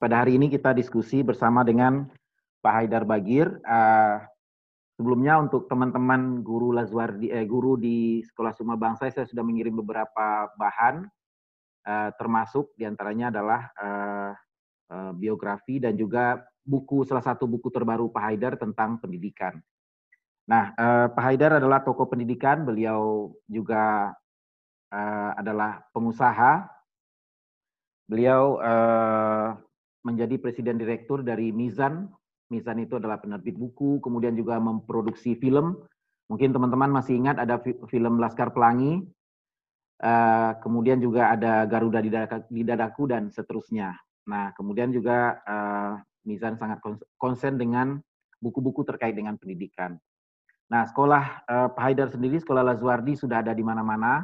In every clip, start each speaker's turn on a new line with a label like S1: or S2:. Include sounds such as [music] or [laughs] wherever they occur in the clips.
S1: pada hari ini kita diskusi bersama dengan Pak Haidar Bagir. Uh, sebelumnya untuk teman-teman guru Lazwardi, eh, guru di Sekolah Suma Bangsa, saya sudah mengirim beberapa bahan, uh, termasuk di antaranya adalah uh, uh, biografi dan juga buku salah satu buku terbaru Pak Haidar tentang pendidikan. Nah, uh, Pak Haidar adalah tokoh pendidikan, beliau juga uh, adalah pengusaha, Beliau uh, menjadi presiden direktur dari Mizan. Mizan itu adalah penerbit buku, kemudian juga memproduksi film. Mungkin teman-teman masih ingat ada film Laskar Pelangi, uh, kemudian juga ada Garuda di, Dadaku dan seterusnya. Nah, kemudian juga uh, Mizan sangat konsen dengan buku-buku terkait dengan pendidikan. Nah, sekolah Pak Haidar sendiri, sekolah Lazuardi sudah ada di mana-mana,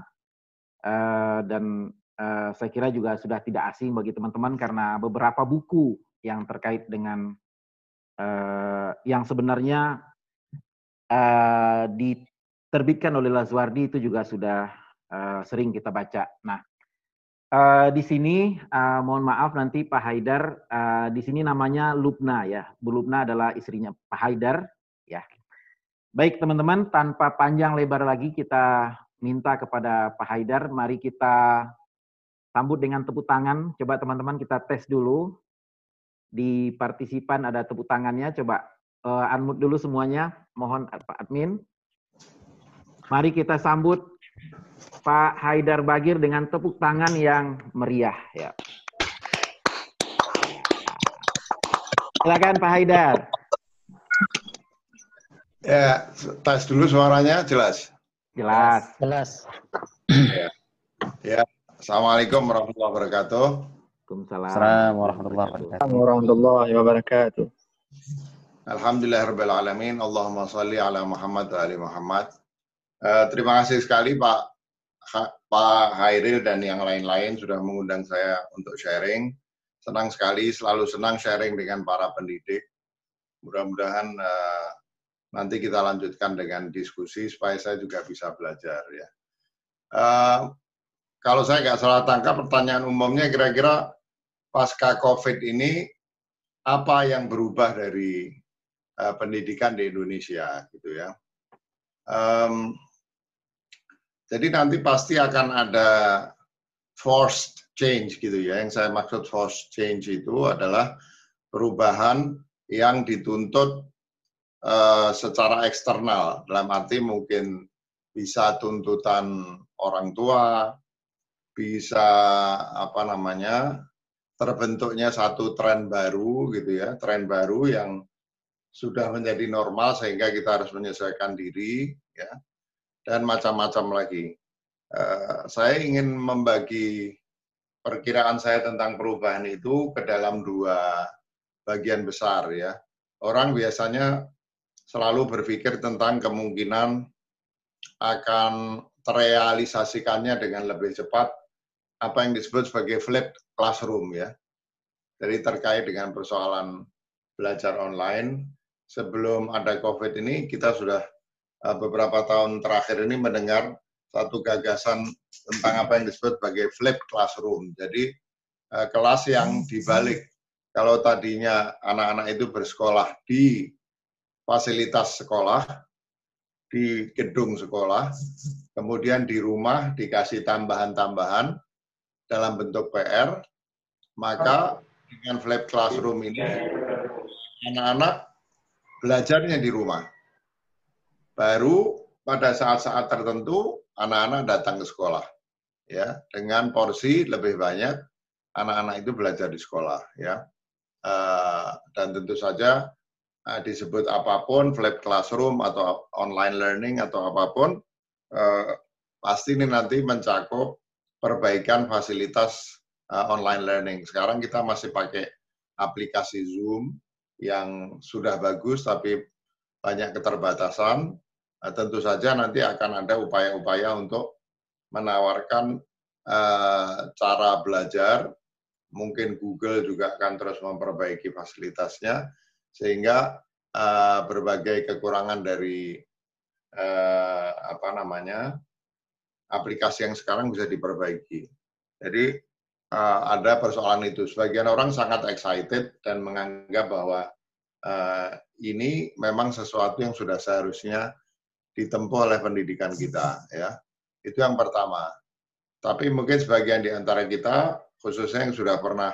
S1: dan uh, saya kira juga sudah tidak asing bagi teman-teman karena beberapa buku yang terkait dengan uh, yang sebenarnya uh, diterbitkan oleh Lazwardi itu juga sudah uh, sering kita baca. Nah, uh, di sini uh, mohon maaf nanti Pak Haidar uh, di sini namanya Lubna ya. Bu Lubna adalah istrinya Pak Haidar ya. Baik teman-teman, tanpa panjang lebar lagi kita minta kepada Pak Haidar, mari kita Sambut dengan tepuk tangan. Coba teman-teman kita tes dulu. Di partisipan ada tepuk tangannya. Coba uh, unmute dulu semuanya. Mohon Pak Admin. Mari kita sambut Pak Haidar Bagir dengan tepuk tangan yang meriah. Ya. Silakan Pak Haidar.
S2: Ya, tes dulu suaranya jelas.
S1: Jelas.
S3: Jelas.
S2: Ya. ya. Assalamualaikum warahmatullahi wabarakatuh.
S1: Waalaikumsalam
S3: warahmatullahi wabarakatuh.
S2: Alhamdulillah alamin. Allahumma salli ala Muhammad wa ali Muhammad. Uh, terima kasih sekali Pak ha, Pak Hairil dan yang lain-lain sudah mengundang saya untuk sharing. Senang sekali, selalu senang sharing dengan para pendidik. Mudah-mudahan uh, nanti kita lanjutkan dengan diskusi supaya saya juga bisa belajar ya. Uh, kalau saya nggak salah tangkap pertanyaan umumnya kira-kira pasca COVID ini apa yang berubah dari uh, pendidikan di Indonesia gitu ya. Um, jadi nanti pasti akan ada forced change gitu ya. Yang saya maksud forced change itu adalah perubahan yang dituntut uh, secara eksternal. Dalam arti mungkin bisa tuntutan orang tua, bisa apa namanya terbentuknya satu tren baru gitu ya, tren baru yang sudah menjadi normal sehingga kita harus menyesuaikan diri ya dan macam-macam lagi. Uh, saya ingin membagi perkiraan saya tentang perubahan itu ke dalam dua bagian besar ya. Orang biasanya selalu berpikir tentang kemungkinan akan terrealisasikannya dengan lebih cepat apa yang disebut sebagai flipped classroom ya. Jadi terkait dengan persoalan belajar online, sebelum ada COVID ini kita sudah uh, beberapa tahun terakhir ini mendengar satu gagasan tentang apa yang disebut sebagai flipped classroom. Jadi uh, kelas yang dibalik. Kalau tadinya anak-anak itu bersekolah di fasilitas sekolah, di gedung sekolah, kemudian di rumah dikasih tambahan-tambahan, dalam bentuk PR, maka dengan flat classroom ini anak-anak belajarnya di rumah. Baru pada saat-saat tertentu anak-anak datang ke sekolah. Ya, dengan porsi lebih banyak anak-anak itu belajar di sekolah, ya. Uh, dan tentu saja uh, disebut apa pun, flat classroom atau online learning atau apa pun, uh, pasti ini nanti mencakup perbaikan fasilitas uh, online learning. Sekarang kita masih pakai aplikasi Zoom yang sudah bagus tapi banyak keterbatasan. Uh, tentu saja nanti akan ada upaya-upaya untuk menawarkan uh, cara belajar. Mungkin Google juga akan terus memperbaiki fasilitasnya sehingga uh, berbagai kekurangan dari uh, apa namanya aplikasi yang sekarang bisa diperbaiki. Jadi uh, ada persoalan itu. Sebagian orang sangat excited dan menganggap bahwa uh, ini memang sesuatu yang sudah seharusnya ditempuh oleh pendidikan kita. Ya, itu yang pertama. Tapi mungkin sebagian di antara kita, khususnya yang sudah pernah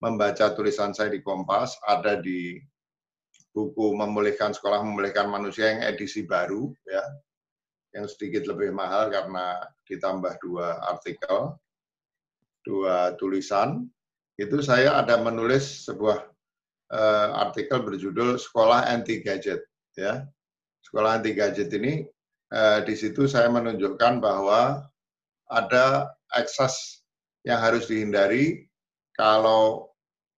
S2: membaca tulisan saya di Kompas, ada di buku Memulihkan Sekolah Memulihkan Manusia yang edisi baru, ya, yang sedikit lebih mahal karena ditambah dua artikel dua tulisan, itu saya ada menulis sebuah uh, artikel berjudul Sekolah Anti Gadget. Ya, Sekolah Anti Gadget ini uh, di situ saya menunjukkan bahwa ada akses yang harus dihindari kalau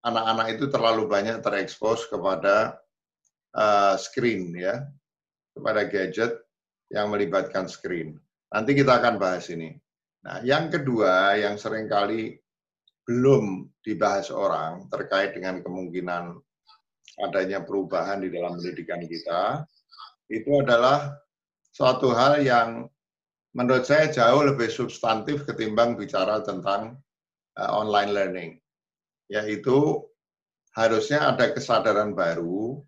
S2: anak-anak itu terlalu banyak terekspos kepada uh, screen ya, kepada gadget yang melibatkan screen. Nanti kita akan bahas ini. Nah, yang kedua yang sering kali belum dibahas orang terkait dengan kemungkinan adanya perubahan di dalam pendidikan kita, itu adalah suatu hal yang menurut saya jauh lebih substantif ketimbang bicara tentang uh, online learning, yaitu harusnya ada kesadaran baru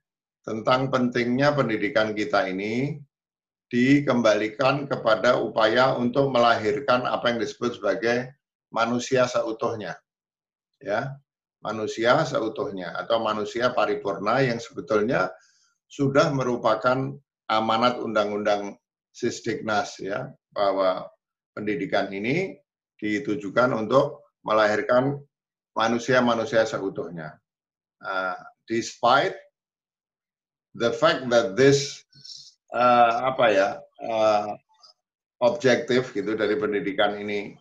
S2: tentang pentingnya pendidikan kita ini dikembalikan kepada upaya untuk melahirkan apa yang disebut sebagai manusia seutuhnya. Ya, manusia seutuhnya atau manusia paripurna yang sebetulnya sudah merupakan amanat undang-undang Sisdiknas ya bahwa pendidikan ini ditujukan untuk melahirkan manusia-manusia seutuhnya. Uh, despite the fact that this uh, apa ya uh, objektif gitu dari pendidikan ini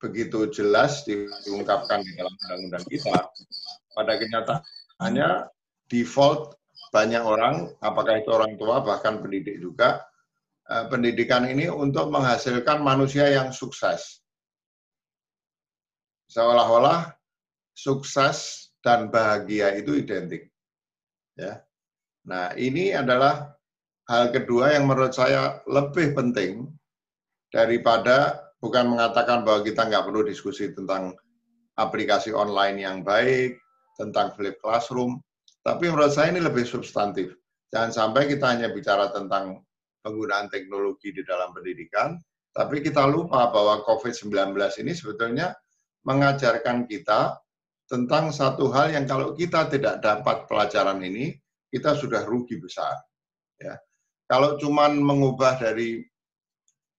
S2: begitu jelas diungkapkan di dalam undang-undang kita, pada kenyataannya default banyak orang, apakah itu orang tua bahkan pendidik juga, uh, pendidikan ini untuk menghasilkan manusia yang sukses. Seolah-olah sukses dan bahagia itu identik. Ya. Nah, ini adalah hal kedua yang menurut saya lebih penting daripada bukan mengatakan bahwa kita nggak perlu diskusi tentang aplikasi online yang baik, tentang flip classroom, tapi menurut saya ini lebih substantif. Jangan sampai kita hanya bicara tentang penggunaan teknologi di dalam pendidikan, tapi kita lupa bahwa COVID-19 ini sebetulnya mengajarkan kita tentang satu hal yang kalau kita tidak dapat pelajaran ini, kita sudah rugi besar. Ya. Kalau cuman mengubah dari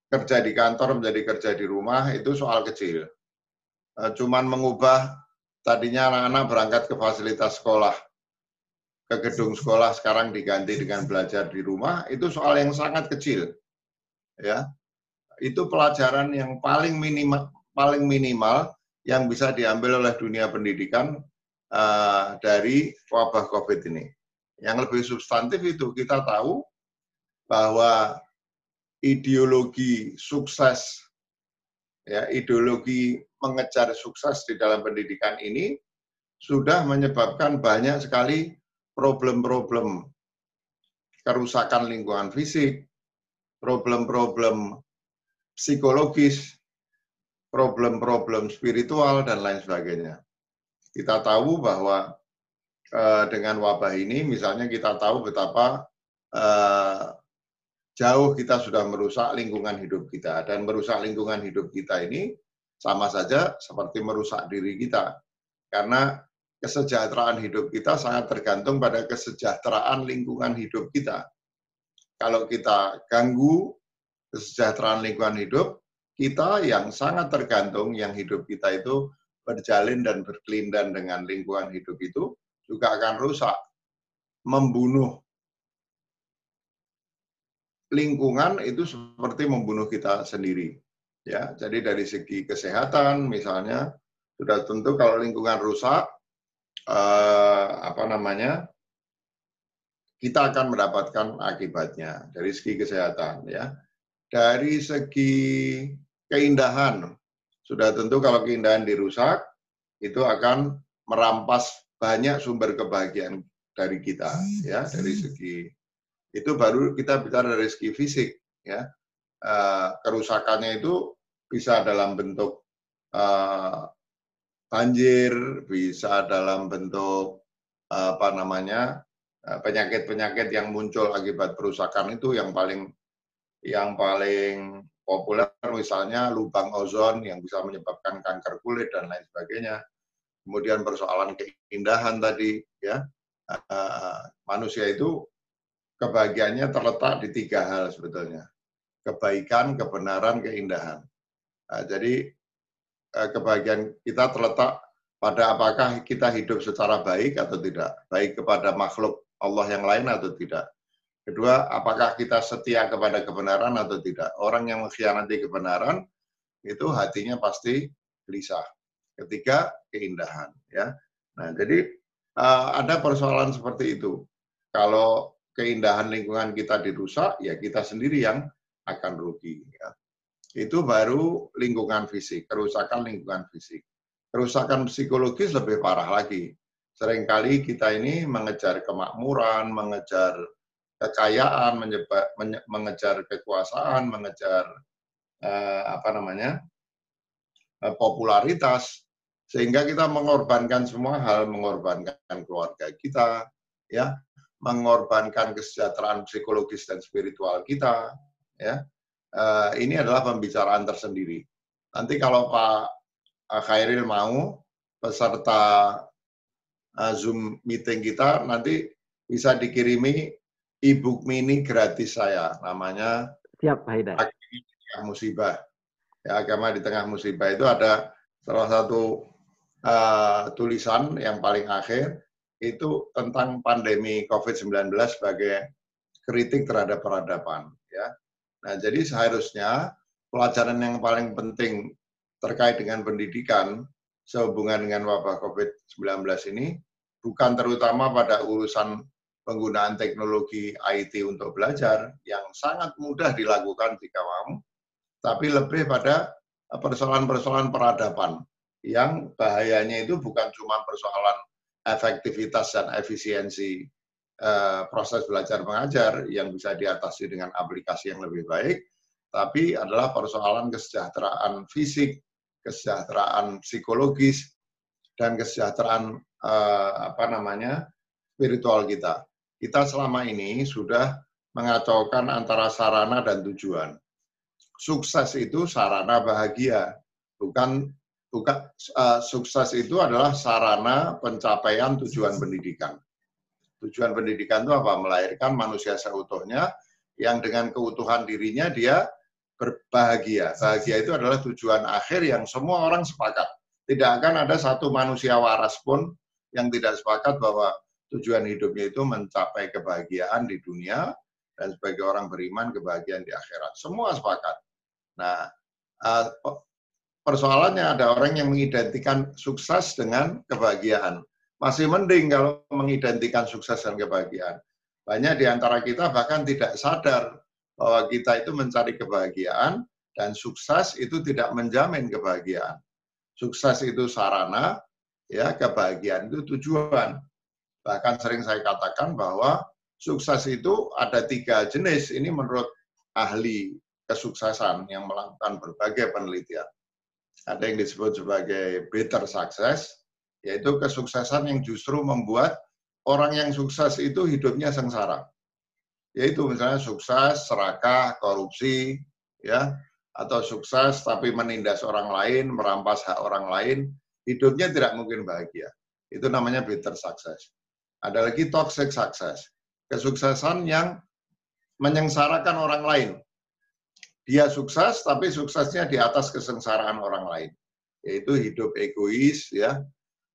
S2: kerja di kantor menjadi kerja di rumah itu soal kecil. Eh, cuman mengubah tadinya anak-anak berangkat ke fasilitas sekolah, ke gedung sekolah sekarang diganti dengan belajar di rumah itu soal yang sangat kecil. Ya. Itu pelajaran yang paling minimal paling minimal yang bisa diambil oleh dunia pendidikan uh, dari wabah Covid ini. Yang lebih substantif itu kita tahu bahwa ideologi sukses, ya, ideologi mengejar sukses di dalam pendidikan ini sudah menyebabkan banyak sekali problem-problem kerusakan lingkungan fisik, problem-problem psikologis, problem-problem spiritual, dan lain sebagainya. Kita tahu bahwa eh, dengan wabah ini, misalnya kita tahu betapa eh, jauh kita sudah merusak lingkungan hidup kita. Dan merusak lingkungan hidup kita ini sama saja seperti merusak diri kita. Karena kesejahteraan hidup kita sangat tergantung pada kesejahteraan lingkungan hidup kita. Kalau kita ganggu kesejahteraan lingkungan hidup, kita yang sangat tergantung yang hidup kita itu berjalin dan berkelindan dengan lingkungan hidup itu juga akan rusak, membunuh lingkungan itu seperti membunuh kita sendiri. Ya, jadi dari segi kesehatan misalnya sudah tentu kalau lingkungan rusak eh, apa namanya kita akan mendapatkan akibatnya dari segi kesehatan ya. Dari segi keindahan sudah tentu kalau keindahan dirusak itu akan merampas banyak sumber kebahagiaan dari kita ya dari segi itu baru kita bicara dari segi fisik ya uh, kerusakannya itu bisa dalam bentuk uh, banjir, bisa dalam bentuk apa namanya penyakit-penyakit yang muncul akibat perusakan itu yang paling yang paling populer misalnya lubang ozon yang bisa menyebabkan kanker kulit dan lain sebagainya. Kemudian persoalan keindahan tadi ya uh, manusia itu kebahagiaannya terletak di tiga hal sebetulnya kebaikan, kebenaran, keindahan. Nah, jadi uh, kebahagiaan kita terletak pada apakah kita hidup secara baik atau tidak, baik kepada makhluk Allah yang lain atau tidak. Kedua, apakah kita setia kepada kebenaran atau tidak? Orang yang mengkhianati kebenaran itu hatinya pasti gelisah. Ketiga, keindahan. Ya, nah jadi uh, ada persoalan seperti itu. Kalau keindahan lingkungan kita dirusak, ya kita sendiri yang akan rugi. Ya. Itu baru lingkungan fisik, kerusakan lingkungan fisik. Kerusakan psikologis lebih parah lagi. Seringkali kita ini mengejar kemakmuran, mengejar kekayaan, menyebab, mengejar kekuasaan, mengejar eh, apa namanya eh, popularitas, sehingga kita mengorbankan semua hal, mengorbankan keluarga kita, ya, mengorbankan kesejahteraan psikologis dan spiritual kita, ya. Eh, ini adalah pembicaraan tersendiri. Nanti kalau Pak Khairil mau peserta eh, Zoom meeting kita nanti bisa dikirimi e-book mini gratis saya, namanya
S1: Siap, Pak Haidar.
S2: Musibah. Ya, agama di tengah musibah itu ada salah satu uh, tulisan yang paling akhir itu tentang pandemi COVID-19 sebagai kritik terhadap peradaban. Ya. Nah, jadi seharusnya pelajaran yang paling penting terkait dengan pendidikan sehubungan dengan wabah COVID-19 ini bukan terutama pada urusan penggunaan teknologi IT untuk belajar yang sangat mudah dilakukan jika mau, tapi lebih pada persoalan-persoalan peradaban yang bahayanya itu bukan cuma persoalan efektivitas dan efisiensi eh, proses belajar mengajar yang bisa diatasi dengan aplikasi yang lebih baik, tapi adalah persoalan kesejahteraan fisik, kesejahteraan psikologis, dan kesejahteraan eh, apa namanya spiritual kita kita selama ini sudah mengacaukan antara sarana dan tujuan. Sukses itu sarana bahagia, bukan bukan uh, sukses itu adalah sarana pencapaian tujuan pendidikan. Tujuan pendidikan itu apa? Melahirkan manusia seutuhnya yang dengan keutuhan dirinya dia berbahagia. Bahagia itu adalah tujuan akhir yang semua orang sepakat. Tidak akan ada satu manusia waras pun yang tidak sepakat bahwa tujuan hidupnya itu mencapai kebahagiaan di dunia dan sebagai orang beriman kebahagiaan di akhirat. Semua sepakat. Nah, eh, persoalannya ada orang yang mengidentikan sukses dengan kebahagiaan. Masih mending kalau mengidentikan sukses dan kebahagiaan. Banyak di antara kita bahkan tidak sadar bahwa kita itu mencari kebahagiaan dan sukses itu tidak menjamin kebahagiaan. Sukses itu sarana, ya kebahagiaan itu tujuan. Bahkan sering saya katakan bahwa sukses itu ada tiga jenis. Ini menurut ahli kesuksesan yang melakukan berbagai penelitian. Ada yang disebut sebagai better success, yaitu kesuksesan yang justru membuat orang yang sukses itu hidupnya sengsara. Yaitu misalnya sukses, serakah, korupsi, ya, atau sukses tapi menindas orang lain, merampas hak orang lain, hidupnya tidak mungkin bahagia. Itu namanya better success. Ada lagi toxic success. Kesuksesan yang menyengsarakan orang lain. Dia sukses, tapi suksesnya di atas kesengsaraan orang lain. Yaitu hidup egois, ya,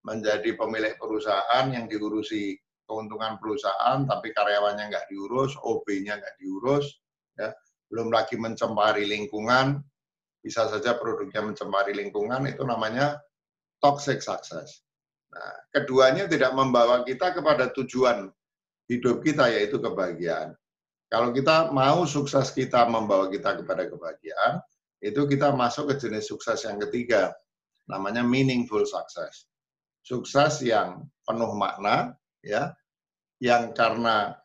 S2: menjadi pemilik perusahaan yang diurusi keuntungan perusahaan, tapi karyawannya nggak diurus, OB-nya nggak diurus, ya, belum lagi mencemari lingkungan, bisa saja produknya mencemari lingkungan, itu namanya toxic success. Nah, keduanya tidak membawa kita kepada tujuan hidup kita yaitu kebahagiaan. Kalau kita mau sukses kita membawa kita kepada kebahagiaan, itu kita masuk ke jenis sukses yang ketiga, namanya meaningful success. Sukses yang penuh makna, ya, yang karena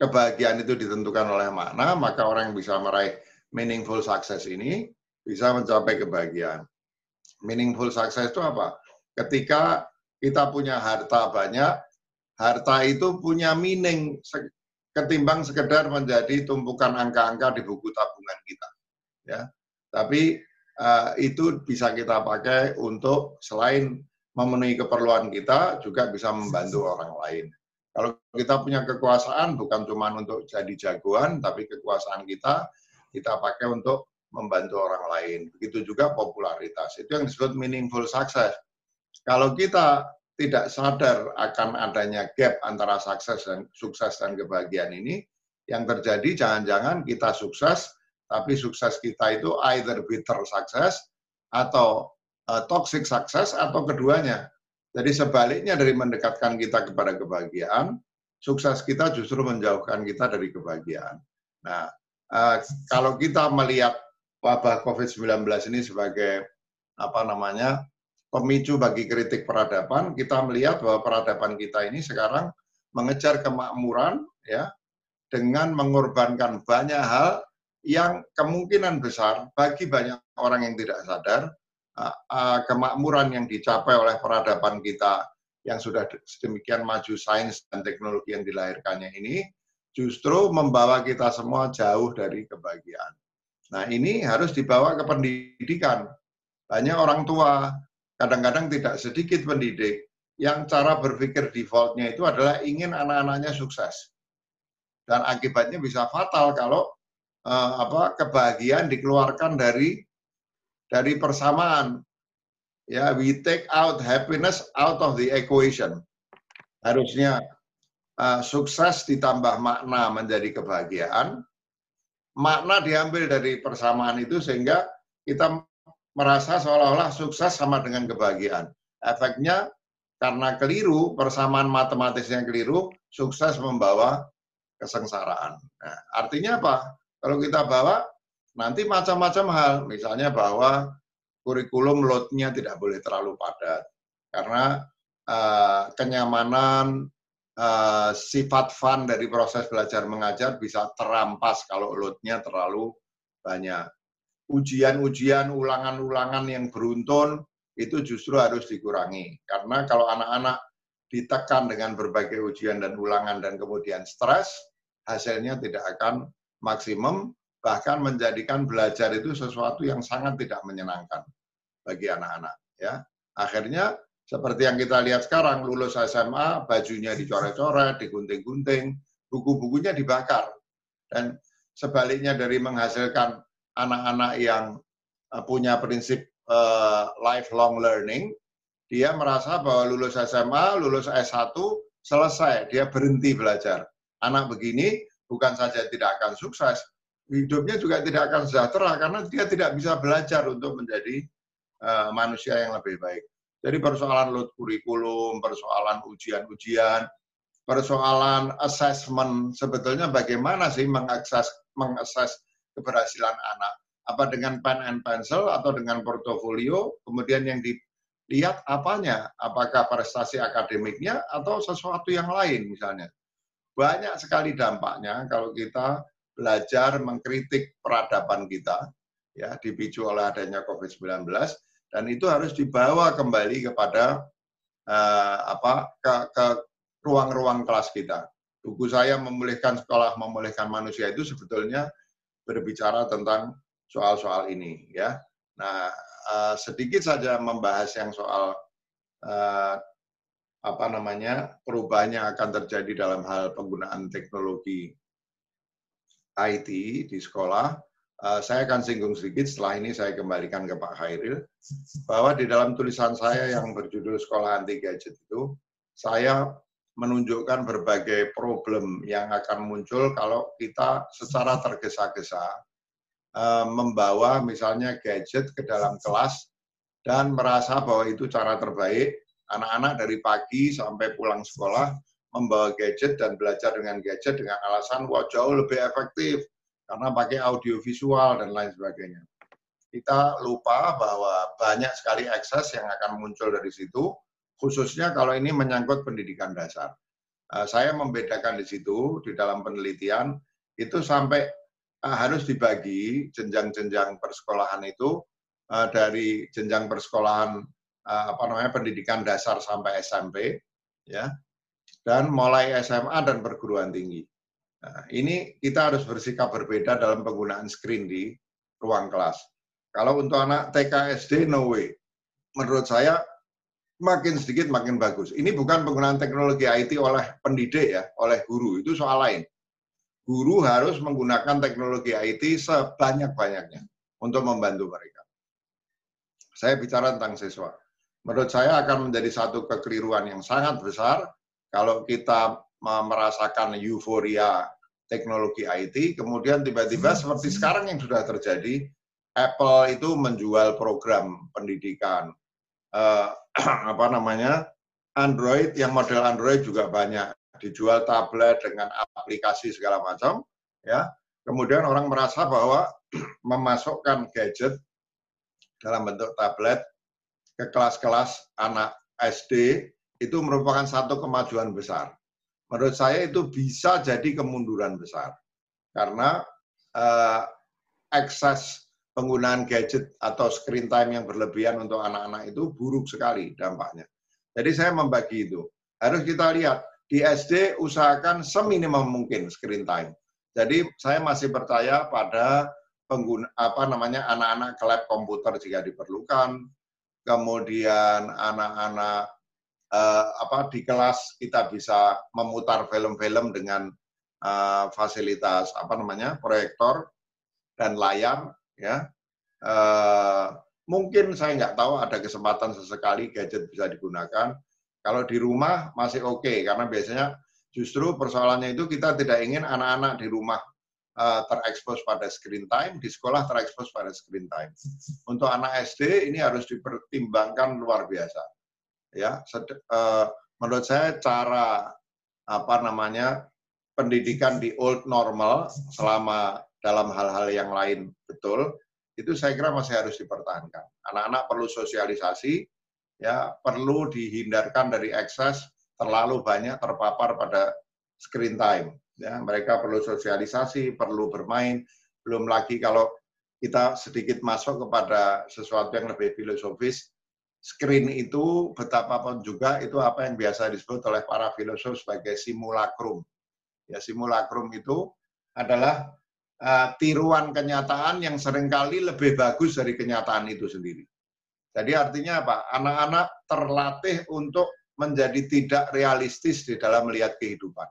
S2: kebahagiaan itu ditentukan oleh makna, maka orang yang bisa meraih meaningful success ini bisa mencapai kebahagiaan. Meaningful success itu apa? Ketika kita punya harta banyak, harta itu punya meaning ketimbang sekedar menjadi tumpukan angka-angka di buku tabungan kita. Ya, tapi uh, itu bisa kita pakai untuk selain memenuhi keperluan kita, juga bisa membantu orang lain. Kalau kita punya kekuasaan bukan cuma untuk jadi jagoan, tapi kekuasaan kita kita pakai untuk membantu orang lain. Begitu juga popularitas. Itu yang disebut meaningful success. Kalau kita tidak sadar akan adanya gap antara sukses dan sukses dan kebahagiaan ini, yang terjadi jangan-jangan kita sukses, tapi sukses kita itu either bitter success atau uh, toxic success atau keduanya. Jadi sebaliknya dari mendekatkan kita kepada kebahagiaan, sukses kita justru menjauhkan kita dari kebahagiaan. Nah, uh, kalau kita melihat wabah COVID-19 ini sebagai apa namanya pemicu bagi kritik peradaban, kita melihat bahwa peradaban kita ini sekarang mengejar kemakmuran ya dengan mengorbankan banyak hal yang kemungkinan besar bagi banyak orang yang tidak sadar kemakmuran yang dicapai oleh peradaban kita yang sudah sedemikian maju sains dan teknologi yang dilahirkannya ini justru membawa kita semua jauh dari kebahagiaan. Nah ini harus dibawa ke pendidikan. Banyak orang tua, kadang-kadang tidak sedikit pendidik, yang cara berpikir defaultnya itu adalah ingin anak-anaknya sukses. Dan akibatnya bisa fatal kalau uh, apa kebahagiaan dikeluarkan dari dari persamaan. Ya, we take out happiness out of the equation. Harusnya uh, sukses ditambah makna menjadi kebahagiaan. Makna diambil dari persamaan itu sehingga kita merasa seolah-olah sukses sama dengan kebahagiaan. Efeknya karena keliru, persamaan matematisnya keliru, sukses membawa kesengsaraan. Nah, artinya apa? Kalau kita bawa Nanti macam-macam hal, misalnya bahwa kurikulum load-nya tidak boleh terlalu padat karena uh, kenyamanan uh, sifat fun dari proses belajar mengajar bisa terampas kalau load-nya terlalu banyak. Ujian-ujian, ulangan-ulangan yang beruntun itu justru harus dikurangi. Karena kalau anak-anak ditekan dengan berbagai ujian dan ulangan dan kemudian stres, hasilnya tidak akan maksimum bahkan menjadikan belajar itu sesuatu yang sangat tidak menyenangkan bagi anak-anak ya. Akhirnya seperti yang kita lihat sekarang lulus SMA bajunya dicoret-coret digunting-gunting buku-bukunya dibakar. Dan sebaliknya dari menghasilkan anak-anak yang eh, punya prinsip uh, lifelong learning dia merasa bahwa lulus SMA lulus S1 selesai dia berhenti belajar anak begini bukan saja tidak akan sukses hidupnya juga tidak akan sejahtera karena dia tidak bisa belajar untuk menjadi uh, manusia yang lebih baik. Jadi persoalan load kurikulum, persoalan ujian-ujian, persoalan assessment, sebetulnya bagaimana sih mengakses mengakses keberhasilan anak? Apa dengan pen and pencil atau dengan portofolio? Kemudian yang dilihat apanya? Apakah prestasi akademiknya atau sesuatu yang lain misalnya? Banyak sekali dampaknya kalau kita belajar mengkritik peradaban kita, ya dipicu oleh adanya COVID-19 dan itu harus dibawa kembali kepada uh, apa ke, ke ruang-ruang kelas kita. Buku saya memulihkan sekolah, memulihkan manusia itu sebetulnya berbicara tentang soal-soal ini, ya. Nah, uh, sedikit saja membahas yang soal uh, apa namanya perubahan yang akan terjadi dalam hal penggunaan teknologi IT di sekolah, uh, saya akan singgung sedikit, setelah ini saya kembalikan ke Pak Khairil, bahwa di dalam tulisan saya yang berjudul Sekolah Anti Gadget itu, saya menunjukkan berbagai problem yang akan muncul kalau kita secara tergesa-gesa uh, membawa misalnya gadget ke dalam kelas dan merasa bahwa itu cara terbaik, anak-anak dari pagi sampai pulang sekolah membawa gadget dan belajar dengan gadget dengan alasan wah jauh lebih efektif karena pakai audio visual dan lain sebagainya. Kita lupa bahwa banyak sekali akses yang akan muncul dari situ, khususnya kalau ini menyangkut pendidikan dasar. Uh, saya membedakan di situ di dalam penelitian itu sampai uh, harus dibagi jenjang-jenjang persekolahan itu uh, dari jenjang persekolahan apa namanya pendidikan dasar sampai SMP ya dan mulai SMA dan perguruan tinggi. Nah, ini kita harus bersikap berbeda dalam penggunaan screen di ruang kelas. Kalau untuk anak TK SD no way. Menurut saya makin sedikit makin bagus. Ini bukan penggunaan teknologi IT oleh pendidik ya, oleh guru. Itu soal lain. Guru harus menggunakan teknologi IT sebanyak-banyaknya untuk membantu mereka. Saya bicara tentang siswa. Menurut saya akan menjadi satu kekeliruan yang sangat besar kalau kita merasakan euforia teknologi IT, kemudian tiba-tiba seperti sekarang yang sudah terjadi, Apple itu menjual program pendidikan, uh, [clears throat] apa namanya Android yang model Android juga banyak dijual tablet dengan aplikasi segala macam, ya. Kemudian orang merasa bahwa [clears throat] memasukkan gadget dalam bentuk tablet ke kelas-kelas anak SD itu merupakan satu kemajuan besar. Menurut saya itu bisa jadi kemunduran besar. Karena uh, akses penggunaan gadget atau screen time yang berlebihan untuk anak-anak itu buruk sekali dampaknya. Jadi saya membagi itu. Harus kita lihat, di SD usahakan seminimum mungkin screen time. Jadi saya masih percaya pada pengguna apa namanya anak-anak ke lab komputer jika diperlukan, kemudian anak-anak uh, apa di kelas kita bisa memutar film-film dengan uh, fasilitas apa namanya proyektor dan layar ya. Uh, mungkin saya nggak tahu ada kesempatan sesekali gadget bisa digunakan. Kalau di rumah masih oke okay, karena biasanya justru persoalannya itu kita tidak ingin anak-anak di rumah uh, terekspos pada screen time, di sekolah terekspos pada screen time. Untuk anak SD ini harus dipertimbangkan luar biasa ya. Uh, menurut saya cara apa namanya pendidikan di old normal selama dalam hal-hal yang lain betul itu saya kira masih harus dipertahankan. Anak-anak perlu sosialisasi, ya perlu dihindarkan dari ekses terlalu banyak terpapar pada screen time. Ya, mereka perlu sosialisasi, perlu bermain. Belum lagi kalau kita sedikit masuk kepada sesuatu yang lebih filosofis, screen itu betapapun juga itu apa yang biasa disebut oleh para filosof sebagai simulacrum. Ya, simulacrum itu adalah uh, tiruan kenyataan yang sering kali lebih bagus dari kenyataan itu sendiri. Jadi artinya apa? Anak-anak terlatih untuk menjadi tidak realistis di dalam melihat kehidupan.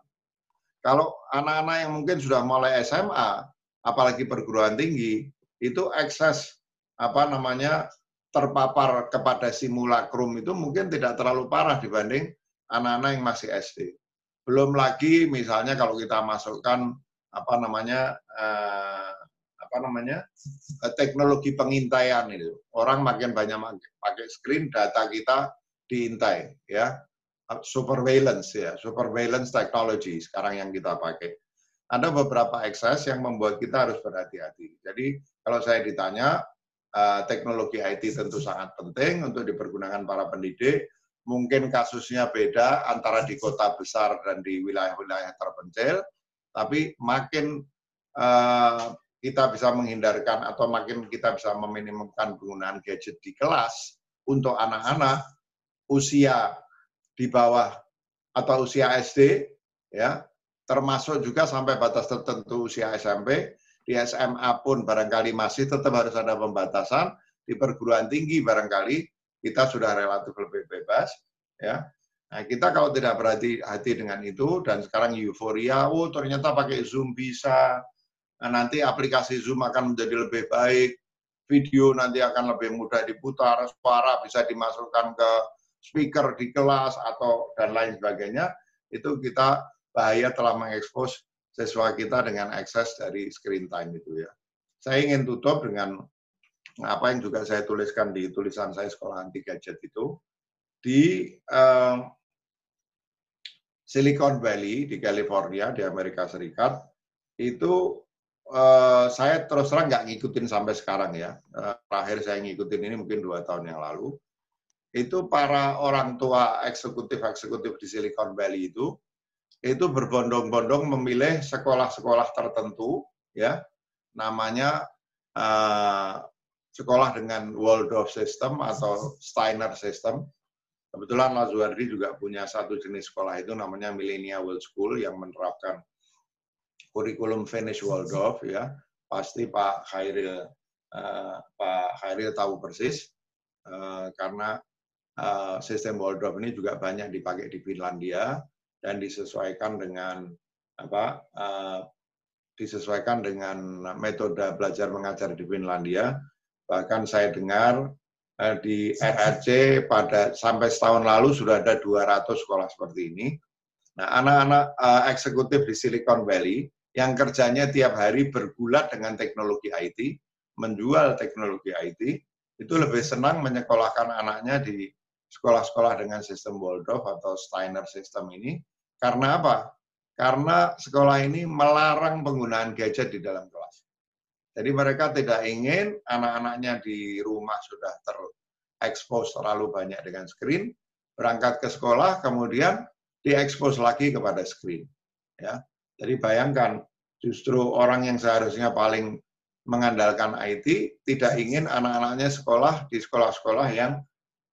S2: Kalau anak-anak yang mungkin sudah mulai SMA, apalagi perguruan tinggi, itu akses apa namanya terpapar kepada simulacrum itu mungkin tidak terlalu parah dibanding anak-anak yang masih SD. Belum lagi misalnya kalau kita masukkan apa namanya eh, apa namanya eh, teknologi pengintaian itu. Orang makin banyak pakai screen data kita diintai ya. Surveillance ya. Surveillance technology sekarang yang kita pakai. Ada beberapa akses yang membuat kita harus berhati-hati. Jadi kalau saya ditanya Eh, teknologi IT tentu sangat penting untuk dipergunakan para pendidik. Mungkin kasusnya beda antara di kota besar dan di wilayah-wilayah terpencil, tapi makin uh, kita bisa menghindarkan atau makin kita bisa meminimumkan penggunaan gadget di kelas untuk anak-anak usia di bawah atau usia SD, ya, termasuk juga sampai batas tertentu usia SMP, di SMA pun barangkali masih tetap harus ada pembatasan, di perguruan tinggi barangkali kita sudah relatif lebih bebas, ya. Nah, kita kalau tidak berhati-hati dengan itu dan sekarang euforia, oh ternyata pakai Zoom bisa, nah, nanti aplikasi Zoom akan menjadi lebih baik, video nanti akan lebih mudah diputar, suara bisa dimasukkan ke speaker di kelas atau dan lain sebagainya, itu kita bahaya telah mengekspos siswa kita dengan akses dari screen time itu ya. Saya ingin tutup dengan apa yang juga saya tuliskan di tulisan saya sekolah anti gadget itu. Di uh, Silicon Valley di California di Amerika Serikat itu uh, saya terus terang nggak ngikutin sampai sekarang ya. Uh, terakhir saya ngikutin ini mungkin dua tahun yang lalu. Itu para orang tua eksekutif-eksekutif di Silicon Valley itu itu berbondong-bondong memilih sekolah-sekolah tertentu ya namanya uh, sekolah dengan Waldorf system atau Steiner system. Kebetulan Lazuardi juga punya satu jenis sekolah itu namanya Millennial World School yang menerapkan kurikulum Finnish Waldorf ya. Pasti Pak Khairil uh, Pak Khairil tahu persis uh, karena uh, sistem Waldorf ini juga banyak dipakai di Finlandia dan disesuaikan dengan apa uh, disesuaikan dengan metode belajar mengajar di Finlandia. Bahkan saya dengar di RRC pada sampai setahun lalu sudah ada 200 sekolah seperti ini. Nah, anak-anak uh, eksekutif di Silicon Valley yang kerjanya tiap hari bergulat dengan teknologi IT, menjual teknologi IT, itu lebih senang menyekolahkan anaknya di sekolah-sekolah dengan sistem Waldorf atau Steiner system ini. Karena apa? Karena sekolah ini melarang penggunaan gadget di dalam kelas. Jadi mereka tidak ingin anak-anaknya di rumah sudah terekspos terlalu banyak dengan screen, berangkat ke sekolah, kemudian diekspos lagi kepada screen. Ya, jadi bayangkan justru orang yang seharusnya paling mengandalkan IT tidak ingin anak-anaknya sekolah di sekolah-sekolah yang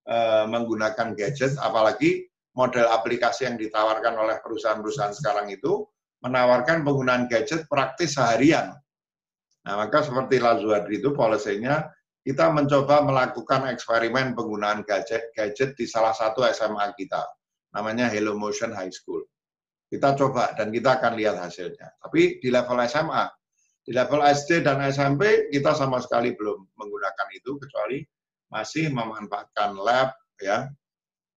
S2: uh, menggunakan gadget, apalagi model aplikasi yang ditawarkan oleh perusahaan-perusahaan sekarang itu menawarkan penggunaan gadget praktis seharian Nah, maka seperti Lazuardi itu polisinya kita mencoba melakukan eksperimen penggunaan gadget, gadget di salah satu SMA kita, namanya Hello Motion High School. Kita coba dan kita akan lihat hasilnya. Tapi di level SMA, di level SD dan SMP kita sama sekali belum menggunakan itu kecuali masih memanfaatkan lab ya.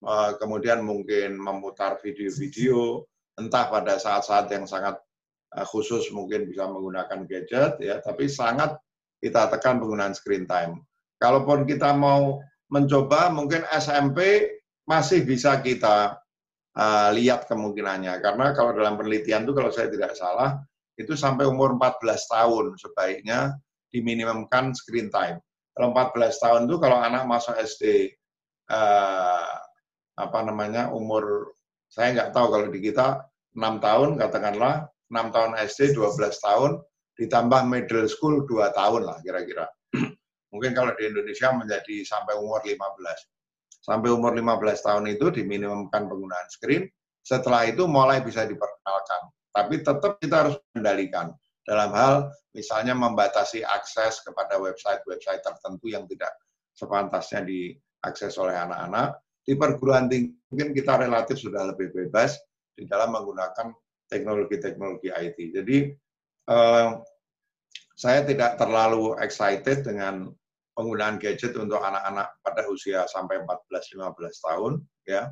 S2: Eh, kemudian mungkin memutar video-video entah pada saat-saat yang sangat khusus mungkin bisa menggunakan gadget ya, tapi sangat kita tekan penggunaan screen time. Kalaupun kita mau mencoba mungkin SMP masih bisa kita uh, lihat kemungkinannya karena kalau dalam penelitian itu kalau saya tidak salah itu sampai umur 14 tahun sebaiknya diminimumkan screen time. Kalau 14 tahun itu kalau anak masuk SD eh, apa namanya umur saya nggak tahu kalau di kita 6 tahun katakanlah 6 tahun SD, 12 tahun, ditambah middle school 2 tahun lah kira-kira. [clears throat] Mungkin kalau di Indonesia menjadi sampai umur 15. Sampai umur 15 tahun itu diminimumkan penggunaan screen, setelah itu mulai bisa diperkenalkan. Tapi tetap kita harus mengendalikan dalam hal misalnya membatasi akses kepada website-website tertentu yang tidak sepantasnya diakses oleh anak-anak. Di perguruan tinggi mungkin kita relatif sudah lebih bebas di dalam menggunakan teknologi-teknologi IT. Jadi uh, saya tidak terlalu excited dengan penggunaan gadget untuk anak-anak pada usia sampai 14-15 tahun. Ya,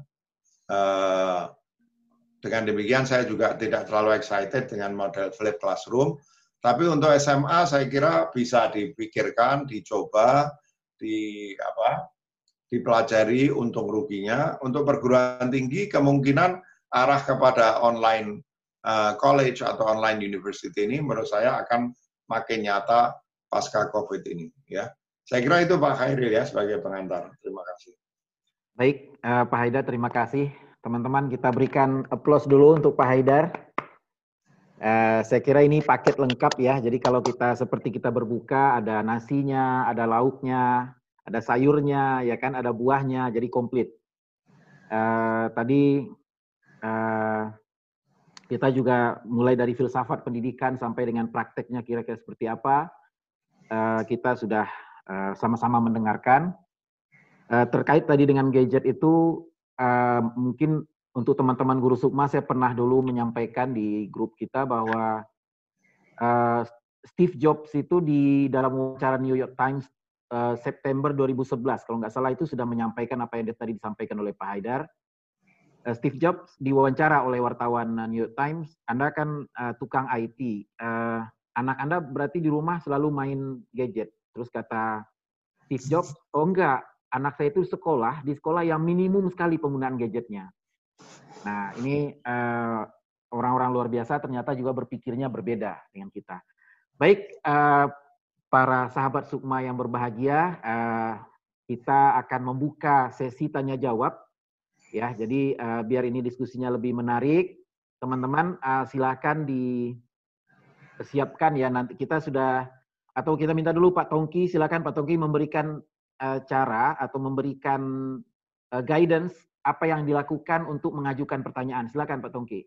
S2: uh, dengan demikian saya juga tidak terlalu excited dengan model flip classroom. Tapi untuk SMA saya kira bisa dipikirkan, dicoba, di apa, dipelajari untung ruginya. Untuk perguruan tinggi kemungkinan arah kepada online uh, college atau online university ini menurut saya akan makin nyata pasca COVID ini. Ya, saya kira itu Pak Khairil ya sebagai pengantar. Terima kasih.
S1: Baik, uh, Pak Haidar, terima kasih. Teman-teman, kita berikan applause dulu untuk Pak Haidar. Uh, saya kira ini paket lengkap ya. Jadi kalau kita seperti kita berbuka, ada nasinya, ada lauknya, ada sayurnya, ya kan, ada buahnya, jadi komplit. Uh, tadi uh, kita juga mulai dari filsafat pendidikan sampai dengan prakteknya kira-kira seperti apa, uh, kita sudah uh, sama-sama mendengarkan. Uh, terkait tadi dengan gadget itu, mungkin untuk teman-teman guru Sukma, saya pernah dulu menyampaikan di grup kita bahwa Steve Jobs itu di dalam wawancara New York Times September 2011, kalau nggak salah itu sudah menyampaikan apa yang tadi disampaikan oleh Pak Haidar, Eh, Steve Jobs diwawancara oleh wartawan New York Times, Anda kan uh, tukang IT, uh, eh, anak Anda berarti di rumah selalu main gadget. Terus kata Steve Jobs, oh enggak, anak saya itu sekolah, di sekolah yang minimum sekali penggunaan gadgetnya. Nah ini orang-orang uh, luar biasa ternyata juga berpikirnya berbeda dengan kita. Baik, uh, para sahabat Sukma yang berbahagia, uh, kita akan membuka sesi tanya jawab ya. Jadi uh, biar ini diskusinya lebih menarik, teman-teman uh, silakan disiapkan ya nanti kita sudah atau kita minta dulu Pak Tongki, silakan Pak Tongki memberikan uh, cara atau memberikan uh, guidance apa yang dilakukan untuk mengajukan pertanyaan. Silakan Pak Tongki.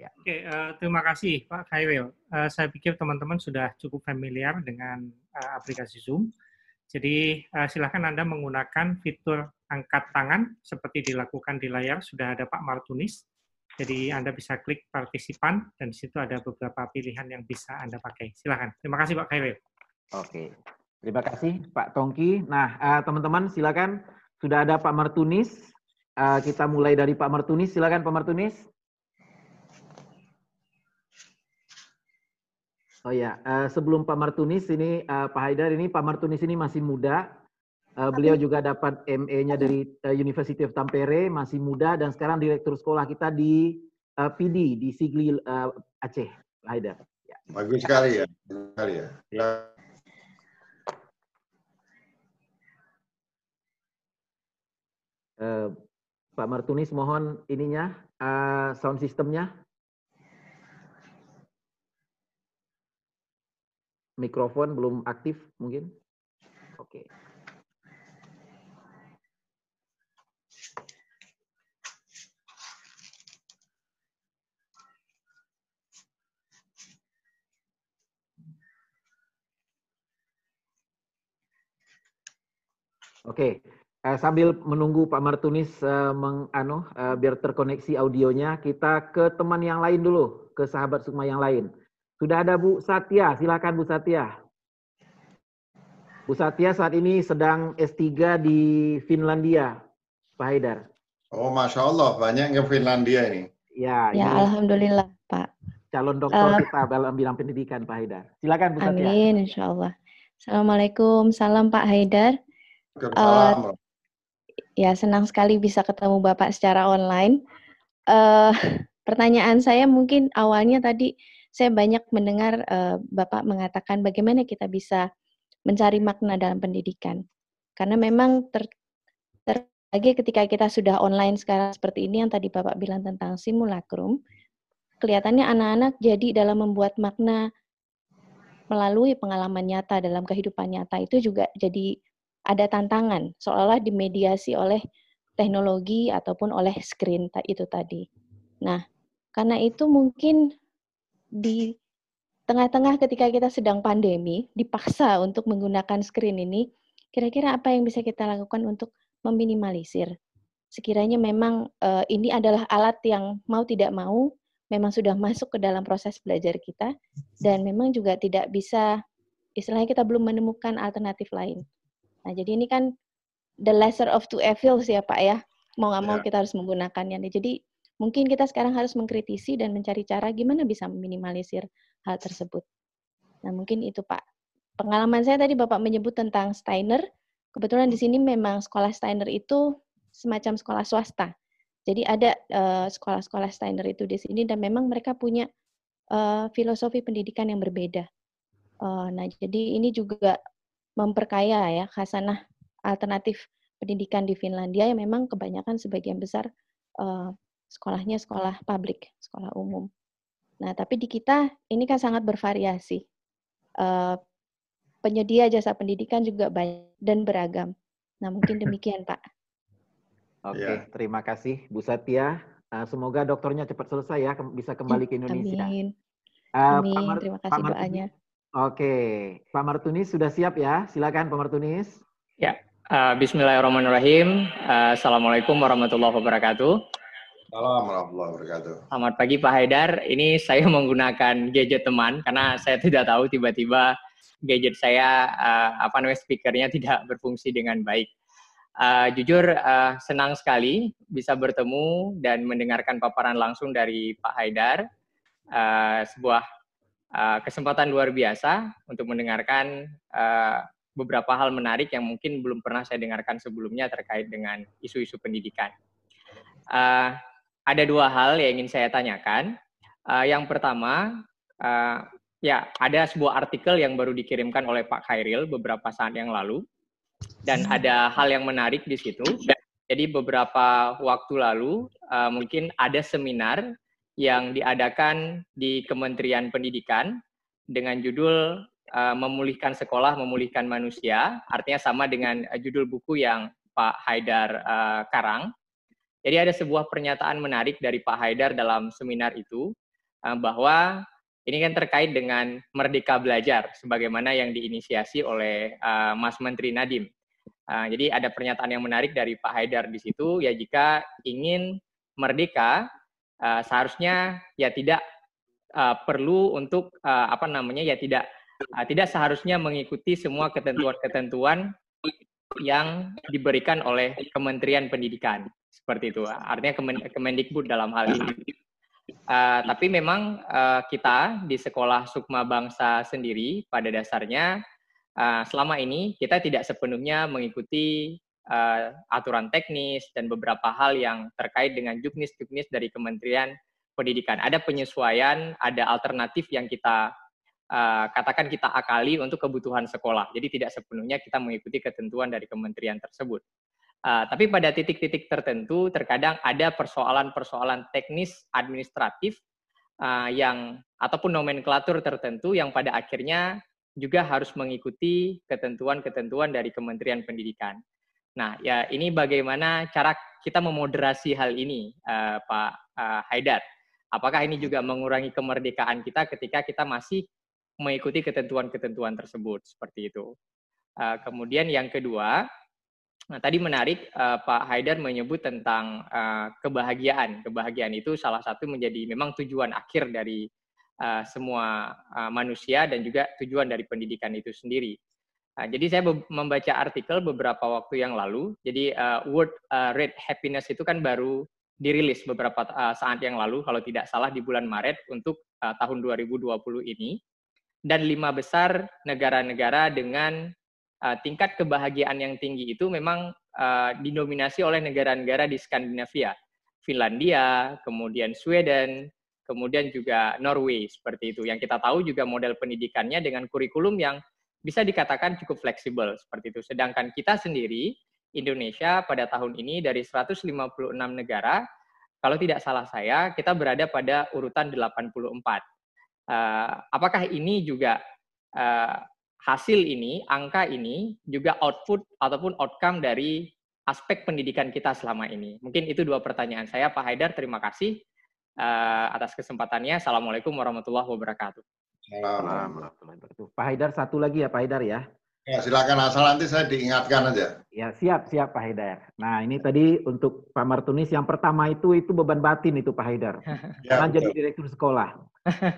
S4: Ya. Oke, uh, terima kasih Pak Khairil. Uh, saya pikir teman-teman sudah cukup familiar dengan uh, aplikasi Zoom. Jadi uh, silakan Anda menggunakan fitur angkat tangan seperti dilakukan di layar. Sudah ada Pak Martunis jadi Anda bisa klik partisipan dan di situ ada beberapa pilihan yang bisa Anda pakai. Silakan. Terima kasih Pak Khairil.
S1: Oke. Terima kasih Pak Tongki. Nah, uh, teman-teman silakan sudah ada Pak Martunis. Uh, kita mulai dari Pak Martunis. Silakan Pak Martunis. Oh ya, uh, sebelum Pak Martunis ini Pak Haidar ini Pak Martunis ini masih muda, Uh, beliau juga dapat MA-nya dari uh, University of Tampere, masih muda dan sekarang direktur sekolah kita di uh, PD di Sigli uh, Aceh, Haidar.
S2: Ya. Bagus sekali ya, bagus sekali ya. ya.
S1: Uh, Pak Martunis mohon ininya uh, sound sistemnya. Mikrofon belum aktif mungkin. Oke. Okay. Oke, uh, sambil menunggu Pak Martunis uh, meng, uh, biar terkoneksi audionya, kita ke teman yang lain dulu, ke sahabat Sukma yang lain. Sudah ada Bu Satya, silakan Bu Satya. Bu Satya saat ini sedang S3 di Finlandia, Pak Haidar.
S2: Oh, Masya Allah, banyak ke Finlandia ini.
S5: Ya, ya ini Alhamdulillah, Pak.
S1: Calon dokter uh, kita dalam bidang pendidikan, Pak Haidar. Silakan Bu Satya.
S5: Amin, insya Allah. Assalamualaikum, salam Pak Haidar. Uh, ya senang sekali bisa ketemu Bapak secara online. Uh, pertanyaan saya mungkin awalnya tadi saya banyak mendengar uh, Bapak mengatakan bagaimana kita bisa mencari makna dalam pendidikan. Karena memang ter, ter lagi ketika kita sudah online sekarang seperti ini yang tadi Bapak bilang tentang simulacrum, kelihatannya anak-anak jadi dalam membuat makna melalui pengalaman nyata dalam kehidupan nyata itu juga jadi ada tantangan, seolah dimediasi oleh teknologi ataupun oleh screen itu tadi. Nah, karena itu mungkin di tengah-tengah ketika kita sedang pandemi, dipaksa untuk menggunakan screen ini, kira-kira apa yang bisa kita lakukan untuk meminimalisir? Sekiranya memang uh, ini adalah alat yang mau tidak mau memang sudah masuk ke dalam proses belajar kita dan memang juga tidak bisa istilahnya kita belum menemukan alternatif lain. Nah, jadi ini kan the lesser of two evils ya Pak ya. Mau nggak mau ya. kita harus menggunakannya. Jadi mungkin kita sekarang harus mengkritisi dan mencari cara gimana bisa meminimalisir hal tersebut. Nah, mungkin itu Pak. Pengalaman saya tadi Bapak menyebut tentang Steiner. Kebetulan di sini memang sekolah Steiner itu semacam sekolah swasta. Jadi ada uh, sekolah-sekolah Steiner itu di sini dan memang mereka punya uh, filosofi pendidikan yang berbeda. Uh, nah, jadi ini juga memperkaya ya khasanah alternatif pendidikan di Finlandia yang memang kebanyakan sebagian besar uh, sekolahnya sekolah publik, sekolah umum. Nah, tapi di kita ini kan sangat bervariasi. Uh, penyedia jasa pendidikan juga banyak dan beragam. Nah, mungkin demikian, Pak.
S1: Oke, okay, ya. terima kasih Bu Satya. Uh, semoga dokternya cepat selesai ya, bisa kembali ke Indonesia.
S5: Amin. Uh, Amin. Terima kasih Pak doanya.
S1: Oke, Pak Martunis sudah siap ya? Silakan Pak Martunis.
S6: Ya, uh, Bismillahirrahmanirrahim. Uh, Assalamualaikum warahmatullahi wabarakatuh.
S2: Assalamualaikum warahmatullahi wabarakatuh.
S6: Selamat pagi Pak Haidar. Ini saya [laughs] menggunakan gadget teman karena saya tidak tahu tiba-tiba gadget saya uh, apa namanya speakernya tidak berfungsi dengan baik. Uh, jujur uh, senang sekali bisa bertemu dan mendengarkan paparan langsung dari Pak Haidar. Uh, sebuah uh, kesempatan luar biasa untuk mendengarkan uh, beberapa hal menarik yang mungkin belum pernah saya dengarkan sebelumnya terkait dengan isu-isu pendidikan. Uh, ada dua hal yang ingin saya tanyakan. Uh, yang pertama, uh, ya ada sebuah artikel yang baru dikirimkan oleh Pak Khairil beberapa saat yang lalu, dan ada hal yang menarik di situ. Jadi beberapa waktu lalu uh, mungkin ada seminar yang diadakan di Kementerian Pendidikan dengan judul uh, Memulihkan Sekolah, Memulihkan Manusia. Artinya sama dengan uh, judul buku yang Pak Haidar uh, karang. Jadi ada sebuah pernyataan menarik dari Pak Haidar dalam seminar itu bahwa ini kan terkait dengan Merdeka Belajar, sebagaimana yang diinisiasi oleh Mas Menteri Nadim. Jadi ada pernyataan yang menarik dari Pak Haidar di situ, ya jika ingin merdeka, uh, seharusnya ya tidak uh, perlu untuk uh, apa namanya ya tidak uh, tidak seharusnya mengikuti semua ketentuan-ketentuan yang diberikan oleh Kementerian Pendidikan seperti itu. Artinya Kemendikbud dalam hal ini. Uh, tapi memang uh, kita di sekolah Sukma Bangsa sendiri pada dasarnya uh, selama ini kita tidak sepenuhnya mengikuti uh, aturan teknis dan beberapa hal yang terkait dengan juknis-juknis dari Kementerian Pendidikan. Ada penyesuaian, ada alternatif yang kita uh, katakan kita akali untuk kebutuhan sekolah. Jadi tidak sepenuhnya kita mengikuti ketentuan dari kementerian tersebut. Uh, tapi pada titik-titik tertentu terkadang ada persoalan-persoalan teknis administratif uh, yang ataupun nomenklatur tertentu yang pada akhirnya juga harus mengikuti ketentuan-ketentuan dari Kementerian Pendidikan. Nah, ya ini bagaimana cara kita memoderasi hal ini, uh, Pak uh, Haidar. Apakah ini juga mengurangi kemerdekaan kita ketika kita masih mengikuti ketentuan-ketentuan tersebut seperti itu. Uh, kemudian yang kedua, nah, tadi menarik uh, Pak Haidar menyebut tentang uh, kebahagiaan. Kebahagiaan itu salah satu menjadi memang tujuan akhir dari uh, semua uh, manusia dan juga tujuan dari pendidikan itu sendiri. Nah, jadi saya membaca artikel beberapa waktu yang lalu. Jadi uh, World uh, Rate Happiness itu kan baru dirilis beberapa uh, saat yang lalu, kalau tidak salah di bulan Maret untuk uh, tahun 2020 ini. Dan lima besar negara-negara dengan uh, tingkat kebahagiaan yang tinggi itu memang uh, didominasi oleh negara-negara di Skandinavia. Finlandia, kemudian Sweden, kemudian juga Norway seperti itu. Yang kita tahu juga model pendidikannya dengan kurikulum yang bisa dikatakan cukup fleksibel seperti itu. Sedangkan kita sendiri Indonesia pada tahun ini dari 156 negara, kalau tidak salah saya, kita berada pada urutan 84. Uh, eh, apakah ini juga uh, hasil ini, angka ini juga output ataupun outcome dari aspek pendidikan kita selama ini? Mungkin itu dua pertanyaan saya, Pak Haidar. Terima kasih uh, atas kesempatannya. Assalamualaikum warahmatullahi wabarakatuh.
S1: Pak Haidar satu lagi ya Pak Haidar ya.
S2: Ya silakan asal nanti saya diingatkan aja.
S1: Ya siap siap Pak Haidar. Nah ini tadi untuk Pak Martunis yang pertama itu itu beban batin itu Pak Haidar. [laughs] ya, jadi direktur sekolah.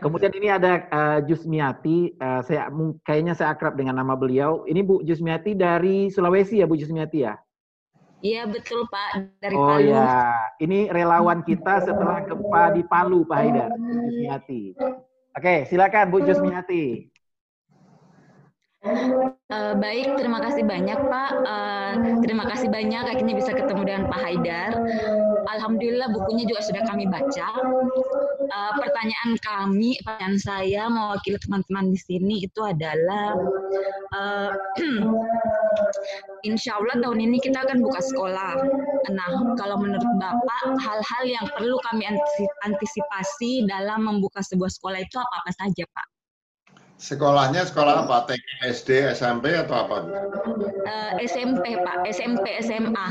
S1: Kemudian ini ada uh, Jusmiati. Uh, saya kayaknya saya akrab dengan nama beliau. Ini Bu Jusmiati dari Sulawesi ya Bu Jusmiati ya.
S7: Iya betul Pak dari
S1: oh, Palu. Oh ya, ini relawan kita setelah gempa di Palu Pak Haidar. Jusmiati. Oke, silakan Bu Jusmiati.
S7: Uh, baik, terima kasih banyak Pak. Uh, terima kasih banyak akhirnya bisa ketemu dengan Pak Haidar. Alhamdulillah bukunya juga sudah kami baca. Uh, pertanyaan kami, pertanyaan saya mewakili teman-teman di sini itu adalah, uh, [clears throat] Insya Allah tahun ini kita akan buka sekolah. Nah, kalau menurut Bapak, hal-hal yang perlu kami antisipasi dalam membuka sebuah sekolah itu apa-apa saja Pak?
S2: Sekolahnya sekolah apa? TK, SD, SMP atau apa?
S7: Uh, eh, SMP Pak, SMP, SMA.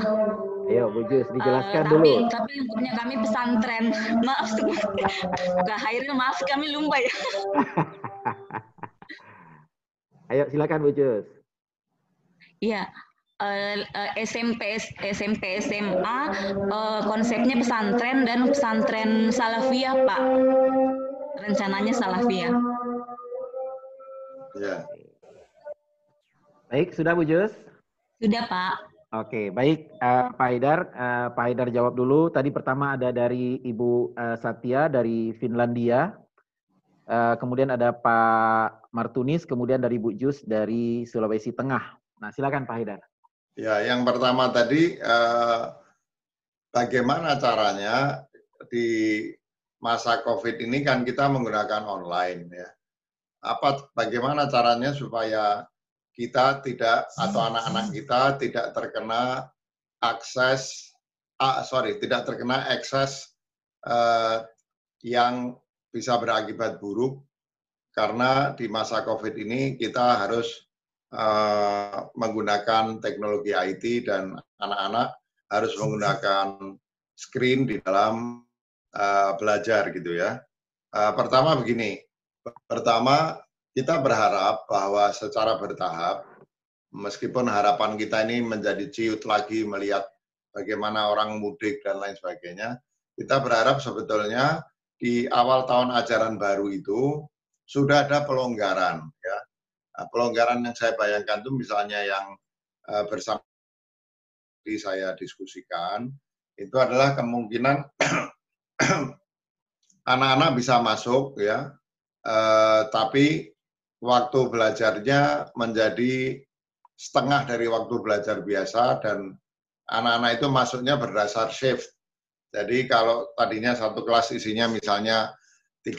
S1: Ayo Bu Jus, dijelaskan uh,
S7: tapi,
S1: dulu.
S7: Tapi punya kami pesantren. [laughs] Maaf, Kak Hairil, maaf kami lupa ya. [laughs]
S1: Ayo silakan Bu Jus.
S7: Iya, uh, uh, SMP SMP SMA uh, konsepnya pesantren dan pesantren salafiyah Pak rencananya salafiyah
S2: Ya.
S1: Baik, sudah Bu Jus?
S7: Sudah Pak.
S1: Oke, baik uh, Pak Haidar. Uh, Pak Haidar jawab dulu. Tadi pertama ada dari Ibu uh, Satya dari Finlandia. Uh, kemudian ada Pak Martunis, kemudian dari Bu Jus dari Sulawesi Tengah. Nah, silakan Pak Haidar.
S2: Ya, yang pertama tadi uh, bagaimana caranya di masa COVID ini kan kita menggunakan online ya apa bagaimana caranya supaya kita tidak atau anak-anak kita tidak terkena akses ah, sorry tidak terkena ekses uh, yang bisa berakibat buruk karena di masa COVID ini kita harus uh, menggunakan teknologi IT dan anak-anak harus menggunakan screen di dalam uh, belajar gitu ya. Uh, pertama begini, pertama kita berharap bahwa secara bertahap, meskipun harapan kita ini menjadi ciut lagi melihat bagaimana orang mudik dan lain sebagainya, kita berharap sebetulnya di awal tahun ajaran baru itu sudah ada pelonggaran ya. Nah, pelonggaran yang saya bayangkan itu misalnya yang uh, bersama di saya diskusikan itu adalah kemungkinan [clears throat] anak-anak bisa masuk ya, uh, tapi waktu belajarnya menjadi setengah dari waktu belajar biasa dan anak-anak itu masuknya berdasar shift. Jadi kalau tadinya satu kelas isinya misalnya 30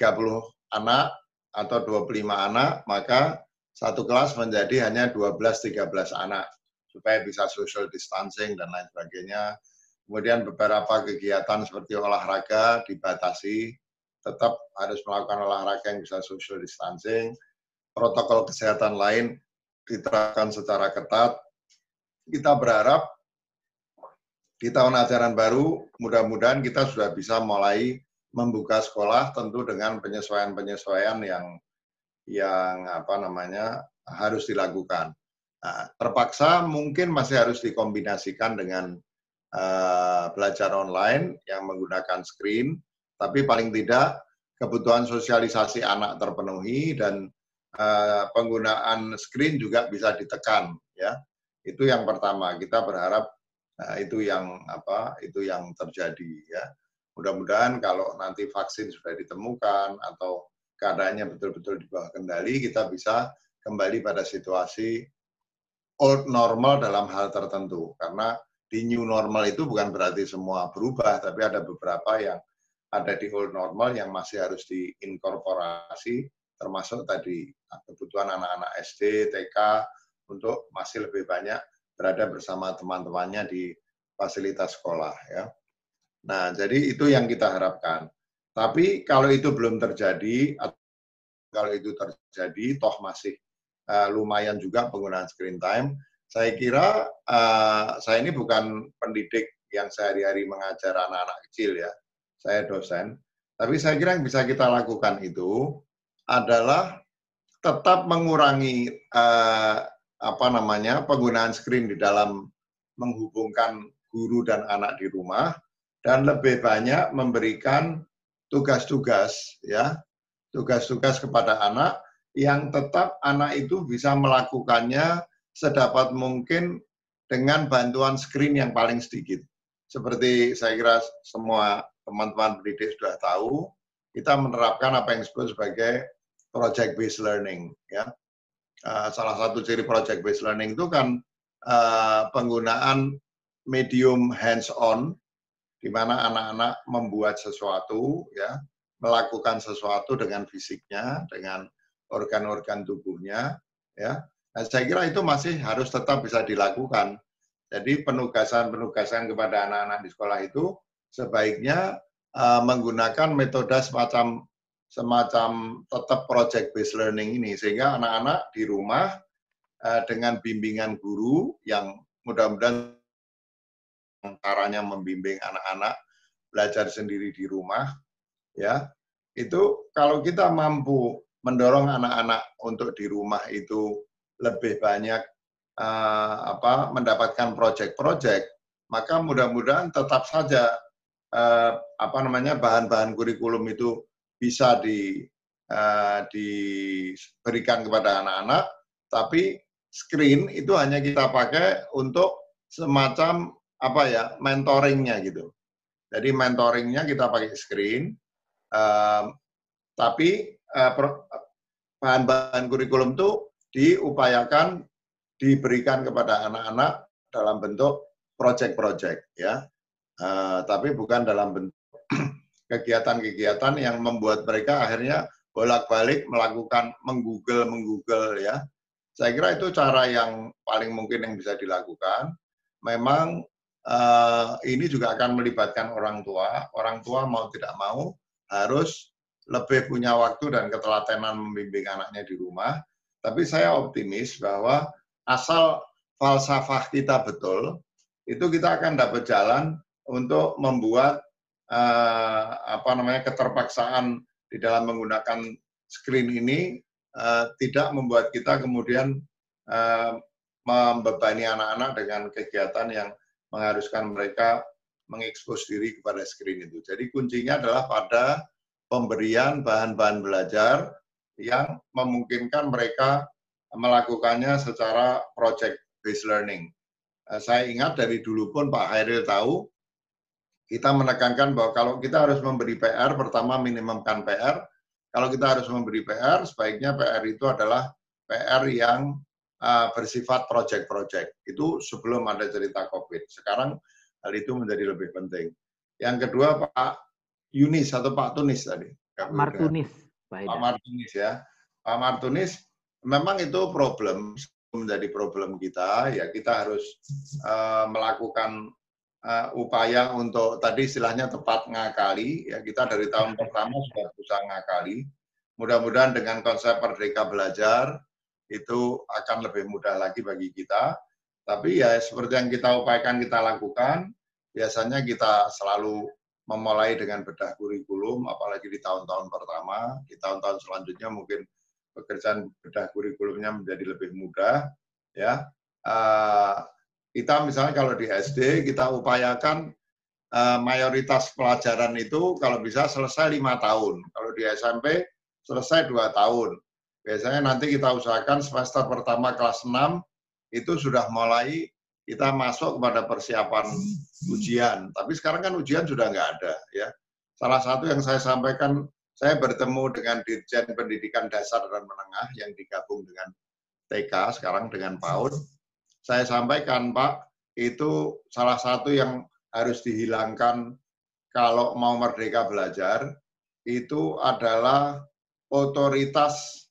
S2: anak, atau 25 anak, maka satu kelas menjadi hanya 12-13 anak supaya bisa social distancing dan lain sebagainya. Kemudian beberapa kegiatan seperti olahraga dibatasi, tetap harus melakukan olahraga yang bisa social distancing. Protokol kesehatan lain diterapkan secara ketat. Kita berharap di tahun ajaran baru, mudah-mudahan kita sudah bisa mulai membuka sekolah tentu dengan penyesuaian-penyesuaian yang yang apa namanya harus dilakukan. Nah, terpaksa mungkin masih harus dikombinasikan dengan uh, belajar online yang menggunakan screen, tapi paling tidak kebutuhan sosialisasi anak terpenuhi dan uh, penggunaan screen juga bisa ditekan, ya. Itu yang pertama. Kita berharap uh, itu yang apa? Itu yang terjadi, ya mudah-mudahan kalau nanti vaksin sudah ditemukan atau keadaannya betul-betul di bawah kendali, kita bisa kembali pada situasi old normal dalam hal tertentu. Karena di new normal itu bukan berarti semua berubah, tapi ada beberapa yang ada di old normal yang masih harus diinkorporasi, termasuk tadi kebutuhan anak-anak SD, TK, untuk masih lebih banyak berada bersama teman-temannya di fasilitas sekolah. ya. Nah, jadi itu yang kita harapkan. Tapi kalau itu belum terjadi, atau kalau itu terjadi, toh masih uh, lumayan juga penggunaan screen time, saya kira uh, saya ini bukan pendidik yang sehari-hari mengajar anak-anak kecil ya, saya dosen. Tapi saya kira yang bisa kita lakukan itu adalah tetap mengurangi uh, apa namanya penggunaan screen di dalam menghubungkan guru dan anak di rumah dan lebih banyak memberikan tugas-tugas ya tugas-tugas kepada anak yang tetap anak itu bisa melakukannya sedapat mungkin dengan bantuan screen yang paling sedikit. Seperti saya kira semua teman-teman pendidik sudah tahu, kita menerapkan apa yang disebut sebagai project based learning. Ya, uh, salah satu ciri project based learning itu kan uh, penggunaan medium hands on di mana anak-anak membuat sesuatu, ya, melakukan sesuatu dengan fisiknya, dengan organ-organ tubuhnya, ya. Nah, saya kira itu masih harus tetap bisa dilakukan. Jadi penugasan-penugasan kepada anak-anak di sekolah itu sebaiknya uh, menggunakan metode semacam semacam tetap project based learning ini sehingga anak-anak di rumah uh, dengan bimbingan guru yang mudah-mudahan caranya membimbing anak-anak belajar sendiri di rumah, ya. Itu kalau kita mampu mendorong anak-anak untuk di rumah itu lebih banyak uh, apa mendapatkan proyek-proyek, maka mudah-mudahan tetap saja uh, apa namanya bahan-bahan kurikulum itu bisa di uh, diberikan kepada anak-anak, tapi screen itu hanya kita pakai untuk semacam apa ya mentoringnya gitu. Jadi mentoringnya kita pakai screen, um, tapi bahan-bahan kurikulum itu diupayakan diberikan kepada anak-anak dalam bentuk project-project ya, uh, tapi bukan dalam bentuk [clears throat] kegiatan-kegiatan yang membuat mereka akhirnya bolak-balik melakukan menggoogle menggoogle ya. Saya kira itu cara yang paling mungkin yang bisa dilakukan. Memang uh, ini juga akan melibatkan orang tua. Orang tua mau tidak mau harus lebih punya waktu dan ketelatenan membimbing anaknya di rumah. Tapi saya optimis bahwa asal falsafah kita betul, itu kita akan dapat jalan untuk membuat uh, apa namanya keterpaksaan di dalam menggunakan screen ini uh, tidak membuat kita kemudian uh, membebani anak-anak dengan kegiatan yang mengharuskan mereka mengekspos diri kepada screen itu. Jadi kuncinya adalah pada pemberian bahan-bahan belajar yang memungkinkan mereka melakukannya secara project based learning. Saya ingat dari dulu pun Pak Hairil tahu kita menekankan bahwa kalau kita harus memberi PR, pertama minimumkan PR. Kalau kita harus memberi PR, sebaiknya PR itu adalah PR yang uh, bersifat project-project. Itu sebelum ada cerita COVID. Sekarang hal itu menjadi lebih penting. Yang kedua Pak Yunis atau Pak Tunis tadi.
S1: Pak Martunis.
S2: Pak Martunis ya. Pak Martunis, memang itu problem menjadi problem kita. Ya kita harus uh, melakukan uh, upaya untuk tadi istilahnya tepat ngakali ya kita dari tahun pertama sudah berusaha ngakali mudah-mudahan dengan konsep merdeka belajar itu akan lebih mudah lagi bagi kita tapi ya seperti yang kita upayakan kita lakukan biasanya kita selalu memulai dengan bedah kurikulum apalagi di tahun-tahun pertama di tahun-tahun selanjutnya mungkin pekerjaan bedah kurikulumnya menjadi lebih mudah ya uh, kita misalnya kalau di SD kita upayakan uh, mayoritas pelajaran itu kalau bisa selesai lima tahun. Kalau di SMP selesai dua tahun. Biasanya nanti kita usahakan semester pertama kelas 6 itu sudah mulai kita masuk kepada persiapan ujian. Tapi sekarang kan ujian sudah nggak ada ya. Salah satu yang saya sampaikan, saya bertemu dengan Dirjen Pendidikan Dasar dan Menengah yang digabung dengan TK sekarang dengan PAUD saya sampaikan Pak, itu salah satu yang harus dihilangkan kalau mau merdeka belajar itu adalah otoritas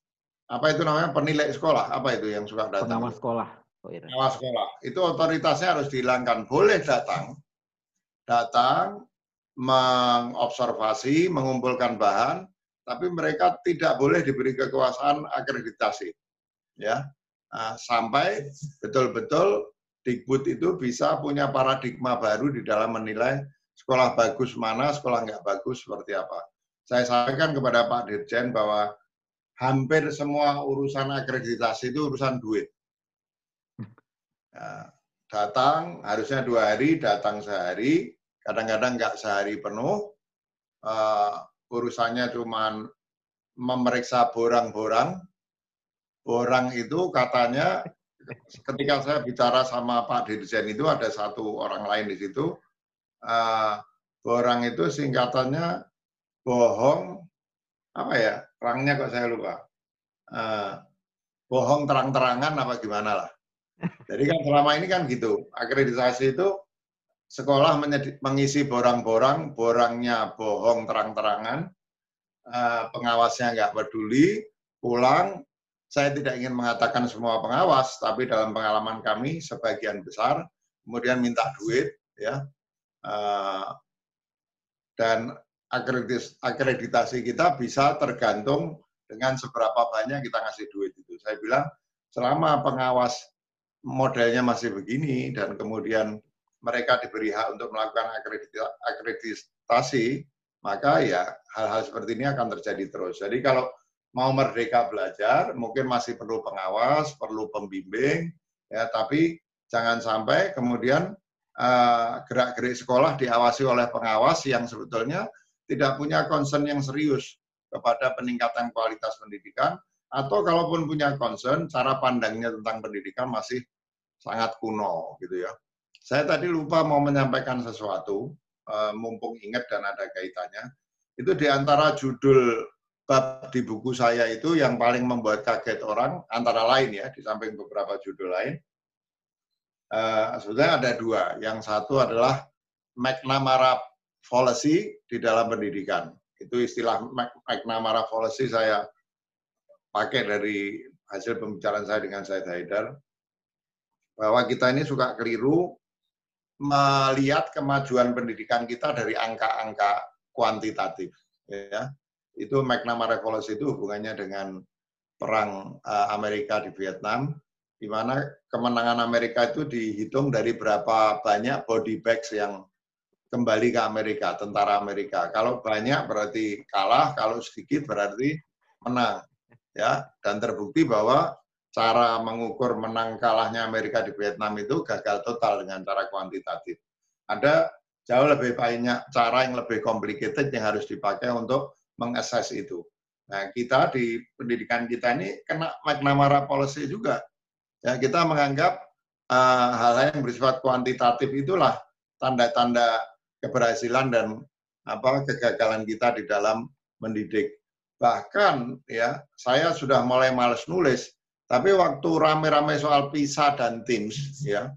S2: apa itu namanya? Penilai sekolah. Apa itu yang suka datang?
S1: Pengawas sekolah
S2: pengawas sekolah. Itu otoritasnya harus dihilangkan. Boleh datang. Datang mengobservasi mengumpulkan bahan tapi mereka tidak boleh diberi kekuasaan akreditasi. Ya. Nah, sampai betul-betul Dikbud itu bisa punya paradigma baru di dalam menilai sekolah bagus mana, sekolah nggak bagus seperti apa. Saya sampaikan kepada Pak Dirjen bahwa hampir semua urusan akreditasi itu urusan duit. Nah, datang harusnya dua hari, datang sehari, kadang-kadang nggak sehari penuh. Uh, urusannya cuma memeriksa borang-borang, orang itu katanya ketika saya bicara sama Pak Dirjen itu ada satu orang lain di situ, uh, orang itu singkatannya bohong, apa ya, orangnya kok saya lupa, uh, bohong terang-terangan apa gimana lah. [laughs] Jadi kan selama ini kan gitu, akreditasi itu sekolah mengisi borang-borang, borangnya bohong terang-terangan, uh, pengawasnya nggak peduli, pulang. Saya tidak ingin mengatakan semua pengawas, tapi dalam pengalaman kami sebagian besar kemudian minta duit, ya, uh, dan akreditasi kita bisa tergantung dengan seberapa banyak kita ngasih duit itu. Saya bilang selama pengawas modelnya masih begini dan kemudian mereka diberi hak untuk melakukan akreditasi, maka ya hal-hal seperti ini akan terjadi terus. Jadi kalau mau merdeka belajar, mungkin masih perlu pengawas, perlu pembimbing, ya, tapi jangan sampai kemudian uh, gerak-gerik sekolah diawasi oleh pengawas yang sebetulnya tidak punya concern yang serius kepada peningkatan kualitas pendidikan, atau kalaupun punya concern, cara pandangnya tentang pendidikan masih sangat kuno, gitu ya. Saya tadi lupa mau menyampaikan sesuatu, uh, mumpung ingat dan ada kaitannya. Itu di antara judul bab di buku saya itu yang paling membuat kaget orang antara lain ya di samping beberapa judul lain uh, sebetulnya ada dua yang satu adalah McNamara policy di dalam pendidikan. Itu istilah McNamara policy saya pakai dari hasil pembicaraan saya dengan Said Haidar bahwa kita ini suka keliru melihat kemajuan pendidikan kita dari angka-angka kuantitatif ya. Itu McNamara Policy itu hubungannya dengan perang uh, Amerika di Vietnam, di mana kemenangan Amerika itu dihitung dari berapa banyak body bags yang kembali ke Amerika, tentara Amerika. Kalau banyak berarti kalah, kalau sedikit berarti menang. Ya, dan terbukti bahwa cara mengukur menang kalahnya Amerika di Vietnam itu gagal total dengan cara kuantitatif. Ada jauh lebih banyak cara yang lebih complicated yang harus dipakai untuk mengakses itu. Nah, kita di pendidikan kita ini kena McNamara policy juga. Ya, kita menganggap uh, hal-hal yang bersifat kuantitatif itulah tanda-tanda keberhasilan dan apa kegagalan kita di dalam mendidik. Bahkan ya, saya sudah mulai males nulis, tapi waktu rame-rame soal PISA dan TIMS ya,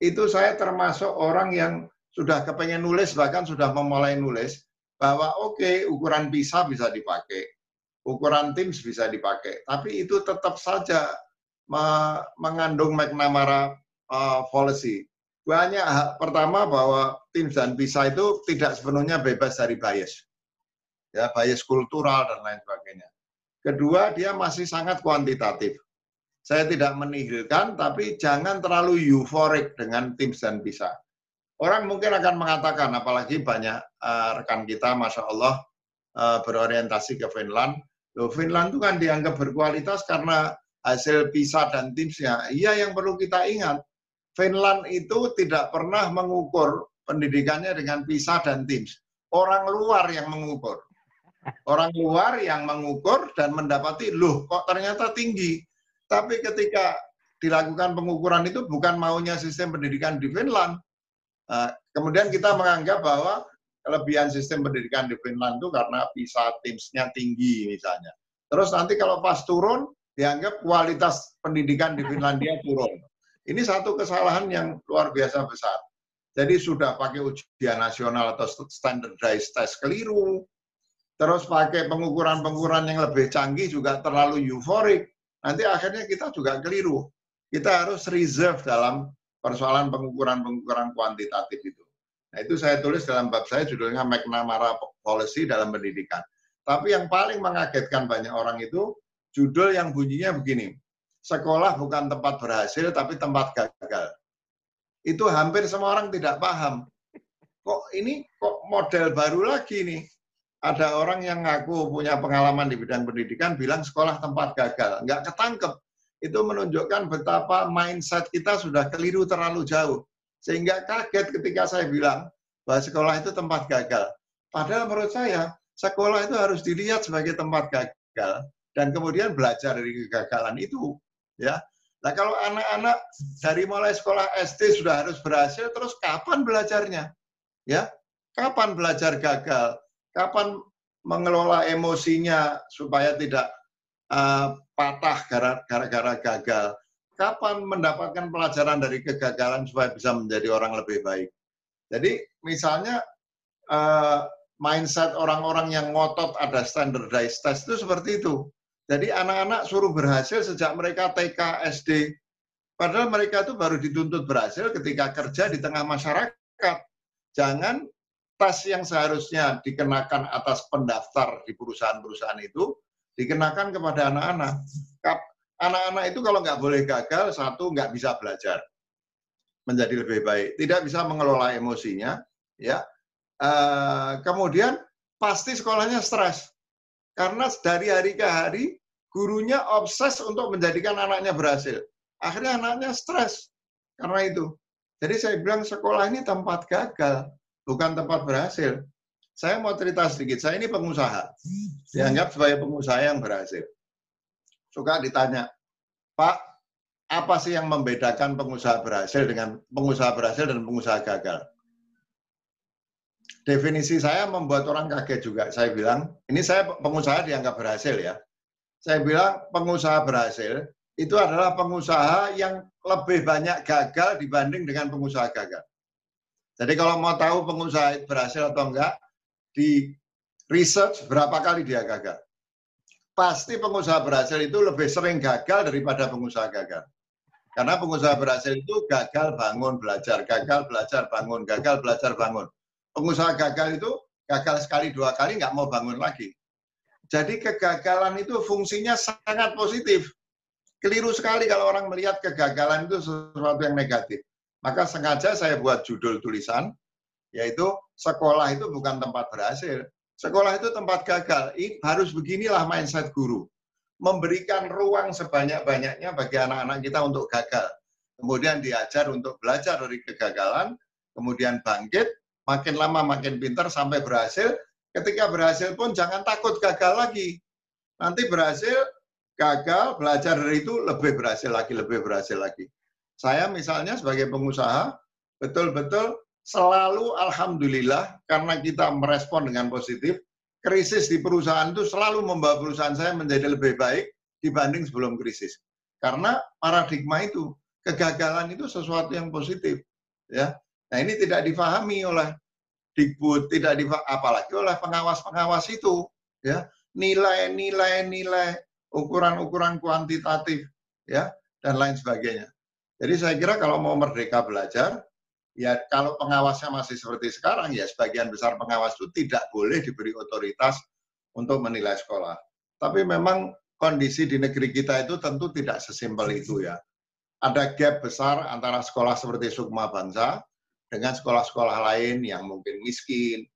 S2: itu saya termasuk orang yang sudah kepengen nulis bahkan sudah memulai nulis bahwa oke okay, ukuran PISA bisa dipakai, ukuran TIMS bisa dipakai, tapi itu tetap saja mengandung McNamara uh, policy banyak hak. Pertama bahwa tim dan PISA itu tidak sepenuhnya bebas dari bias. Ya, bias kultural dan lain sebagainya. Kedua, dia masih sangat kuantitatif. Saya tidak menihilkan, tapi jangan terlalu euforik dengan tim dan PISA. Orang mungkin akan mengatakan, apalagi banyak uh, rekan kita, Masya Allah, uh, berorientasi ke Finland. Loh, Finland itu kan dianggap berkualitas karena hasil PISA dan TIMS-nya. Iya yang perlu kita ingat, Finland itu tidak pernah mengukur pendidikannya dengan PISA dan TIMS. Orang luar yang mengukur. Orang luar yang mengukur dan mendapati, loh kok ternyata tinggi. Tapi ketika dilakukan pengukuran itu bukan maunya sistem pendidikan di Finland. Nah, kemudian kita menganggap bahwa kelebihan sistem pendidikan di Finland itu karena PISA TIMS-nya tinggi misalnya. Terus nanti kalau pas turun, dianggap kualitas pendidikan di Finlandia turun. Ini satu kesalahan yang luar biasa besar. Jadi sudah pakai ujian nasional atau standardized test keliru, terus pakai pengukuran-pengukuran yang lebih canggih juga terlalu euforik, nanti akhirnya kita juga keliru. Kita harus reserve dalam persoalan pengukuran-pengukuran kuantitatif itu. Nah itu saya tulis dalam bab saya judulnya McNamara Policy dalam pendidikan. Tapi yang paling mengagetkan banyak orang itu judul yang bunyinya begini, sekolah bukan tempat berhasil tapi tempat gagal. Itu hampir semua orang tidak paham. Kok ini kok model baru lagi nih? Ada orang yang ngaku punya pengalaman di bidang pendidikan bilang sekolah tempat gagal. Nggak ketangkep. Itu menunjukkan betapa mindset kita sudah keliru terlalu jauh. Sehingga kaget ketika saya bilang bahwa sekolah itu tempat gagal. Padahal menurut saya, sekolah itu harus dilihat sebagai tempat gagal dan kemudian belajar dari kegagalan itu ya. Nah kalau anak-anak dari mulai sekolah SD sudah harus berhasil, terus kapan belajarnya? Ya, kapan belajar gagal? Kapan mengelola emosinya supaya tidak uh, patah gara-gara gagal? Kapan mendapatkan pelajaran dari kegagalan supaya bisa menjadi orang lebih baik? Jadi misalnya uh, mindset orang-orang yang ngotot ada standardized test itu seperti itu. Jadi anak-anak suruh berhasil sejak mereka TK, SD. Padahal mereka itu baru dituntut berhasil ketika kerja di tengah masyarakat. Jangan tes yang seharusnya dikenakan atas pendaftar di perusahaan-perusahaan itu dikenakan kepada anak-anak. Anak-anak itu kalau nggak boleh gagal, satu nggak bisa belajar menjadi lebih baik, tidak bisa mengelola emosinya, ya. Uh, kemudian pasti sekolahnya stres karena dari hari ke hari gurunya obses untuk menjadikan anaknya berhasil. Akhirnya anaknya stres karena itu. Jadi saya bilang sekolah ini tempat gagal, bukan tempat berhasil. Saya mau cerita sedikit, saya ini pengusaha. Dianggap sebagai pengusaha yang berhasil. Suka ditanya, Pak, apa sih yang membedakan pengusaha berhasil dengan pengusaha berhasil dan pengusaha gagal? Definisi saya membuat orang kaget juga. Saya bilang, ini saya pengusaha dianggap berhasil ya saya bilang pengusaha berhasil itu adalah pengusaha yang lebih banyak gagal dibanding dengan pengusaha gagal. Jadi kalau mau tahu pengusaha berhasil atau enggak, di research berapa kali dia gagal. Pasti pengusaha berhasil itu lebih sering gagal daripada pengusaha gagal. Karena pengusaha berhasil itu gagal bangun belajar, gagal belajar bangun, gagal belajar bangun. Pengusaha gagal itu gagal sekali dua kali nggak mau bangun lagi. Jadi kegagalan itu fungsinya sangat positif. Keliru sekali kalau orang melihat kegagalan itu sesuatu yang negatif. Maka sengaja saya buat judul tulisan, yaitu sekolah itu bukan tempat berhasil. Sekolah itu tempat gagal. Ini harus beginilah mindset guru. Memberikan ruang sebanyak-banyaknya bagi anak-anak kita untuk gagal. Kemudian diajar untuk belajar dari kegagalan, kemudian bangkit, makin lama makin pintar sampai berhasil. Ketika berhasil pun jangan takut gagal lagi. Nanti berhasil, gagal, belajar dari itu lebih berhasil lagi, lebih berhasil lagi. Saya misalnya sebagai pengusaha, betul-betul selalu alhamdulillah karena kita merespon dengan positif, krisis di perusahaan itu selalu membawa perusahaan saya menjadi lebih baik dibanding sebelum krisis. Karena paradigma itu, kegagalan itu sesuatu yang positif. ya. Nah ini tidak difahami oleh Dikbud, tidak difahami, apalagi oleh pengawas-pengawas itu. ya Nilai, nilai, nilai, ukuran-ukuran kuantitatif, ya, dan lain sebagainya. Jadi saya kira kalau mau merdeka belajar, ya kalau pengawasnya masih seperti sekarang, ya sebagian besar pengawas itu tidak boleh diberi otoritas untuk menilai sekolah. Tapi memang kondisi di negeri kita itu tentu tidak sesimpel itu ya. Ada gap besar antara sekolah seperti Sukma Bangsa dengan sekolah-sekolah lain yang mungkin miskin,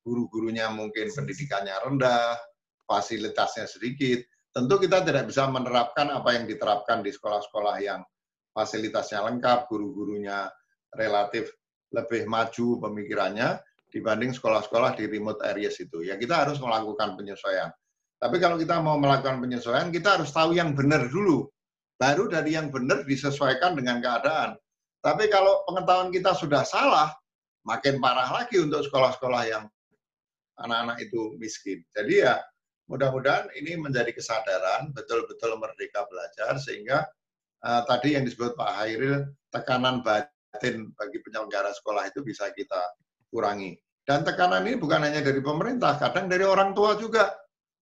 S2: guru-gurunya mungkin pendidikannya rendah, fasilitasnya sedikit, Tentu kita tidak bisa menerapkan apa yang diterapkan di sekolah-sekolah yang fasilitasnya lengkap, guru-gurunya relatif lebih maju pemikirannya dibanding sekolah-sekolah di remote areas itu. Ya kita harus melakukan penyesuaian. Tapi kalau kita mau melakukan penyesuaian, kita harus tahu yang benar dulu. Baru dari yang benar disesuaikan dengan keadaan. Tapi kalau pengetahuan kita sudah salah, makin parah lagi untuk sekolah-sekolah yang anak-anak itu miskin. Jadi ya mudah-mudahan ini menjadi kesadaran betul-betul merdeka belajar sehingga uh, tadi yang disebut Pak Hairil tekanan batin bagi penyelenggara sekolah itu bisa kita kurangi. Dan tekanan ini bukan hanya dari pemerintah, kadang dari orang tua juga.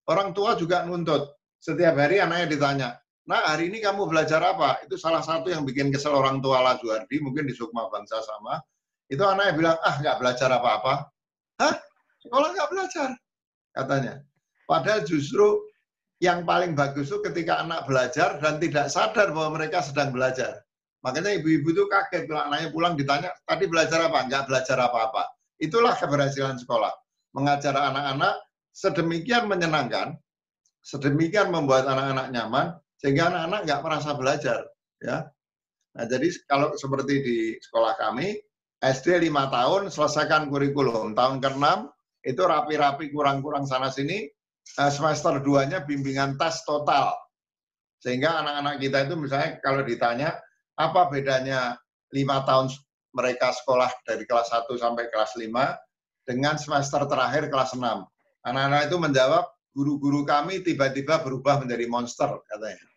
S2: Orang tua juga nuntut. Setiap hari anaknya ditanya, nah hari ini kamu belajar apa? Itu salah satu yang bikin kesel orang tua lah Juardi, mungkin di Sukma Bangsa sama. Itu anaknya bilang, ah nggak belajar apa-apa. Hah? Sekolah nggak belajar? Katanya. Padahal justru yang paling bagus itu ketika anak belajar dan tidak sadar bahwa mereka sedang belajar. Makanya ibu-ibu itu kaget kalau anaknya pulang ditanya, tadi belajar apa? Enggak belajar apa-apa. Itulah keberhasilan sekolah. Mengajar anak-anak sedemikian menyenangkan, sedemikian membuat anak-anak nyaman, sehingga anak-anak nggak merasa belajar. ya. Nah, jadi kalau seperti di sekolah kami, SD 5 tahun selesaikan kurikulum, tahun ke-6 itu rapi-rapi kurang-kurang sana-sini, Eh, semester 2-nya bimbingan tes total. Sehingga anak-anak kita itu misalnya kalau ditanya, apa bedanya lima tahun mereka sekolah dari kelas 1 sampai kelas 5 dengan semester terakhir kelas 6. Anak-anak itu menjawab, guru-guru kami tiba-tiba berubah menjadi monster, katanya.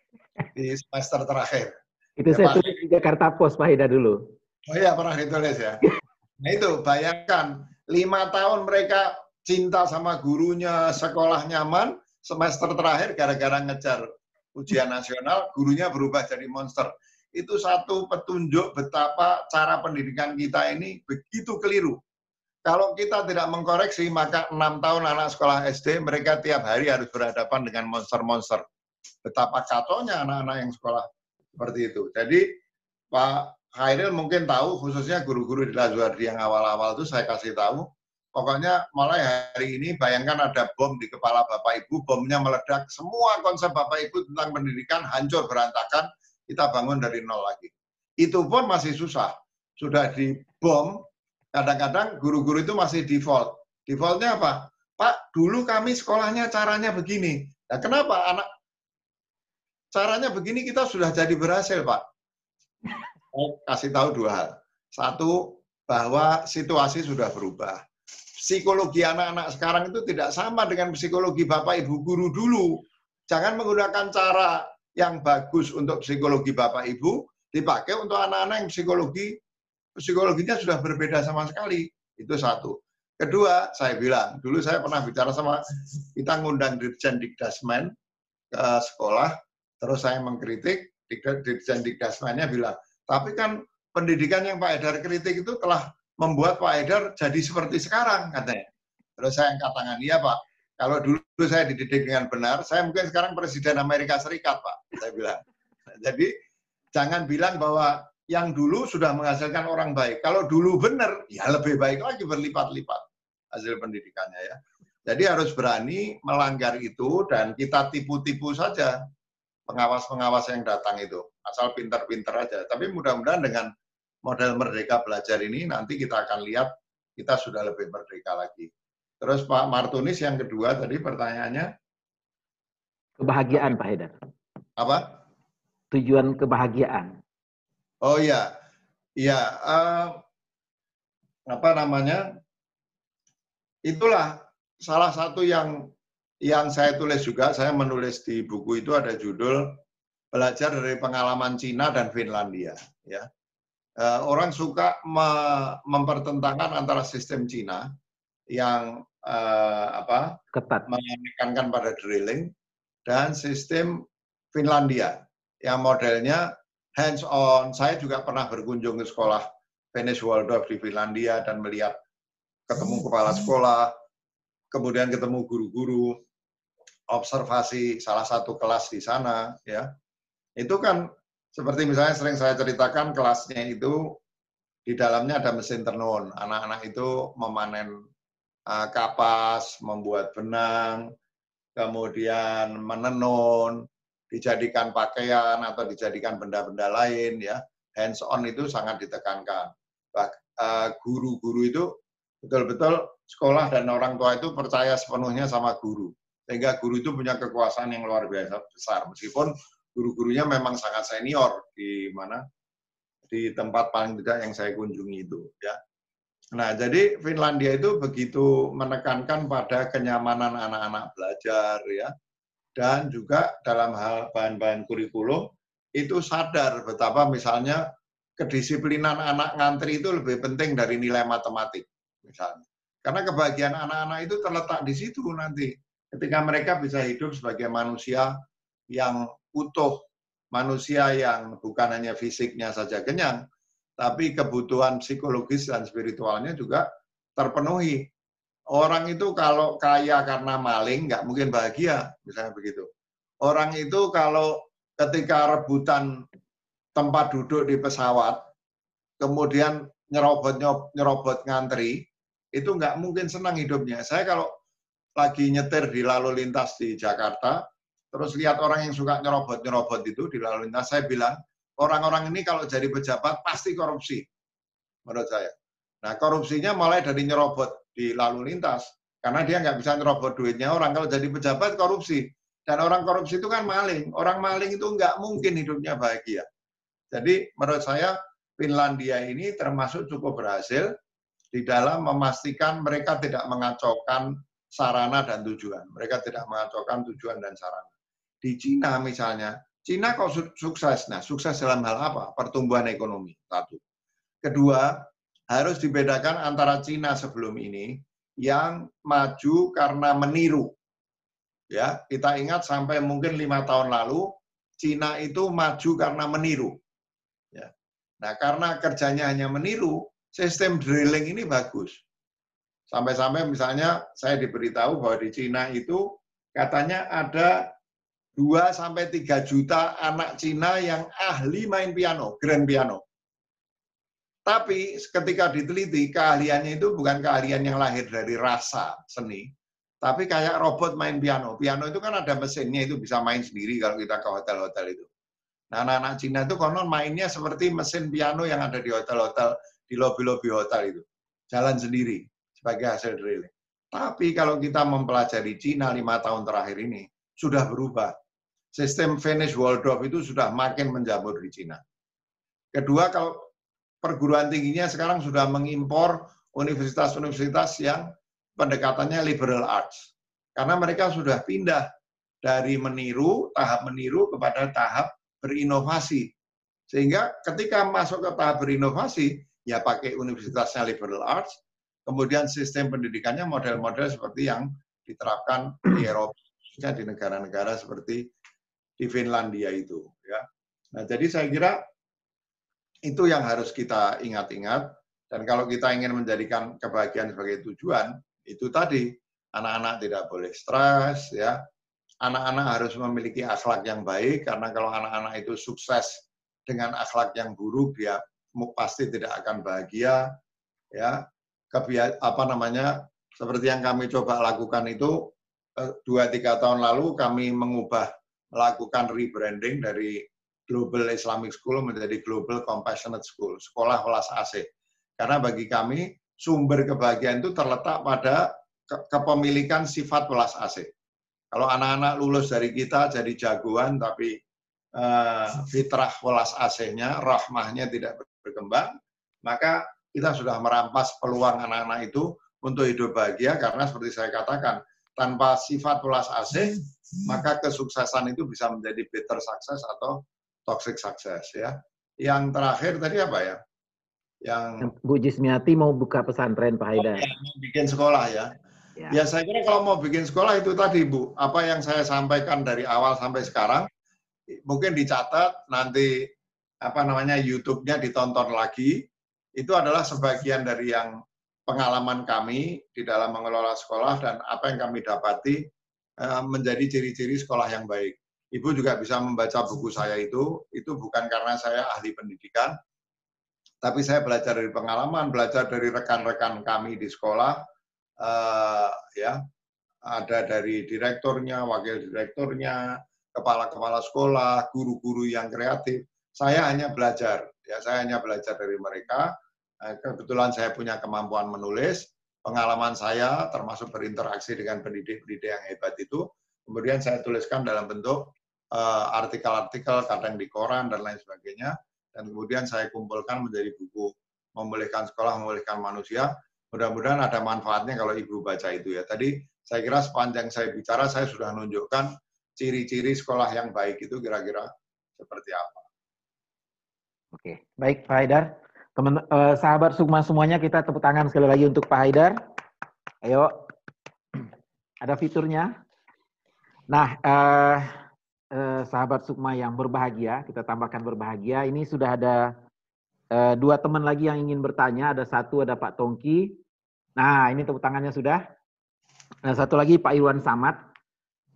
S2: Di semester terakhir.
S1: Itu ya, saya tulis di Jakarta Post, Pak Hida dulu.
S2: Oh iya, pernah ditulis ya. Nah itu, bayangkan, lima tahun mereka cinta sama gurunya, sekolah nyaman, semester terakhir gara-gara ngejar ujian nasional, gurunya berubah jadi monster. Itu satu petunjuk betapa cara pendidikan kita ini begitu keliru. Kalau kita tidak mengkoreksi, maka enam tahun anak sekolah SD, mereka tiap hari harus berhadapan dengan monster-monster. Betapa katonya anak-anak yang sekolah seperti itu. Jadi, Pak Khairil mungkin tahu, khususnya guru-guru di Lazuardi yang awal-awal itu saya kasih tahu, Pokoknya mulai hari ini bayangkan ada bom di kepala Bapak Ibu, bomnya meledak, semua konsep Bapak Ibu tentang pendidikan hancur berantakan, kita bangun dari nol lagi. Itu pun masih susah. Sudah di bom, kadang-kadang guru-guru itu masih default. Defaultnya apa? Pak, dulu kami sekolahnya caranya begini. Nah, kenapa anak caranya begini kita sudah jadi berhasil, Pak? Saya kasih tahu dua hal. Satu, bahwa situasi sudah berubah psikologi anak-anak sekarang itu tidak sama dengan psikologi Bapak Ibu guru dulu. Jangan menggunakan cara yang bagus untuk psikologi Bapak Ibu dipakai untuk anak-anak yang psikologi psikologinya sudah berbeda sama sekali. Itu satu. Kedua, saya bilang, dulu saya pernah bicara sama kita ngundang Dirjen Dikdasmen ke sekolah, terus saya mengkritik, Dirjen Dikdasmennya bilang, tapi kan pendidikan yang Pak Edar kritik itu telah membuat Pak Haidar jadi seperti sekarang katanya. Terus saya angkat tangan, iya Pak, Kalau dulu saya dididik dengan benar, saya mungkin sekarang Presiden Amerika Serikat, Pak. Saya bilang. Jadi jangan bilang bahwa yang dulu sudah menghasilkan orang baik. Kalau dulu benar, ya lebih baik lagi berlipat-lipat hasil pendidikannya ya. Jadi harus berani melanggar itu dan kita tipu-tipu saja pengawas-pengawas yang datang itu. Asal pinter-pinter aja. Tapi mudah-mudahan dengan model merdeka belajar ini nanti kita akan lihat kita sudah lebih merdeka lagi. Terus Pak Martunis yang kedua tadi pertanyaannya?
S1: Kebahagiaan Pak Haidar.
S2: Apa?
S1: Tujuan kebahagiaan.
S2: Oh iya, iya. Uh, apa namanya? Itulah salah satu yang yang saya tulis juga. Saya menulis di buku itu ada judul belajar dari pengalaman Cina dan Finlandia. Ya, uh, orang suka me mempertentangkan antara sistem Cina yang uh, apa
S1: ketat
S2: menekankan pada drilling dan sistem Finlandia yang modelnya hands on. Saya juga pernah berkunjung ke sekolah Venice Waldorf di Finlandia dan melihat ketemu kepala sekolah, kemudian ketemu guru-guru, observasi salah satu kelas di sana, ya. Itu kan seperti misalnya sering saya ceritakan kelasnya itu di dalamnya ada mesin tenun. Anak-anak itu memanen uh, kapas, membuat benang, kemudian menenun, dijadikan pakaian atau dijadikan benda-benda lain ya. Hands on itu sangat ditekankan. Guru-guru itu betul-betul sekolah dan orang tua itu percaya sepenuhnya sama guru. Sehingga guru itu punya kekuasaan yang luar biasa besar. Meskipun guru-gurunya memang sangat senior di mana di tempat paling tidak yang saya kunjungi itu ya Nah, jadi Finlandia itu begitu menekankan pada kenyamanan anak-anak belajar ya. Dan juga dalam hal bahan-bahan kurikulum itu sadar betapa misalnya kedisiplinan anak ngantri itu lebih penting dari nilai matematik misalnya. Karena kebahagiaan anak-anak itu terletak di situ nanti. Ketika mereka bisa hidup sebagai manusia yang utuh, manusia yang bukan hanya fisiknya saja kenyang, tapi kebutuhan psikologis dan spiritualnya juga terpenuhi. Orang itu kalau kaya karena maling nggak mungkin bahagia, misalnya begitu. Orang itu kalau ketika rebutan tempat duduk di pesawat, kemudian nyerobot nyerobot ngantri, itu nggak mungkin senang hidupnya. Saya kalau lagi nyetir di lalu lintas di Jakarta, terus lihat orang yang suka nyerobot nyerobot itu di lalu lintas, saya bilang, orang-orang ini kalau jadi pejabat pasti korupsi, menurut saya. Nah, korupsinya mulai dari nyerobot di lalu lintas, karena dia nggak bisa nyerobot duitnya orang. Kalau jadi pejabat korupsi, dan orang korupsi itu kan maling. Orang maling itu nggak mungkin hidupnya bahagia. Jadi menurut saya Finlandia ini termasuk cukup berhasil di dalam memastikan mereka tidak mengacaukan sarana dan tujuan. Mereka tidak mengacaukan tujuan dan sarana. Di Cina misalnya, Cina kok sukses? Nah, sukses dalam hal apa? Pertumbuhan ekonomi, satu. Kedua, harus dibedakan antara Cina sebelum ini yang maju karena meniru. Ya, kita ingat sampai mungkin lima tahun lalu, Cina itu maju karena meniru. Ya. Nah, karena kerjanya hanya meniru, sistem drilling ini bagus. Sampai-sampai misalnya saya diberitahu bahwa di Cina itu katanya ada 2 sampai 3 juta anak Cina yang ahli main piano, grand piano. Tapi ketika diteliti, keahliannya itu bukan keahlian yang lahir dari rasa seni, tapi kayak robot main piano. Piano itu kan ada mesinnya, itu bisa main sendiri kalau kita ke hotel-hotel itu. Nah, anak-anak Cina itu konon mainnya seperti mesin piano yang ada di hotel-hotel, di lobi-lobi hotel itu. Jalan sendiri sebagai hasil drilling. Tapi kalau kita mempelajari Cina lima tahun terakhir ini, sudah berubah sistem Venice Waldorf itu sudah makin menjamur di Cina. Kedua, kalau perguruan tingginya sekarang sudah mengimpor universitas-universitas yang pendekatannya liberal arts. Karena mereka sudah pindah dari meniru, tahap meniru kepada tahap berinovasi. Sehingga ketika masuk ke tahap berinovasi, ya pakai universitasnya liberal arts, kemudian sistem pendidikannya model-model seperti yang diterapkan di [clears throat] Eropa, di negara-negara seperti di Finlandia itu ya. Nah, jadi saya kira itu yang harus kita ingat-ingat dan kalau kita ingin menjadikan kebahagiaan sebagai tujuan, itu tadi anak-anak tidak boleh stres, ya. Anak-anak harus memiliki akhlak yang baik karena kalau anak-anak itu sukses dengan akhlak yang buruk dia pasti tidak akan bahagia, ya. Apa namanya seperti yang kami coba lakukan itu eh, dua tiga tahun lalu kami mengubah melakukan rebranding dari Global Islamic School menjadi Global Compassionate School, sekolah welas asih. Karena bagi kami sumber kebahagiaan itu terletak pada kepemilikan sifat welas asih. Kalau anak-anak lulus dari kita jadi jagoan tapi uh, fitrah welas asihnya, rahmahnya tidak berkembang, maka kita sudah merampas peluang anak-anak itu untuk hidup bahagia karena seperti saya katakan, tanpa sifat welas asih, maka kesuksesan itu bisa menjadi better success atau toxic success ya. Yang terakhir tadi apa ya?
S1: Yang Bu Jismiati mau buka pesantren Pak Haidar.
S2: Oh, ya, bikin sekolah ya. Ya. ya saya kira kalau mau bikin sekolah itu tadi Bu, apa yang saya sampaikan dari awal sampai sekarang mungkin dicatat nanti apa namanya YouTube-nya ditonton lagi. Itu adalah sebagian dari yang pengalaman kami di dalam mengelola sekolah dan apa yang kami dapati eh, menjadi ciri-ciri sekolah yang baik. Ibu juga bisa membaca buku saya itu, itu bukan karena saya ahli pendidikan, tapi saya belajar dari pengalaman, belajar dari rekan-rekan kami di sekolah, uh, ya ada dari direkturnya, wakil direkturnya, kepala-kepala sekolah, guru-guru yang kreatif. Saya hanya belajar, ya saya hanya belajar dari mereka. Eh, kebetulan saya punya kemampuan menulis, pengalaman saya termasuk berinteraksi dengan pendidik-pendidik yang hebat itu, kemudian saya tuliskan dalam bentuk eh, artikel-artikel, kadang di koran dan lain sebagainya, dan kemudian saya kumpulkan menjadi buku memulihkan sekolah, memulihkan manusia, Mudah-mudahan ada manfaatnya kalau Ibu baca itu ya. Tadi saya kira sepanjang saya bicara saya sudah menunjukkan ciri-ciri sekolah yang baik itu kira-kira seperti apa.
S1: Oke, baik Pak Haidar. Teman eh, sahabat Sukma semuanya kita tepuk tangan sekali lagi untuk Pak Haidar. Ayo. [clears throat] Ada fiturnya. Nah, eh, eh, sahabat Sukma yang berbahagia, kita tambahkan berbahagia. Ini sudah ada eh, dua teman lagi yang ingin bertanya. Ada satu ada Pak Tongki, Nah, ini tepuk tangannya sudah. Nah, satu lagi Pak Iwan Samad.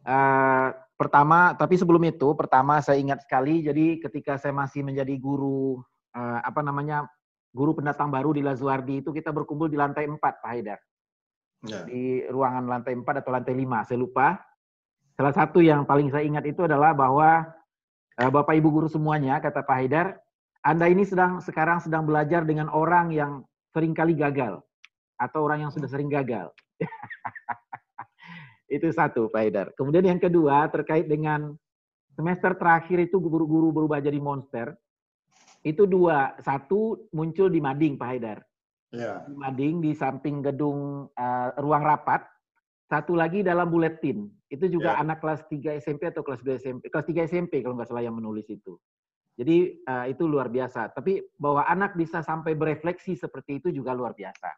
S1: Uh, pertama, tapi sebelum itu, pertama saya ingat sekali, jadi ketika saya masih menjadi guru, uh, apa namanya, guru pendatang baru di Lazuardi itu kita berkumpul di lantai 4, Pak Haidar. Ya. Di ruangan lantai 4 atau lantai 5, saya lupa. Salah satu yang paling saya ingat itu adalah bahwa uh, Bapak Ibu guru semuanya, kata Pak Haidar, Anda ini sedang sekarang sedang belajar dengan orang yang sering kali gagal atau orang yang sudah sering gagal. [laughs] itu satu, Pak Haidar. Kemudian yang kedua terkait dengan semester terakhir itu guru-guru berubah jadi monster. Itu dua, satu muncul di Mading, Pak Haidar. Ya. Di Mading di samping gedung uh, ruang rapat. Satu lagi dalam buletin. Itu juga ya. anak kelas 3 SMP atau kelas 2 SMP, kelas 3 SMP kalau nggak salah yang menulis itu. Jadi uh, itu luar biasa. Tapi bahwa anak bisa sampai berefleksi seperti itu juga luar biasa.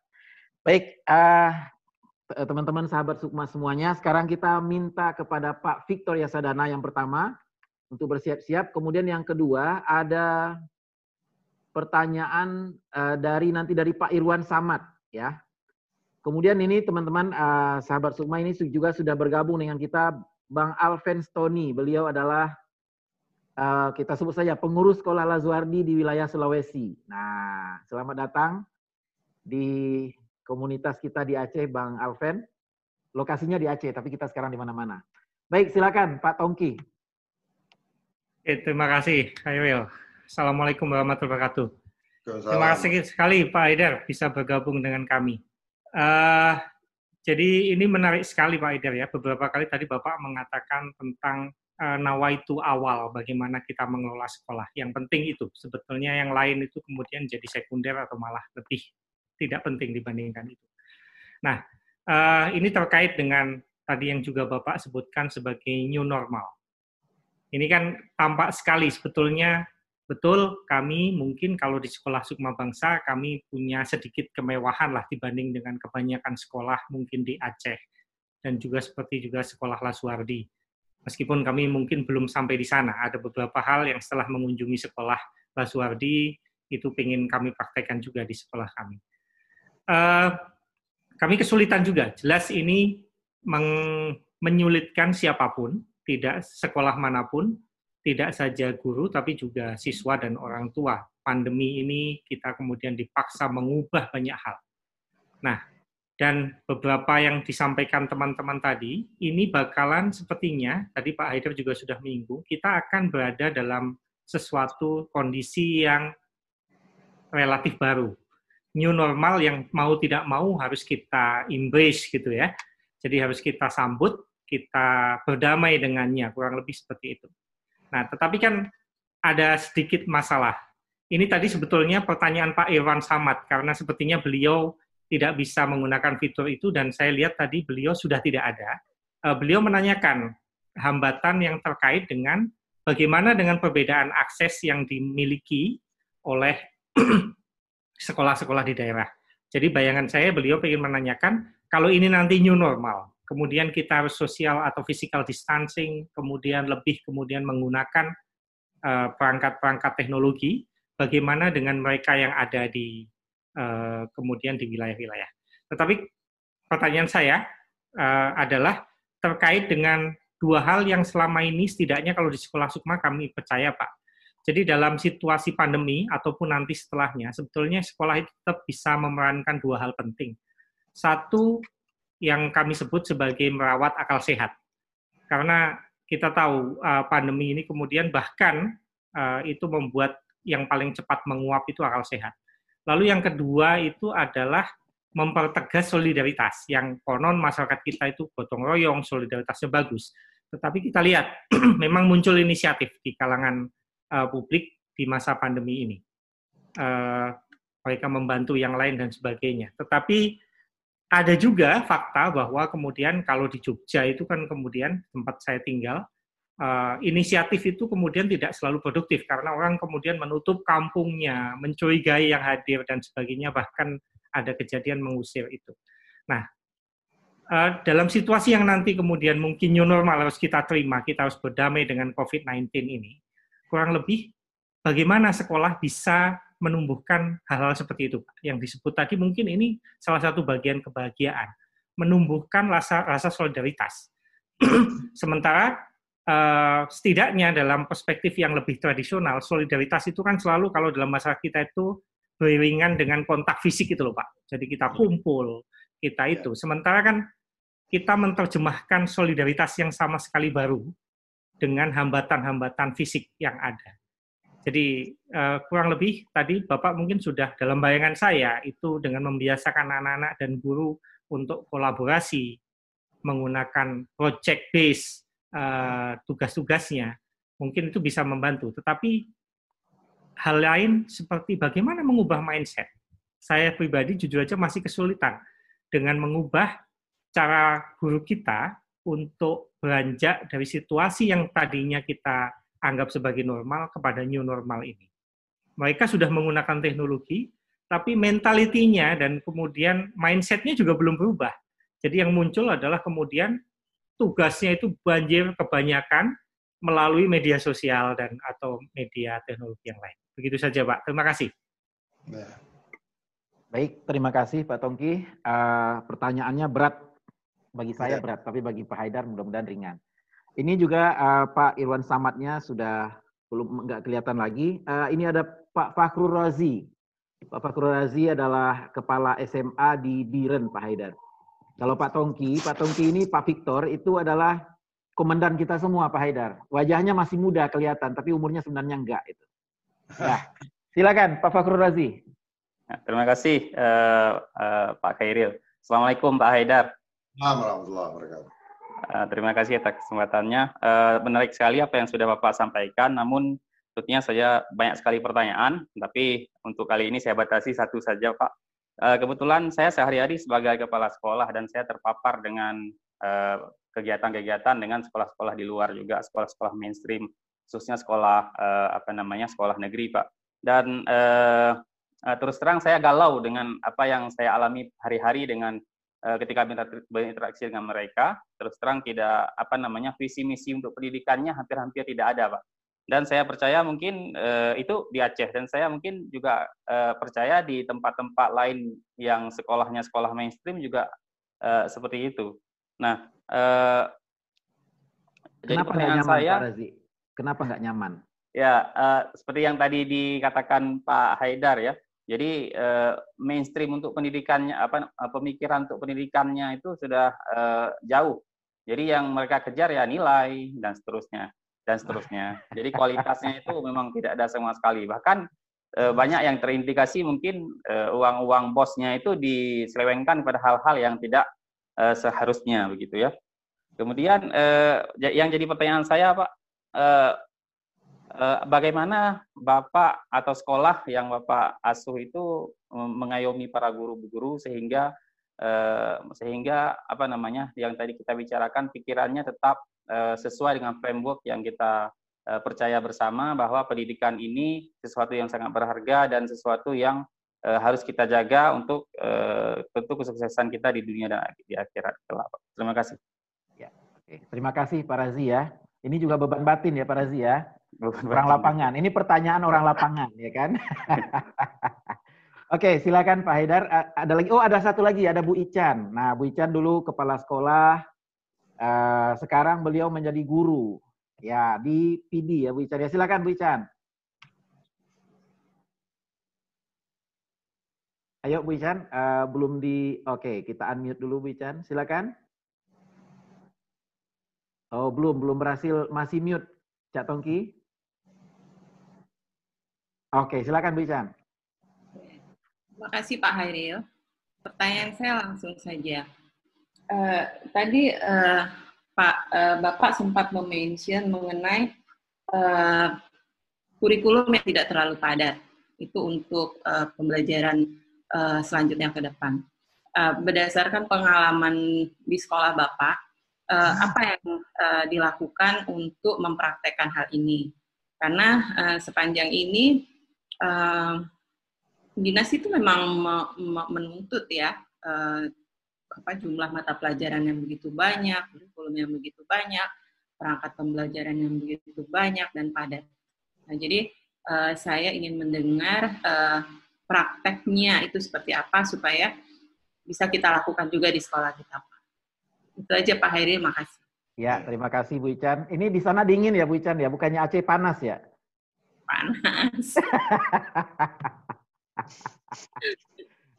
S1: Baik, uh, teman-teman sahabat Sukma semuanya, sekarang kita minta kepada Pak Victor Yasadana yang pertama untuk bersiap-siap. Kemudian yang kedua ada pertanyaan uh, dari nanti dari Pak Irwan Samad ya. Kemudian ini teman-teman uh, sahabat Sukma ini juga sudah bergabung dengan kita Bang Alven Stoni. Beliau adalah kita sebut saja pengurus sekolah Lazuardi di wilayah Sulawesi. Nah, selamat datang di komunitas kita di Aceh, Bang Alven. Lokasinya di Aceh, tapi kita sekarang di mana-mana. Baik, silakan Pak Tongki.
S4: Oke, terima kasih, Khairil. Assalamualaikum warahmatullahi wabarakatuh. Terima kasih sekali Pak Haidar bisa bergabung dengan kami. Uh, jadi ini menarik sekali Pak Haidar ya. Beberapa kali tadi Bapak mengatakan tentang uh, nawaitu awal bagaimana kita mengelola sekolah. Yang penting itu. Sebetulnya yang lain itu kemudian jadi sekunder atau malah lebih tidak penting dibandingkan itu. Nah, uh, ini terkait dengan tadi yang juga Bapak sebutkan sebagai new normal. Ini kan tampak sekali sebetulnya betul kami mungkin kalau di sekolah Sukma Bangsa kami punya sedikit kemewahan lah dibanding dengan kebanyakan sekolah mungkin di Aceh dan juga seperti juga sekolah Lasuardi. Meskipun kami mungkin belum sampai di sana, ada beberapa hal yang setelah mengunjungi sekolah Lasuardi itu ingin kami praktekkan juga di sekolah kami uh, kami kesulitan juga. Jelas ini menyulitkan siapa pun, tidak sekolah mana pun, tidak saja guru, tapi juga siswa dan orang tua. Pandemi ini kita kemudian dipaksa mengubah banyak hal. Nah, dan beberapa yang disampaikan teman-teman tadi, ini bakalan sepertinya, tadi Pak Haider juga sudah minggu, kita akan berada dalam sesuatu kondisi yang relatif baru. New normal yang mau tidak mau harus kita embrace gitu ya. Jadi harus kita sambut, kita berdamai dengannya, kurang lebih seperti itu. Nah, tetapi kan ada sedikit masalah. Ini tadi sebetulnya pertanyaan Pak Irwan Samad, karena sepertinya beliau tidak bisa menggunakan fitur itu, dan saya lihat tadi beliau sudah tidak ada. Uh, beliau menanyakan hambatan yang terkait dengan bagaimana dengan perbedaan akses yang dimiliki oleh [clears throat] sekolah-sekolah di daerah. Jadi bayangan saya beliau ingin menanyakan, kalau ini nanti new normal, kemudian kita sosial atau physical distancing, kemudian lebih kemudian menggunakan eh, perangkat-perangkat teknologi, bagaimana dengan mereka yang ada di uh, kemudian di wilayah-wilayah. Tetapi pertanyaan saya uh, adalah terkait dengan dua hal yang selama ini setidaknya kalau di sekolah Sukma kami percaya Pak. Jadi dalam situasi pandemi ataupun nanti setelahnya, sebetulnya sekolah itu tetap bisa memerankan dua hal penting. Satu, yang kami sebut sebagai merawat akal sehat. Karena kita tahu uh, pandemi ini kemudian bahkan uh, itu membuat yang paling cepat menguap itu akal sehat. Lalu yang kedua itu adalah mempertegas solidaritas. Yang konon masyarakat kita itu gotong royong, solidaritasnya bagus. Tetapi kita lihat [clears throat] memang muncul inisiatif di kalangan uh, publik di masa pandemi ini. Uh, mereka membantu yang lain dan sebagainya. Tetapi ada juga fakta bahwa kemudian kalau di Jogja itu kan kemudian tempat saya tinggal, uh, inisiatif itu kemudian tidak selalu produktif karena orang kemudian menutup kampungnya, mencurigai yang hadir dan sebagainya, bahkan ada kejadian mengusir itu. Nah, uh, dalam situasi yang nanti kemudian mungkin new normal harus kita terima, kita harus berdamai dengan COVID-19 ini, kurang lebih bagaimana sekolah bisa menumbuhkan hal-hal seperti itu. Yang disebut tadi mungkin ini salah satu bagian kebahagiaan, menumbuhkan rasa rasa solidaritas. [clears throat] Sementara uh, setidaknya dalam perspektif yang lebih tradisional, solidaritas itu kan selalu kalau dalam masyarakat kita itu beriringan dengan kontak fisik itu loh Pak. Jadi kita kumpul, kita iya. itu. Sementara kan kita menerjemahkan solidaritas yang sama sekali baru dengan hambatan-hambatan fisik yang ada. Jadi uh, kurang lebih tadi Bapak mungkin sudah dalam bayangan saya itu dengan membiasakan anak-anak dan guru untuk kolaborasi menggunakan project base uh, tugas-tugasnya mungkin itu bisa membantu. Tetapi hal lain seperti bagaimana mengubah mindset. Saya pribadi jujur aja masih kesulitan dengan mengubah cara guru kita untuk beranjak dari situasi yang tadinya kita anggap sebagai normal kepada new normal ini. Mereka sudah menggunakan teknologi, tapi mentalitinya dan kemudian mindsetnya juga belum berubah. Jadi yang muncul adalah kemudian tugasnya itu banjir kebanyakan melalui media sosial dan atau media teknologi yang lain. Begitu saja, Pak. Terima kasih.
S1: Ya. Baik, terima kasih Pak Tongki. Uh, pertanyaannya berat bagi saya ya. berat, tapi bagi Pak Haidar mudah-mudahan ringan. Ini juga uh, Pak Irwan Samadnya sudah belum nggak kelihatan lagi. Uh, ini ada Pak Fakhrul Razi. Pak Fakhrul Razi adalah kepala SMA di Biren, Pak Haidar. Kalau Pak Tongki, Pak Tongki ini Pak Victor itu adalah komandan kita semua, Pak Haidar. Wajahnya masih muda kelihatan, tapi umurnya sebenarnya enggak. Itu. Nah, silakan Pak Fakhrul Razi.
S8: Terima kasih uh, uh, Pak Khairil. Assalamualaikum Pak Haidar. Warahmatullahi. Uh, terima kasih atas kesempatannya. Uh, menarik sekali apa yang sudah Bapak sampaikan, namun tentunya saya banyak sekali pertanyaan, tapi untuk kali ini saya batasi satu saja, Pak. Uh, kebetulan saya sehari-hari sebagai kepala sekolah dan saya terpapar dengan kegiatan-kegiatan dengan sekolah-sekolah di luar juga, sekolah-sekolah mainstream, khususnya sekolah apa namanya sekolah negeri, Pak. Dan terus terang saya galau dengan apa yang saya alami hari-hari dengan Eh, ketika berinteraksi dengan mereka, terus terang tidak apa namanya visi misi untuk pendidikannya hampir-hampir tidak ada, Pak. Dan saya percaya mungkin uh, itu di Aceh dan saya mungkin juga uh, percaya di tempat-tempat lain yang sekolahnya sekolah mainstream juga uh, seperti itu. Nah, uh,
S1: jadi pertanyaan nyaman, saya, Pak Razi? Kenapa nggak nyaman?
S8: Ya, uh, seperti yang tadi dikatakan Pak Haidar ya. Jadi uh, mainstream untuk pendidikannya, apa pemikiran untuk pendidikannya itu sudah uh, jauh. Jadi yang mereka kejar ya nilai dan seterusnya dan seterusnya. Jadi kualitasnya itu memang tidak ada sama sekali. Bahkan uh, banyak yang terindikasi mungkin uang-uang bosnya itu diselewengkan pada hal-hal yang tidak seharusnya begitu ya. Kemudian uh, yang jadi pertanyaan saya Pak, bagaimana Bapak atau sekolah yang Bapak asuh itu mengayomi para guru-guru sehingga uh, sehingga apa namanya yang tadi kita bicarakan pikirannya tetap sesuai dengan framework yang kita percaya bersama bahwa pendidikan ini sesuatu yang sangat berharga dan sesuatu yang harus kita jaga untuk tentu kesuksesan kita di dunia dan di akhirat kelak. Terima kasih.
S1: Ya, oke. Terima kasih Pak Razi ya. Ini juga beban batin ya Pak Razi ya. Orang lapangan. Ini pertanyaan orang lapangan ya kan. [laughs] Oke, silakan Pak Haidar. Ada lagi. Oh, ada satu lagi. Ada Bu Ican. Nah, Bu Ican dulu kepala sekolah. Uh, sekarang beliau menjadi guru. Ya, di PD ya Bu Ican. Ya, silakan Bu Ican. Ayo Bu Ican, uh, belum di, oke okay, kita unmute dulu Bu Ican, silakan. Oh belum, belum berhasil, masih mute Cak Tongki. Oke, silakan Bu Ican.
S9: Terima kasih Pak Hairil. Pertanyaan saya langsung saja. Uh, tadi uh, Pak uh, Bapak sempat mention mengenai uh, kurikulum yang tidak terlalu padat. Itu untuk uh, pembelajaran uh, selanjutnya ke depan. Uh, berdasarkan pengalaman di sekolah Bapak, uh, apa yang uh, dilakukan untuk mempraktekkan hal ini? Karena uh, sepanjang ini uh, dinas itu memang menuntut ya uh, apa jumlah mata pelajaran yang begitu banyak, kurikulum yang begitu banyak, perangkat pembelajaran yang begitu banyak dan padat. Nah, jadi uh, saya ingin mendengar prakteknya itu seperti apa supaya bisa kita lakukan juga di sekolah kita. Itu aja Pak Hairi, makasih.
S1: Ya, terima kasih Bu Ican. Ini di sana dingin ya Bu Ican ya, bukannya Aceh panas ya?
S9: Panas. [laughs]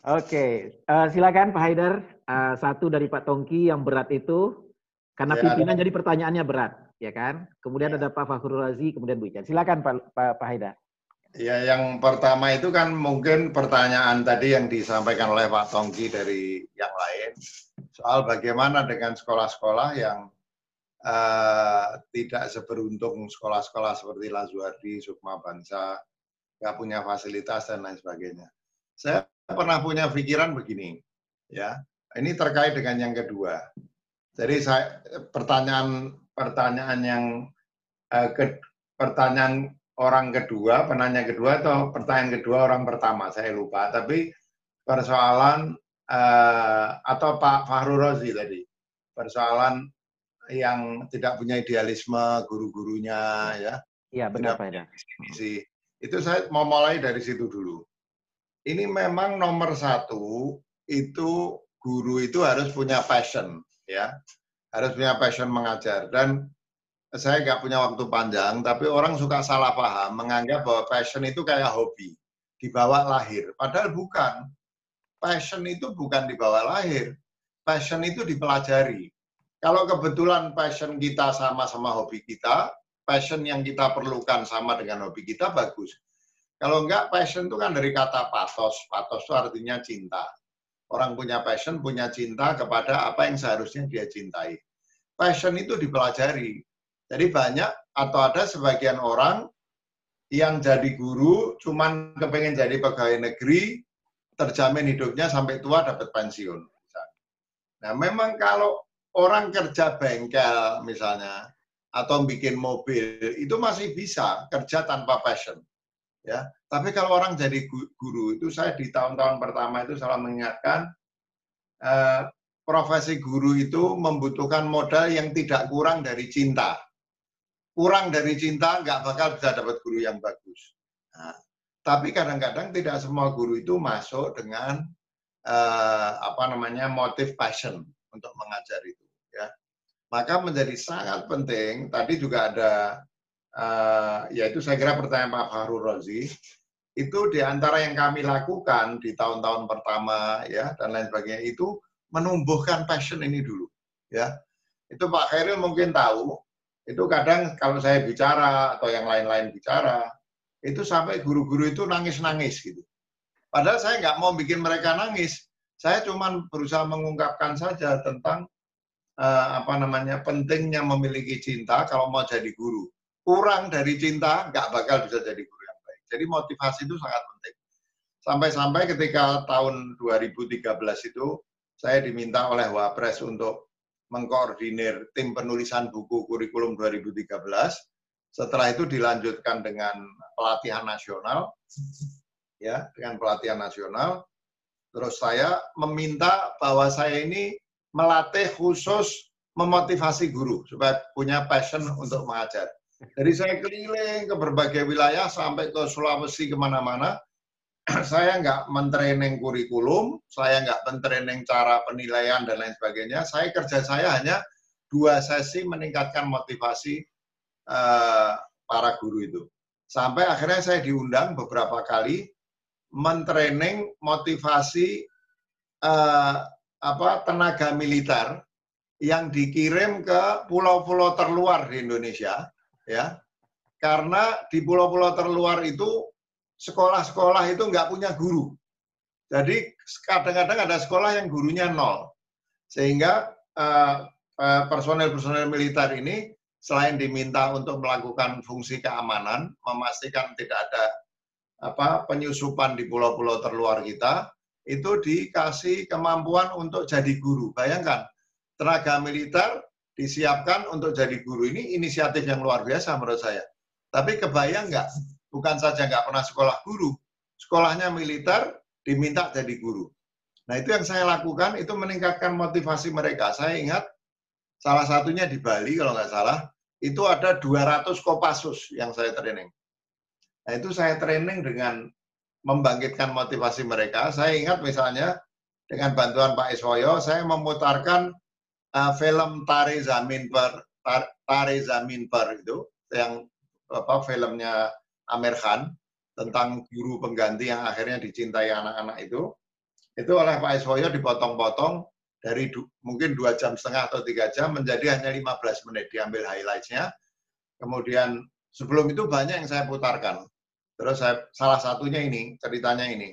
S1: Oke, okay. uh, eh, silakan Pak Haidar. Uh, satu dari Pak Tongki yang berat itu karena ya, pimpinan ada. jadi pertanyaannya berat, ya kan? Kemudian ya. ada Pak Fakhrul Razi, kemudian Bu Ican. Silakan Pak, Pak, Pak Haidar.
S2: Ya, yang pertama itu kan mungkin pertanyaan tadi yang disampaikan oleh Pak Tongki dari yang lain soal bagaimana dengan sekolah-sekolah yang uh, tidak seberuntung sekolah-sekolah seperti Lazuardi, Sukma Bangsa, nggak punya fasilitas dan lain sebagainya. Saya pernah punya pikiran begini, ya. Ini terkait dengan yang kedua. Jadi saya pertanyaan pertanyaan yang uh, ke, pertanyaan orang kedua, penanya kedua atau pertanyaan kedua orang pertama, saya lupa. Tapi persoalan uh, atau Pak Fahru Rozi tadi, persoalan yang tidak punya idealisme guru-gurunya ya.
S1: Iya benar Pak
S2: Itu saya mau mulai dari situ dulu. Ini memang nomor satu itu guru itu harus punya passion ya, harus punya passion mengajar dan saya nggak punya waktu panjang, tapi orang suka salah paham, menganggap bahwa passion itu kayak hobi, dibawa lahir. Padahal bukan. Passion itu bukan dibawa lahir. Passion itu dipelajari. Kalau kebetulan passion kita sama-sama hobi kita, passion yang kita perlukan sama dengan hobi kita, bagus. Kalau enggak, passion itu kan dari kata patos. Patos itu artinya cinta. Orang punya passion, punya cinta kepada apa yang seharusnya dia cintai. Passion itu dipelajari jadi banyak atau ada sebagian orang yang jadi guru cuman kepengen jadi pegawai negeri, terjamin hidupnya sampai tua dapat pensiun. Nah memang kalau orang kerja bengkel misalnya, atau bikin mobil, itu masih bisa kerja tanpa passion. ya. Tapi kalau orang jadi guru, itu saya di tahun-tahun pertama itu selalu mengingatkan, eh, profesi guru itu membutuhkan modal yang tidak kurang dari cinta kurang dari cinta nggak bakal bisa dapat guru yang bagus. Nah, tapi kadang-kadang tidak semua guru itu masuk dengan uh, apa namanya motif passion untuk mengajar itu. ya. Maka menjadi sangat penting, tadi juga ada, uh, yaitu saya kira pertanyaan Pak Fahrul Rozi, itu di antara yang kami lakukan di tahun-tahun pertama ya dan lain sebagainya itu menumbuhkan passion ini dulu ya itu Pak Khairil mungkin tahu itu kadang kalau saya bicara atau yang lain-lain bicara itu sampai guru-guru itu nangis-nangis gitu padahal saya nggak mau bikin mereka nangis saya cuma berusaha mengungkapkan saja tentang uh, apa namanya pentingnya memiliki cinta kalau mau jadi guru kurang dari cinta nggak bakal bisa jadi guru yang baik jadi motivasi itu sangat penting sampai-sampai ketika tahun 2013 itu saya diminta oleh Wapres untuk mengkoordinir tim penulisan buku kurikulum 2013. Setelah itu dilanjutkan dengan pelatihan nasional, ya dengan pelatihan nasional. Terus saya meminta bahwa saya ini melatih khusus memotivasi guru supaya punya passion untuk mengajar. Jadi saya keliling ke berbagai wilayah sampai ke Sulawesi ke mana-mana [clears throat] saya nggak mentraining kurikulum, saya nggak mentraining cara penilaian dan lain sebagainya. Saya kerja saya hanya dua sesi meningkatkan motivasi uh, para guru itu. Sampai akhirnya saya diundang beberapa kali mentraining motivasi uh, apa tenaga militer yang dikirim ke pulau-pulau terluar di Indonesia, ya. Karena di pulau-pulau terluar itu sekolah-sekolah itu nggak punya guru. Jadi kadang-kadang ada sekolah yang gurunya nol. Sehingga eh, eh, personel-personel militer ini selain diminta untuk melakukan fungsi keamanan, memastikan tidak ada apa penyusupan di pulau-pulau terluar kita, itu dikasih kemampuan untuk jadi guru. Bayangkan, tenaga militer disiapkan untuk jadi guru ini inisiatif yang luar biasa menurut saya. Tapi kebayang nggak bukan saja nggak pernah sekolah guru, sekolahnya militer diminta jadi guru. Nah itu yang saya lakukan itu meningkatkan motivasi mereka. Saya ingat salah satunya di Bali kalau nggak salah itu ada 200 kopasus yang saya training. Nah itu saya training dengan membangkitkan motivasi mereka. Saya ingat misalnya dengan bantuan Pak Iswoyo, saya memutarkan uh, film Tare Zamin Per, Tare Zamin Per itu yang apa filmnya Amir Khan tentang guru pengganti yang akhirnya dicintai anak-anak itu, itu oleh Pak Eswoyo dipotong-potong dari du, mungkin dua jam setengah atau tiga jam menjadi hanya 15 menit diambil highlightsnya. Kemudian sebelum itu banyak yang saya putarkan. Terus saya, salah satunya ini ceritanya ini.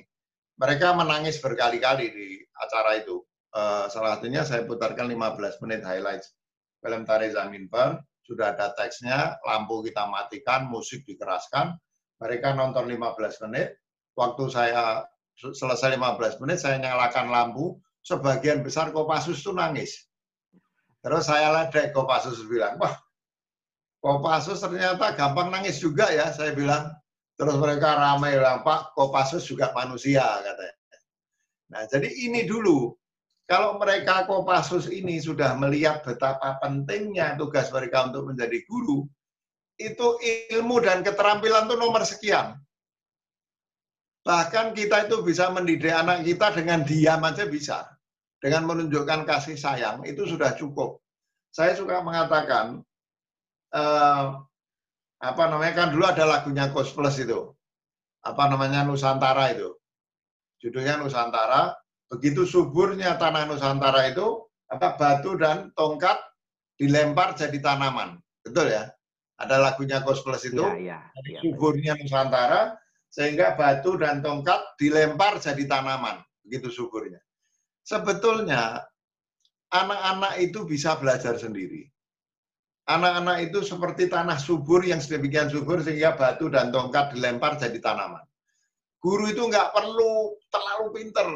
S2: Mereka menangis berkali-kali di acara itu. Uh, salah satunya saya putarkan 15 menit highlights film Tari Zamin Per. Sudah ada teksnya, lampu kita matikan, musik dikeraskan, mereka nonton 15 menit, waktu saya selesai 15 menit, saya nyalakan lampu, sebagian besar Kopassus itu nangis. Terus saya ledek, Kopassus bilang, wah, Kopassus ternyata gampang nangis juga ya, saya bilang. Terus mereka ramai bilang, Pak, Kopassus juga manusia, katanya. Nah, jadi ini dulu. Kalau mereka Kopassus ini sudah melihat betapa pentingnya tugas mereka untuk menjadi guru, itu ilmu dan keterampilan itu nomor sekian. Bahkan kita itu bisa mendidik anak kita dengan diam aja bisa. Dengan menunjukkan kasih sayang, itu sudah cukup. Saya suka mengatakan, eh, apa namanya, kan dulu ada lagunya Kos Plus itu. Apa namanya, Nusantara itu. Judulnya Nusantara. Begitu suburnya tanah Nusantara itu, apa batu dan tongkat dilempar jadi tanaman. Betul ya? Ada lagunya Kos Plus itu, ya, ya, ya, suburnya Nusantara, sehingga batu dan tongkat dilempar jadi tanaman, begitu suburnya. Sebetulnya anak-anak itu bisa belajar sendiri. Anak-anak itu seperti tanah subur yang sedemikian subur sehingga batu dan tongkat dilempar jadi tanaman. Guru itu nggak perlu terlalu pinter,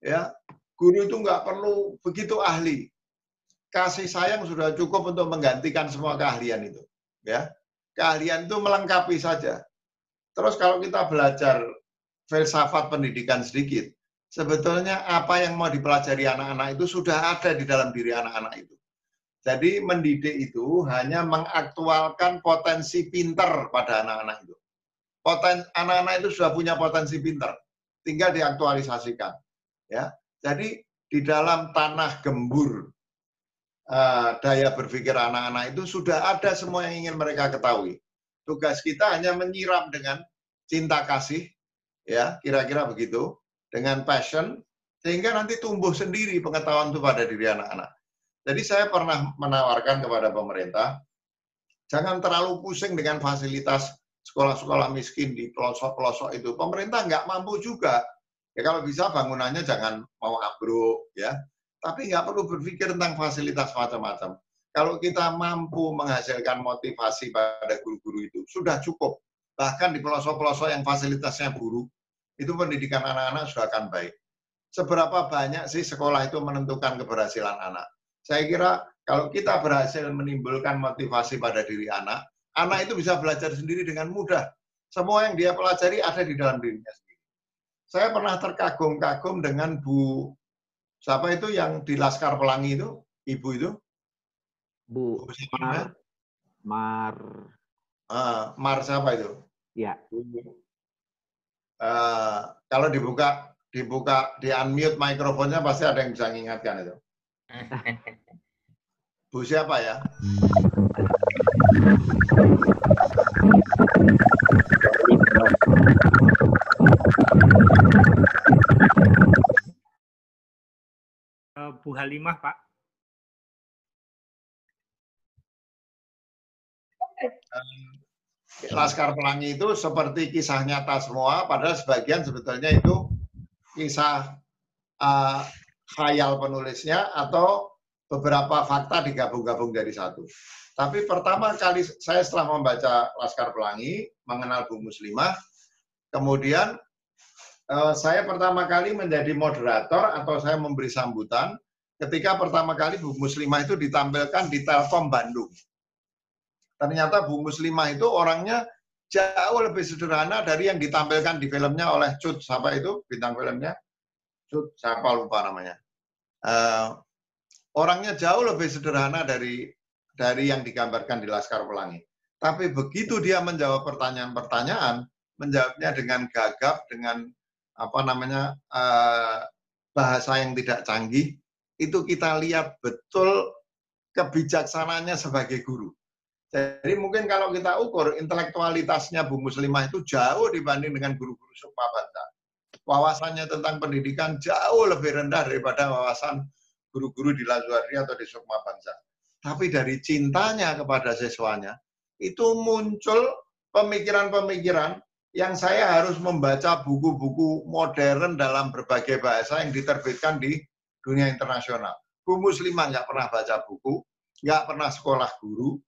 S2: ya. Guru itu nggak perlu begitu ahli. Kasih sayang sudah cukup untuk menggantikan semua keahlian itu ya keahlian itu melengkapi saja. Terus kalau kita belajar filsafat pendidikan sedikit, sebetulnya apa yang mau dipelajari anak-anak itu sudah ada di dalam diri anak-anak itu. Jadi mendidik itu hanya mengaktualkan potensi pinter pada anak-anak itu. Poten anak-anak itu sudah punya potensi pinter, tinggal diaktualisasikan. Ya, jadi di dalam tanah gembur uh, daya berpikir anak-anak itu sudah ada semua yang ingin mereka ketahui. Tugas kita hanya menyiram dengan cinta kasih, ya kira-kira begitu, dengan passion, sehingga nanti tumbuh sendiri pengetahuan itu pada diri anak-anak. Jadi saya pernah menawarkan kepada pemerintah, jangan terlalu pusing dengan fasilitas sekolah-sekolah miskin di pelosok-pelosok itu. Pemerintah nggak mampu juga. Ya kalau bisa bangunannya jangan mau abruk, ya tapi nggak perlu berpikir tentang fasilitas macam-macam. Kalau kita mampu menghasilkan motivasi pada guru-guru itu, sudah cukup. Bahkan di pelosok-pelosok yang fasilitasnya buruk, itu pendidikan anak-anak sudah akan baik. Seberapa banyak sih sekolah itu menentukan keberhasilan anak? Saya kira kalau kita berhasil menimbulkan motivasi pada diri anak, anak itu bisa belajar sendiri dengan mudah. Semua yang dia pelajari ada di dalam dirinya sendiri. Saya pernah terkagum-kagum dengan Bu Siapa itu yang di Laskar Pelangi itu? Ibu itu?
S1: Bu, Bu Mar. Mar.
S2: Uh, Mar siapa itu?
S1: Ya.
S2: Uh, kalau dibuka dibuka di unmute mikrofonnya pasti ada yang bisa mengingatkan itu. Bu siapa ya?
S4: Bu Halimah, Pak.
S2: Laskar Pelangi itu seperti kisah nyata semua, padahal sebagian sebetulnya itu kisah uh, khayal penulisnya atau beberapa fakta digabung-gabung dari satu. Tapi pertama kali saya setelah membaca Laskar Pelangi, mengenal Bu Muslimah, kemudian uh, saya pertama kali menjadi moderator atau saya memberi sambutan ketika pertama kali Bu Muslimah itu ditampilkan di Telkom Bandung. Ternyata Bu Muslimah itu orangnya jauh lebih sederhana dari yang ditampilkan di filmnya oleh Cut, siapa itu bintang filmnya? Siapa lupa namanya. Uh, orangnya jauh lebih sederhana dari dari yang digambarkan di Laskar Pelangi. Tapi begitu dia menjawab pertanyaan-pertanyaan, menjawabnya dengan gagap, dengan apa namanya uh, bahasa yang tidak canggih, itu kita lihat betul kebijaksananya sebagai guru. Jadi mungkin kalau kita ukur intelektualitasnya Bu Muslimah itu jauh dibanding dengan guru-guru Sukma Banta. Wawasannya tentang pendidikan jauh lebih rendah daripada wawasan guru-guru di Lazuardi atau di Sukma Bangsa. Tapi dari cintanya kepada siswanya, itu muncul pemikiran-pemikiran yang saya harus membaca buku-buku modern dalam berbagai bahasa yang diterbitkan di dunia internasional. Bu Muslimah nggak pernah baca buku, nggak pernah sekolah guru,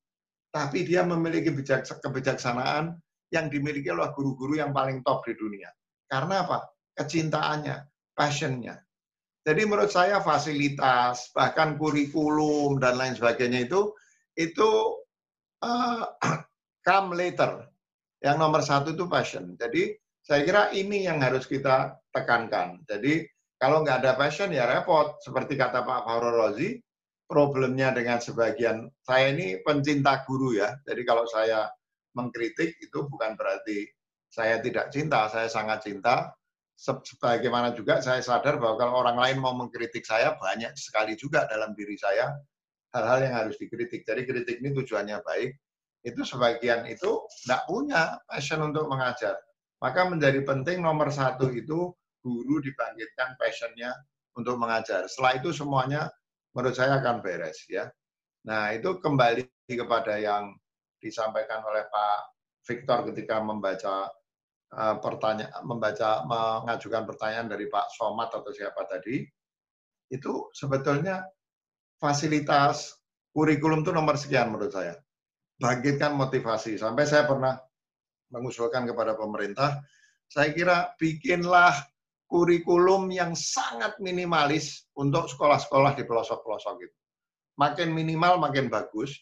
S2: tapi dia memiliki kebijaksanaan yang dimiliki oleh guru-guru yang paling top di dunia. Karena apa? Kecintaannya, passionnya. Jadi menurut saya fasilitas, bahkan kurikulum dan lain sebagainya itu itu uh, [clears throat] come later. Yang nomor satu itu passion. Jadi saya kira ini yang harus kita tekankan. Jadi kalau nggak ada passion ya repot. Seperti kata Pak Fahru Rozi, problemnya dengan sebagian, saya ini pencinta guru ya. Jadi kalau saya mengkritik itu bukan berarti saya tidak cinta, saya sangat cinta. Sebagaimana juga saya sadar bahwa kalau orang lain mau mengkritik saya, banyak sekali juga dalam diri saya hal-hal yang harus dikritik. Jadi kritik ini tujuannya baik. Itu sebagian itu tidak punya passion untuk mengajar. Maka menjadi penting nomor satu itu guru dibangkitkan passionnya untuk mengajar. Setelah itu semuanya menurut saya akan beres ya. Nah itu kembali kepada yang disampaikan oleh Pak Victor ketika membaca pertanyaan, membaca mengajukan pertanyaan dari Pak Somat atau siapa tadi, itu sebetulnya fasilitas kurikulum itu nomor sekian menurut saya. Bangkitkan motivasi. Sampai saya pernah mengusulkan kepada pemerintah, saya kira bikinlah kurikulum yang sangat minimalis untuk sekolah-sekolah di pelosok-pelosok itu. Makin minimal makin bagus.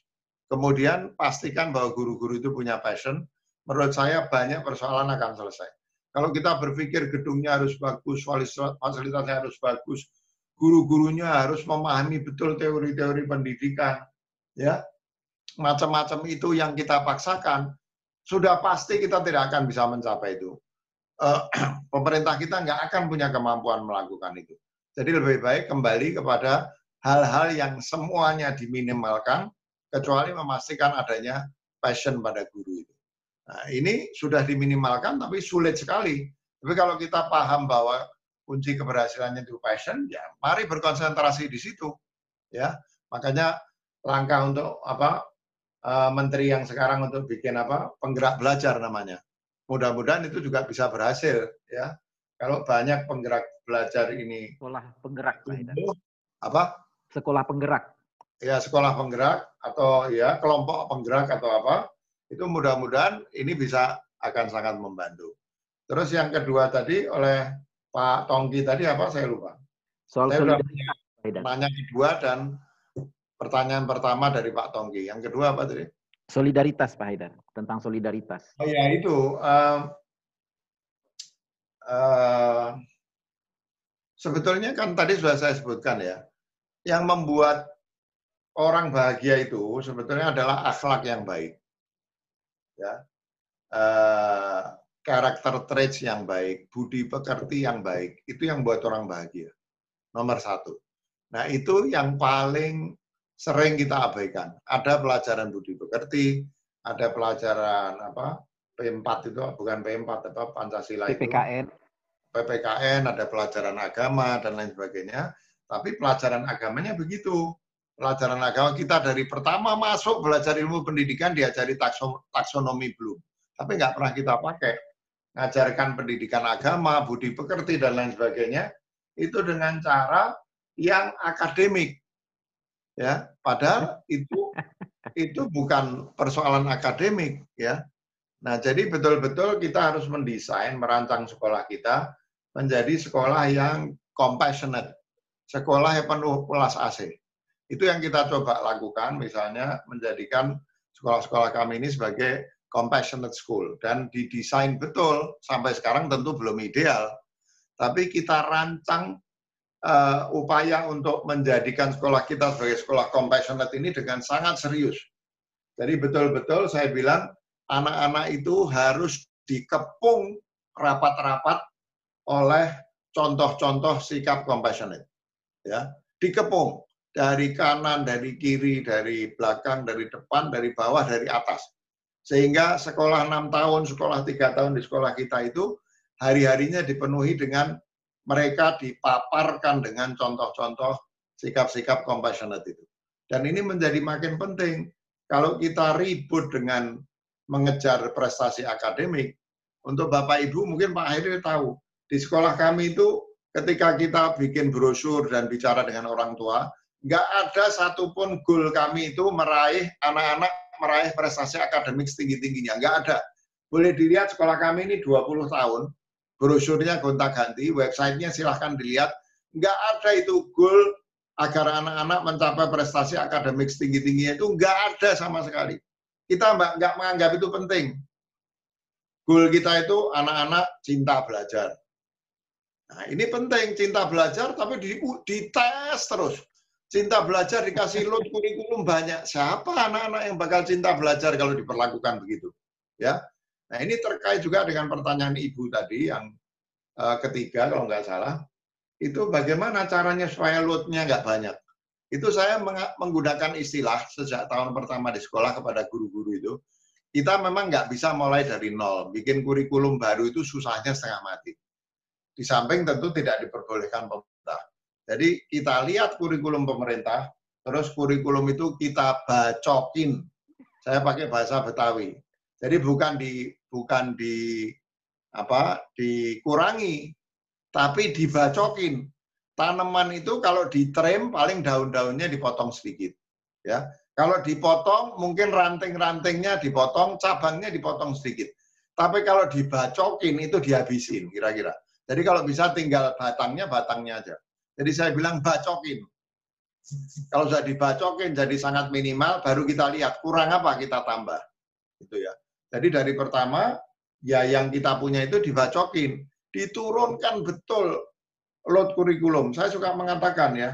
S2: Kemudian pastikan bahwa guru-guru itu punya passion. Menurut saya banyak persoalan akan selesai. Kalau kita berpikir gedungnya harus bagus, fasilitasnya harus bagus, guru-gurunya harus memahami betul teori-teori pendidikan, ya macam-macam itu yang kita paksakan, sudah pasti kita tidak akan bisa mencapai itu. Eh, [clears throat] pemerintah kita nggak akan punya kemampuan melakukan itu. Jadi lebih baik kembali kepada hal-hal yang semuanya diminimalkan kecuali memastikan adanya passion pada guru itu. Nah, ini sudah diminimalkan tapi sulit sekali. Tapi kalau kita paham bahwa kunci keberhasilannya itu passion, ya mari berkonsentrasi di situ. Ya, makanya langkah untuk apa uh, menteri yang sekarang untuk bikin apa penggerak belajar namanya. Mudah-mudahan itu juga bisa berhasil ya. Kalau banyak penggerak belajar ini
S1: sekolah penggerak
S2: tumbuh, apa?
S1: Sekolah penggerak.
S2: Ya, sekolah penggerak atau ya kelompok penggerak atau apa? Itu mudah-mudahan ini bisa akan sangat membantu. Terus yang kedua tadi oleh Pak Tongki tadi apa saya lupa. Soal saya sudah nanya kedua dan pertanyaan pertama dari Pak Tongki. Yang kedua apa tadi?
S1: Solidaritas Pak Haidar, tentang solidaritas.
S2: Oh ya itu. Uh, uh, sebetulnya kan tadi sudah saya sebutkan ya, yang membuat orang bahagia itu sebetulnya adalah akhlak yang baik. Ya. Uh, karakter traits yang baik, budi pekerti yang baik, itu yang buat orang bahagia. Nomor satu. Nah itu yang paling sering kita abaikan. Ada pelajaran budi pekerti, ada pelajaran apa P4 itu bukan P4 apa Pancasila
S1: PPKN.
S2: itu. PPKN, ada pelajaran agama dan lain sebagainya. Tapi pelajaran agamanya begitu. Pelajaran agama kita dari pertama masuk belajar ilmu pendidikan diajari taksonomi belum. Tapi nggak pernah kita pakai ngajarkan pendidikan agama, budi pekerti dan lain sebagainya itu dengan cara yang akademik. Ya, padahal itu itu bukan persoalan akademik ya. Nah, jadi betul-betul kita harus mendesain, merancang sekolah kita menjadi sekolah yang compassionate, sekolah yang penuh kelas AC. Itu yang kita coba lakukan, misalnya menjadikan sekolah-sekolah kami ini sebagai compassionate school. Dan didesain betul sampai sekarang tentu belum ideal. Tapi kita rancang uh, upaya untuk menjadikan sekolah kita sebagai sekolah compassionate ini dengan sangat serius. Jadi betul-betul saya bilang anak-anak itu harus dikepung rapat-rapat oleh contoh-contoh sikap compassionate ya. Dikepung dari kanan, dari kiri, dari belakang, dari depan, dari bawah, dari atas sehingga sekolah enam tahun, sekolah tiga tahun di sekolah kita itu hari-harinya dipenuhi dengan mereka dipaparkan dengan contoh-contoh sikap-sikap compassionate itu. Dan ini menjadi makin penting. Kalau kita ribut dengan mengejar prestasi akademik, untuk Bapak Ibu mungkin Pak Hairi tahu, di sekolah kami itu ketika kita bikin brosur dan bicara dengan orang tua, nggak ada satupun goal kami itu meraih anak-anak meraih prestasi akademik setinggi-tingginya. Nggak ada. Boleh dilihat sekolah kami ini 20 tahun, brosurnya gonta-ganti, websitenya silahkan dilihat. Nggak ada itu goal agar anak-anak mencapai prestasi akademik setinggi-tingginya itu nggak ada sama sekali. Kita mbak nggak menganggap itu penting. Goal kita itu anak-anak cinta belajar. Nah, ini penting cinta belajar tapi dites terus cinta belajar dikasih load kurikulum banyak. Siapa anak-anak yang bakal cinta belajar kalau diperlakukan begitu? Ya. Nah, ini terkait juga dengan pertanyaan Ibu tadi yang uh, ketiga kalau nggak salah. Itu bagaimana caranya supaya loadnya nggak banyak. Itu saya menggunakan istilah sejak tahun pertama di sekolah kepada guru-guru itu. Kita memang nggak bisa mulai dari nol. Bikin kurikulum baru itu susahnya setengah mati. Di samping tentu tidak diperbolehkan. Jadi kita lihat kurikulum pemerintah, terus kurikulum itu kita bacokin. Saya pakai bahasa Betawi. Jadi bukan di bukan di apa dikurangi, tapi dibacokin. Tanaman itu kalau ditrem paling daun-daunnya dipotong sedikit. Ya, kalau dipotong mungkin ranting-rantingnya dipotong, cabangnya dipotong sedikit. Tapi kalau dibacokin itu dihabisin kira-kira. Jadi kalau bisa tinggal batangnya, batangnya aja. Jadi saya bilang bacokin. Kalau sudah dibacokin jadi sangat minimal, baru kita lihat kurang apa kita tambah. Itu ya. Jadi dari pertama, ya yang kita punya itu dibacokin. Diturunkan betul load kurikulum. Saya suka mengatakan ya,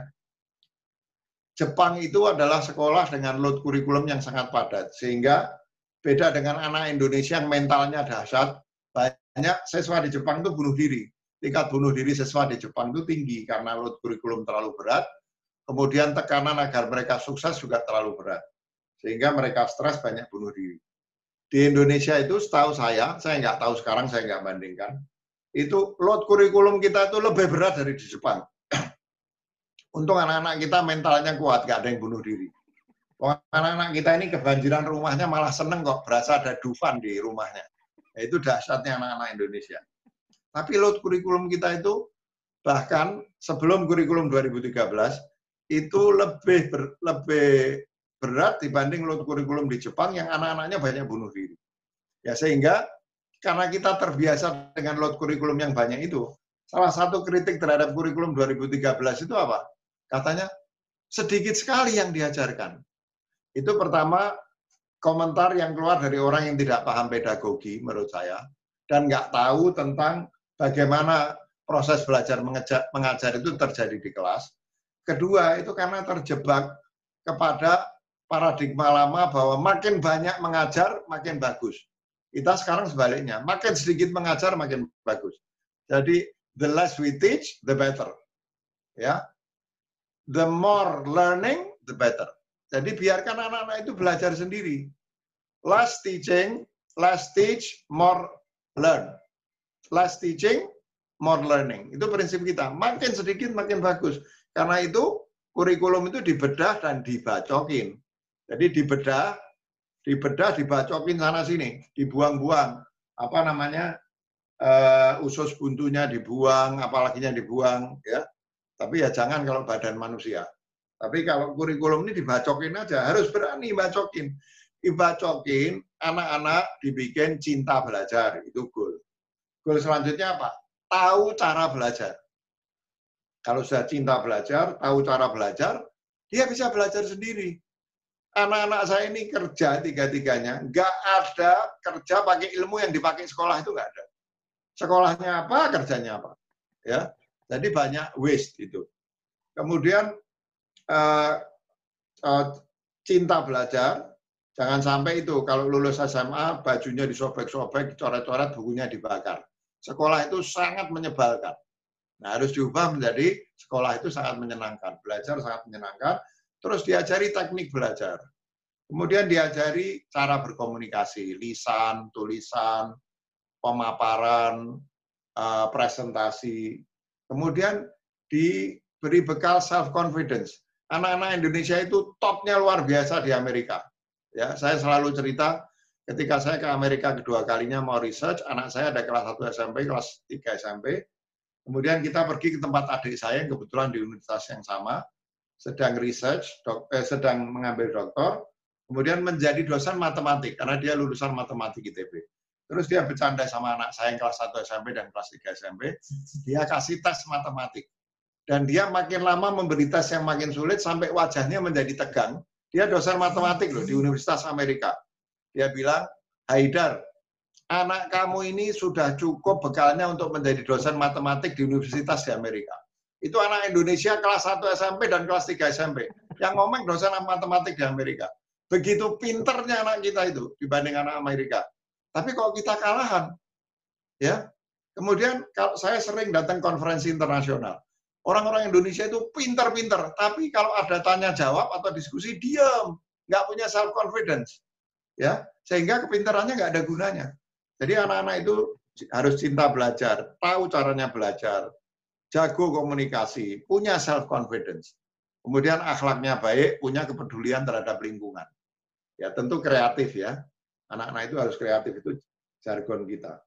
S2: Jepang itu adalah sekolah dengan load kurikulum yang sangat padat. Sehingga beda dengan anak Indonesia yang mentalnya dahsyat, banyak siswa di Jepang itu bunuh diri tingkat bunuh diri siswa di Jepang itu tinggi karena load kurikulum terlalu berat, kemudian tekanan agar mereka sukses juga terlalu berat. Sehingga mereka stres banyak bunuh diri. Di Indonesia itu setahu saya, saya nggak tahu sekarang, saya nggak bandingkan, itu load kurikulum kita itu lebih berat dari di Jepang. [clears throat] Untung anak-anak kita mentalnya kuat, nggak ada yang bunuh diri. Anak-anak kita ini kebanjiran rumahnya malah seneng kok, berasa ada Dufan di rumahnya. Nah, itu dahsyatnya anak-anak Indonesia. Tapi load kurikulum kita itu bahkan sebelum kurikulum 2013 itu lebih ber, lebih berat dibanding load kurikulum di Jepang yang anak-anaknya banyak bunuh diri. Ya sehingga karena kita terbiasa dengan load kurikulum yang banyak itu, salah satu kritik terhadap kurikulum 2013 itu apa? Katanya sedikit sekali yang diajarkan. Itu pertama komentar yang keluar dari orang yang tidak paham pedagogi menurut saya dan nggak tahu tentang bagaimana proses belajar mengajar, mengajar itu terjadi di kelas. Kedua, itu karena terjebak kepada paradigma lama bahwa makin banyak mengajar, makin bagus. Kita sekarang sebaliknya, makin sedikit mengajar, makin bagus. Jadi, the less we teach, the better. Ya, the more learning, the better. Jadi biarkan anak-anak itu belajar sendiri. Less teaching, less teach, more learn. Less teaching, more learning. Itu prinsip kita. Makin sedikit, makin bagus. Karena itu, kurikulum itu dibedah dan dibacokin. Jadi dibedah, dibedah, dibacokin sana sini, dibuang-buang. Apa namanya? Uh, usus buntunya dibuang, apalagi yang dibuang, ya. Tapi ya jangan kalau badan manusia. Tapi kalau kurikulum ini dibacokin aja, harus berani bacokin. Dibacokin, anak-anak dibikin cinta belajar, itu goal. Goal selanjutnya apa? Tahu cara belajar. Kalau sudah cinta belajar, tahu cara belajar, dia bisa belajar sendiri anak-anak saya ini kerja tiga-tiganya, nggak ada kerja pakai ilmu yang dipakai sekolah itu nggak ada. Sekolahnya apa, kerjanya apa. Ya, jadi banyak waste itu. Kemudian uh, uh, cinta belajar, jangan sampai itu kalau lulus SMA bajunya disobek-sobek, coret-coret, bukunya dibakar. Sekolah itu sangat menyebalkan. Nah, harus diubah menjadi sekolah itu sangat menyenangkan, belajar sangat menyenangkan, Terus diajari teknik belajar. Kemudian diajari cara berkomunikasi, lisan, tulisan, pemaparan, eh, presentasi. Kemudian diberi bekal self confidence. Anak-anak Indonesia itu topnya luar biasa di Amerika. Ya, saya selalu cerita ketika saya ke Amerika kedua kalinya mau research, anak saya ada kelas 1 SMP, kelas 3 SMP. Kemudian kita pergi ke tempat adik saya yang kebetulan di universitas yang sama sedang research, dok, eh, sedang mengambil doktor, kemudian menjadi dosen matematik karena dia lulusan matematik ITB. Terus dia bercanda sama anak saya yang kelas 1 SMP dan kelas 3 SMP, dia kasih tes matematik. Dan dia makin lama memberi tes yang makin sulit sampai wajahnya menjadi tegang. Dia dosen matematik loh di Universitas Amerika. Dia bilang, Haidar, anak kamu ini sudah cukup bekalnya untuk menjadi dosen matematik di universitas di Amerika itu anak Indonesia kelas 1 SMP dan kelas 3 SMP. Yang ngomong dosen matematik di Amerika. Begitu pinternya anak kita itu dibanding anak Amerika. Tapi kalau kita kalahan, ya. Kemudian kalau saya sering datang konferensi internasional. Orang-orang Indonesia itu pinter-pinter, tapi kalau ada tanya jawab atau diskusi diam, nggak punya self confidence, ya sehingga kepintarannya nggak ada gunanya. Jadi anak-anak itu harus cinta belajar, tahu caranya belajar, jago komunikasi, punya self confidence. Kemudian akhlaknya baik, punya kepedulian terhadap lingkungan. Ya, tentu kreatif ya. Anak-anak itu harus kreatif itu jargon kita.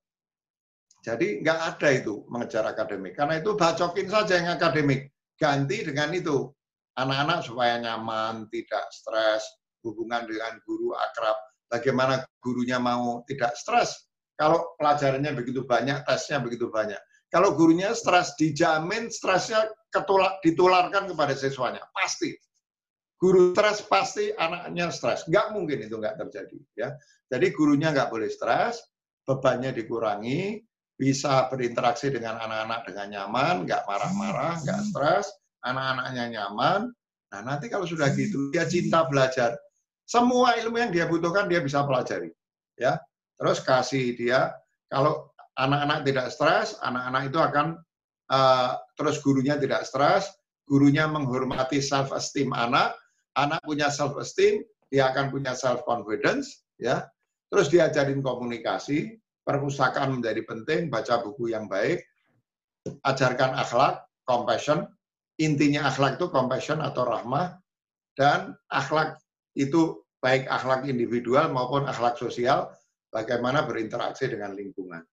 S2: Jadi nggak ada itu mengejar akademik. Karena itu bacokin saja yang akademik. Ganti dengan itu. Anak-anak supaya nyaman, tidak stres, hubungan dengan guru akrab. Bagaimana gurunya mau tidak stres. Kalau pelajarannya begitu banyak, tesnya begitu banyak. Kalau gurunya stres, dijamin stresnya ketulak, ditularkan kepada siswanya. Pasti. Guru stres pasti anaknya stres. Nggak mungkin itu nggak terjadi. ya. Jadi gurunya nggak boleh stres, bebannya dikurangi, bisa berinteraksi dengan anak-anak dengan nyaman, nggak marah-marah, nggak stres, anak-anaknya nyaman. Nah nanti kalau sudah gitu, dia cinta belajar. Semua ilmu yang dia butuhkan dia bisa pelajari. ya. Terus kasih dia, kalau anak-anak tidak stres, anak-anak itu akan uh, terus gurunya tidak stres, gurunya menghormati self esteem anak, anak punya self esteem, dia akan punya self confidence, ya. Terus diajarin komunikasi, perpustakaan menjadi penting, baca buku yang baik, ajarkan akhlak, compassion. Intinya akhlak itu compassion atau rahmah, dan akhlak itu baik akhlak individual maupun akhlak sosial, bagaimana berinteraksi dengan lingkungan.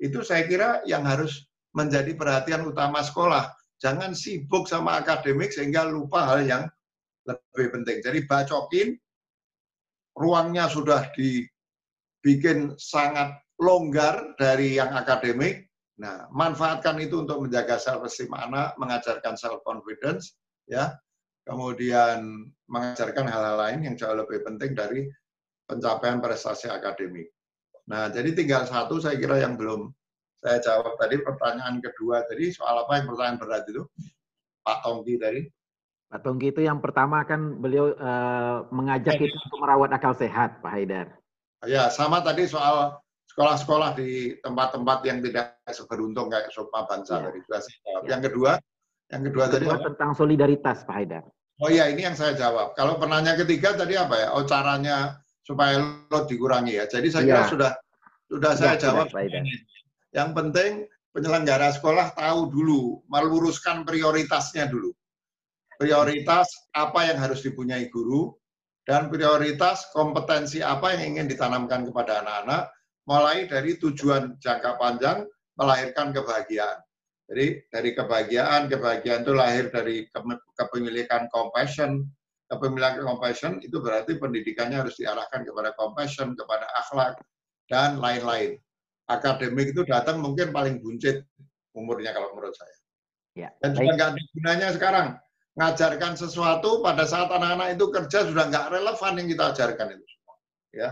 S2: Itu saya kira yang harus menjadi perhatian utama sekolah. Jangan sibuk sama akademik sehingga lupa hal yang lebih penting. Jadi bacokin, ruangnya sudah dibikin sangat longgar dari yang akademik. Nah, manfaatkan itu untuk menjaga self esteem anak, mengajarkan self confidence, ya. Kemudian mengajarkan hal-hal lain yang jauh lebih penting dari pencapaian prestasi akademik. Nah, jadi tinggal satu saya kira yang belum saya jawab tadi pertanyaan kedua tadi soal apa yang pertanyaan berat itu Pak Tongki tadi.
S1: Pak Tongki itu yang pertama kan beliau uh, mengajak kita untuk merawat akal sehat Pak Haidar.
S2: Ya sama tadi soal sekolah-sekolah di tempat-tempat yang tidak seberuntung kayak Sopa Bangsa ya. tadi sudah saya jawab. Ya. Yang kedua, yang kedua tadi
S1: kedua tentang solidaritas Pak Haidar.
S2: Oh iya ini yang saya jawab. Kalau pertanyaan ketiga tadi apa ya? Oh caranya supaya lo dikurangi ya. Jadi saya ya. kira sudah sudah saya ya, jawab. Sudah, yang penting penyelenggara sekolah tahu dulu, meluruskan prioritasnya dulu. Prioritas apa yang harus dipunyai guru, dan prioritas kompetensi apa yang ingin ditanamkan kepada anak-anak, mulai dari tujuan jangka panjang melahirkan kebahagiaan. Jadi dari kebahagiaan, kebahagiaan itu lahir dari kepemilikan compassion, kepemilikan compassion itu berarti pendidikannya harus diarahkan kepada compassion, kepada akhlak, dan lain-lain akademik itu datang mungkin paling buncit umurnya kalau menurut saya. Ya, Dan juga nggak ada gunanya sekarang. Ngajarkan sesuatu pada saat anak-anak itu kerja sudah nggak relevan yang kita ajarkan itu semua. Ya,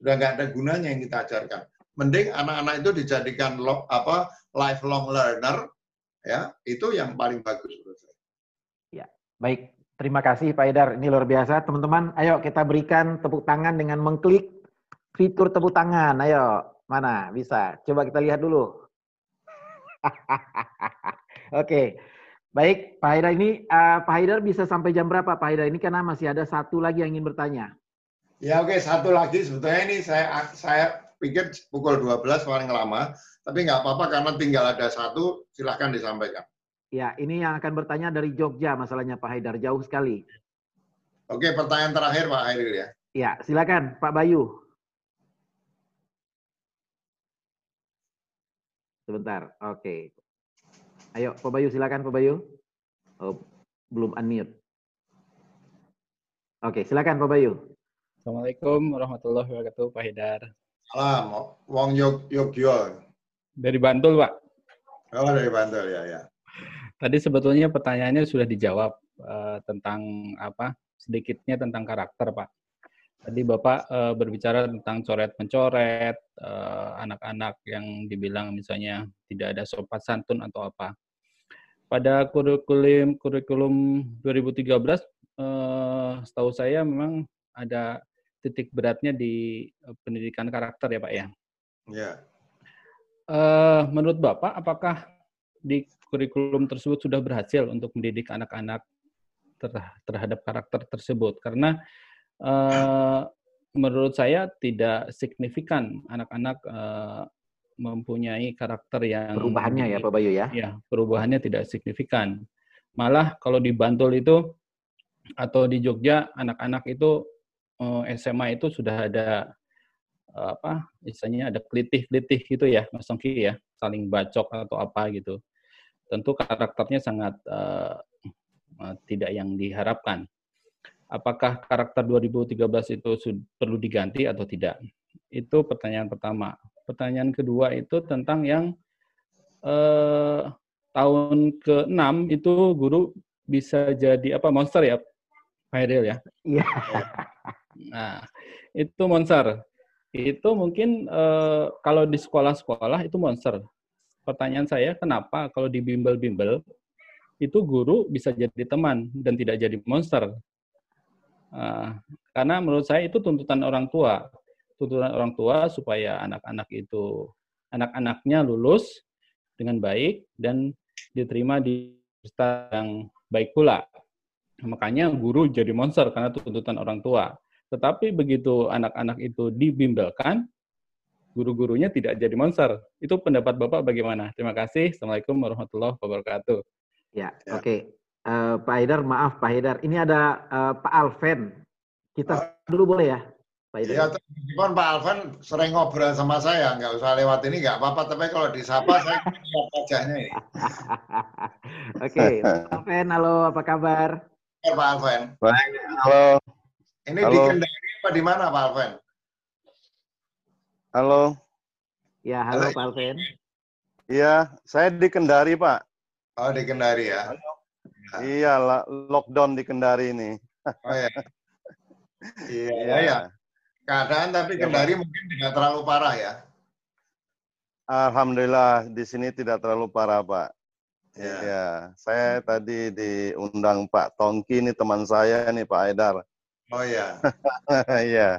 S2: sudah nggak ada gunanya yang kita ajarkan. Mending anak-anak itu dijadikan lo, apa lifelong learner, ya itu yang paling bagus menurut saya.
S1: Ya, baik. Terima kasih Pak Edar. Ini luar biasa. Teman-teman, ayo kita berikan tepuk tangan dengan mengklik fitur tepuk tangan. Ayo, Mana? Bisa. Coba kita lihat dulu. [laughs] Oke. Baik, Pak Haidar ini, uh, Pak Haidar bisa sampai jam berapa Pak Haidar? Ini karena masih ada satu lagi yang ingin bertanya.
S2: Ya oke, okay. satu lagi. Sebetulnya ini saya saya pikir pukul 12 paling lama. Tapi nggak apa-apa karena tinggal ada satu, silahkan disampaikan.
S1: Ya, ini yang akan bertanya dari Jogja masalahnya Pak Haidar. Jauh sekali.
S2: Oke, pertanyaan terakhir Pak Haidar ya.
S1: Ya, silakan Pak Bayu. Sebentar. Oke. Ayo, Pak Bayu silakan Pak Bayu. Oh, belum unmute. Oke, okay, silakan Pak Bayu.
S10: Assalamualaikum warahmatullahi wabarakatuh, Pak Hidar.
S2: Salam, Wong Yog Yogyo.
S10: Dari Bantul, Pak.
S2: Oh, dari Bantul ya, ya.
S10: Tadi sebetulnya pertanyaannya sudah dijawab uh, tentang apa? Sedikitnya tentang karakter, Pak. Tadi Bapak uh, berbicara tentang coret-mencoret, uh, anak-anak yang dibilang misalnya tidak ada sopan santun atau apa. Pada kurikulum kurikulum 2013, uh, setahu saya memang ada titik beratnya di pendidikan karakter ya Pak ya. Ya. Uh, menurut Bapak, apakah di kurikulum tersebut sudah berhasil untuk mendidik anak-anak terhadap karakter tersebut? Karena uh, menurut saya tidak signifikan anak-anak uh, mempunyai karakter yang
S1: perubahannya ya Pak Bayu ya.
S10: Ya, perubahannya tidak signifikan. Malah kalau di Bantul itu atau di Jogja anak-anak itu SMA itu sudah ada apa misalnya ada kelitih-kelitih gitu ya Mas Songki ya, saling bacok atau apa gitu. Tentu karakternya sangat uh, uh, tidak yang diharapkan apakah karakter 2013 itu perlu diganti atau tidak? Itu pertanyaan pertama. Pertanyaan kedua itu tentang yang eh, tahun ke-6 itu guru bisa jadi apa monster ya, Pak ya? Iya. Nah, itu monster. Itu mungkin eh, kalau di sekolah-sekolah itu monster. Pertanyaan saya, kenapa kalau di bimbel-bimbel itu guru bisa jadi teman dan tidak jadi monster? Uh, karena menurut saya itu tuntutan orang tua, tuntutan orang tua supaya anak-anak itu anak-anaknya lulus dengan baik dan diterima di universitas yang baik pula. Makanya guru jadi monster karena tuntutan orang tua. Tetapi begitu anak-anak itu dibimbelkan, guru-gurunya tidak jadi monster. Itu pendapat Bapak bagaimana? Terima kasih. Assalamualaikum warahmatullahi wabarakatuh.
S1: Ya, ya. oke. Okay. Uh, eh, Pak Haidar, maaf Pak Haidar. Ini ada uh, Pak Alven. Kita uh, dulu boleh ya?
S2: Pak Haidar. Iya, meskipun Pak Alven sering ngobrol sama saya, nggak usah lewat ini nggak apa-apa. Tapi kalau disapa [laughs] saya lihat wajahnya ini.
S1: oke, okay. Pak Alven, halo, apa kabar?
S2: Ya, Pak Alven.
S3: Baik, halo.
S2: Ini halo. di Kendari apa di mana Pak Alven?
S3: Halo.
S1: Ya, halo, halo. Pak Alvin.
S3: Iya, saya di Kendari, Pak.
S2: Oh, di Kendari ya.
S3: ya. Iya, lockdown di Kendari ini.
S2: Oh ya. [laughs] iya, iya, iya. Keadaan tapi iya, Kendari ya, mungkin tidak terlalu parah ya.
S3: Alhamdulillah di sini tidak terlalu parah, Pak. Iya, ya, saya tadi diundang Pak Tongki ini teman saya nih Pak Aidar.
S2: Oh iya. [laughs]
S3: Iya.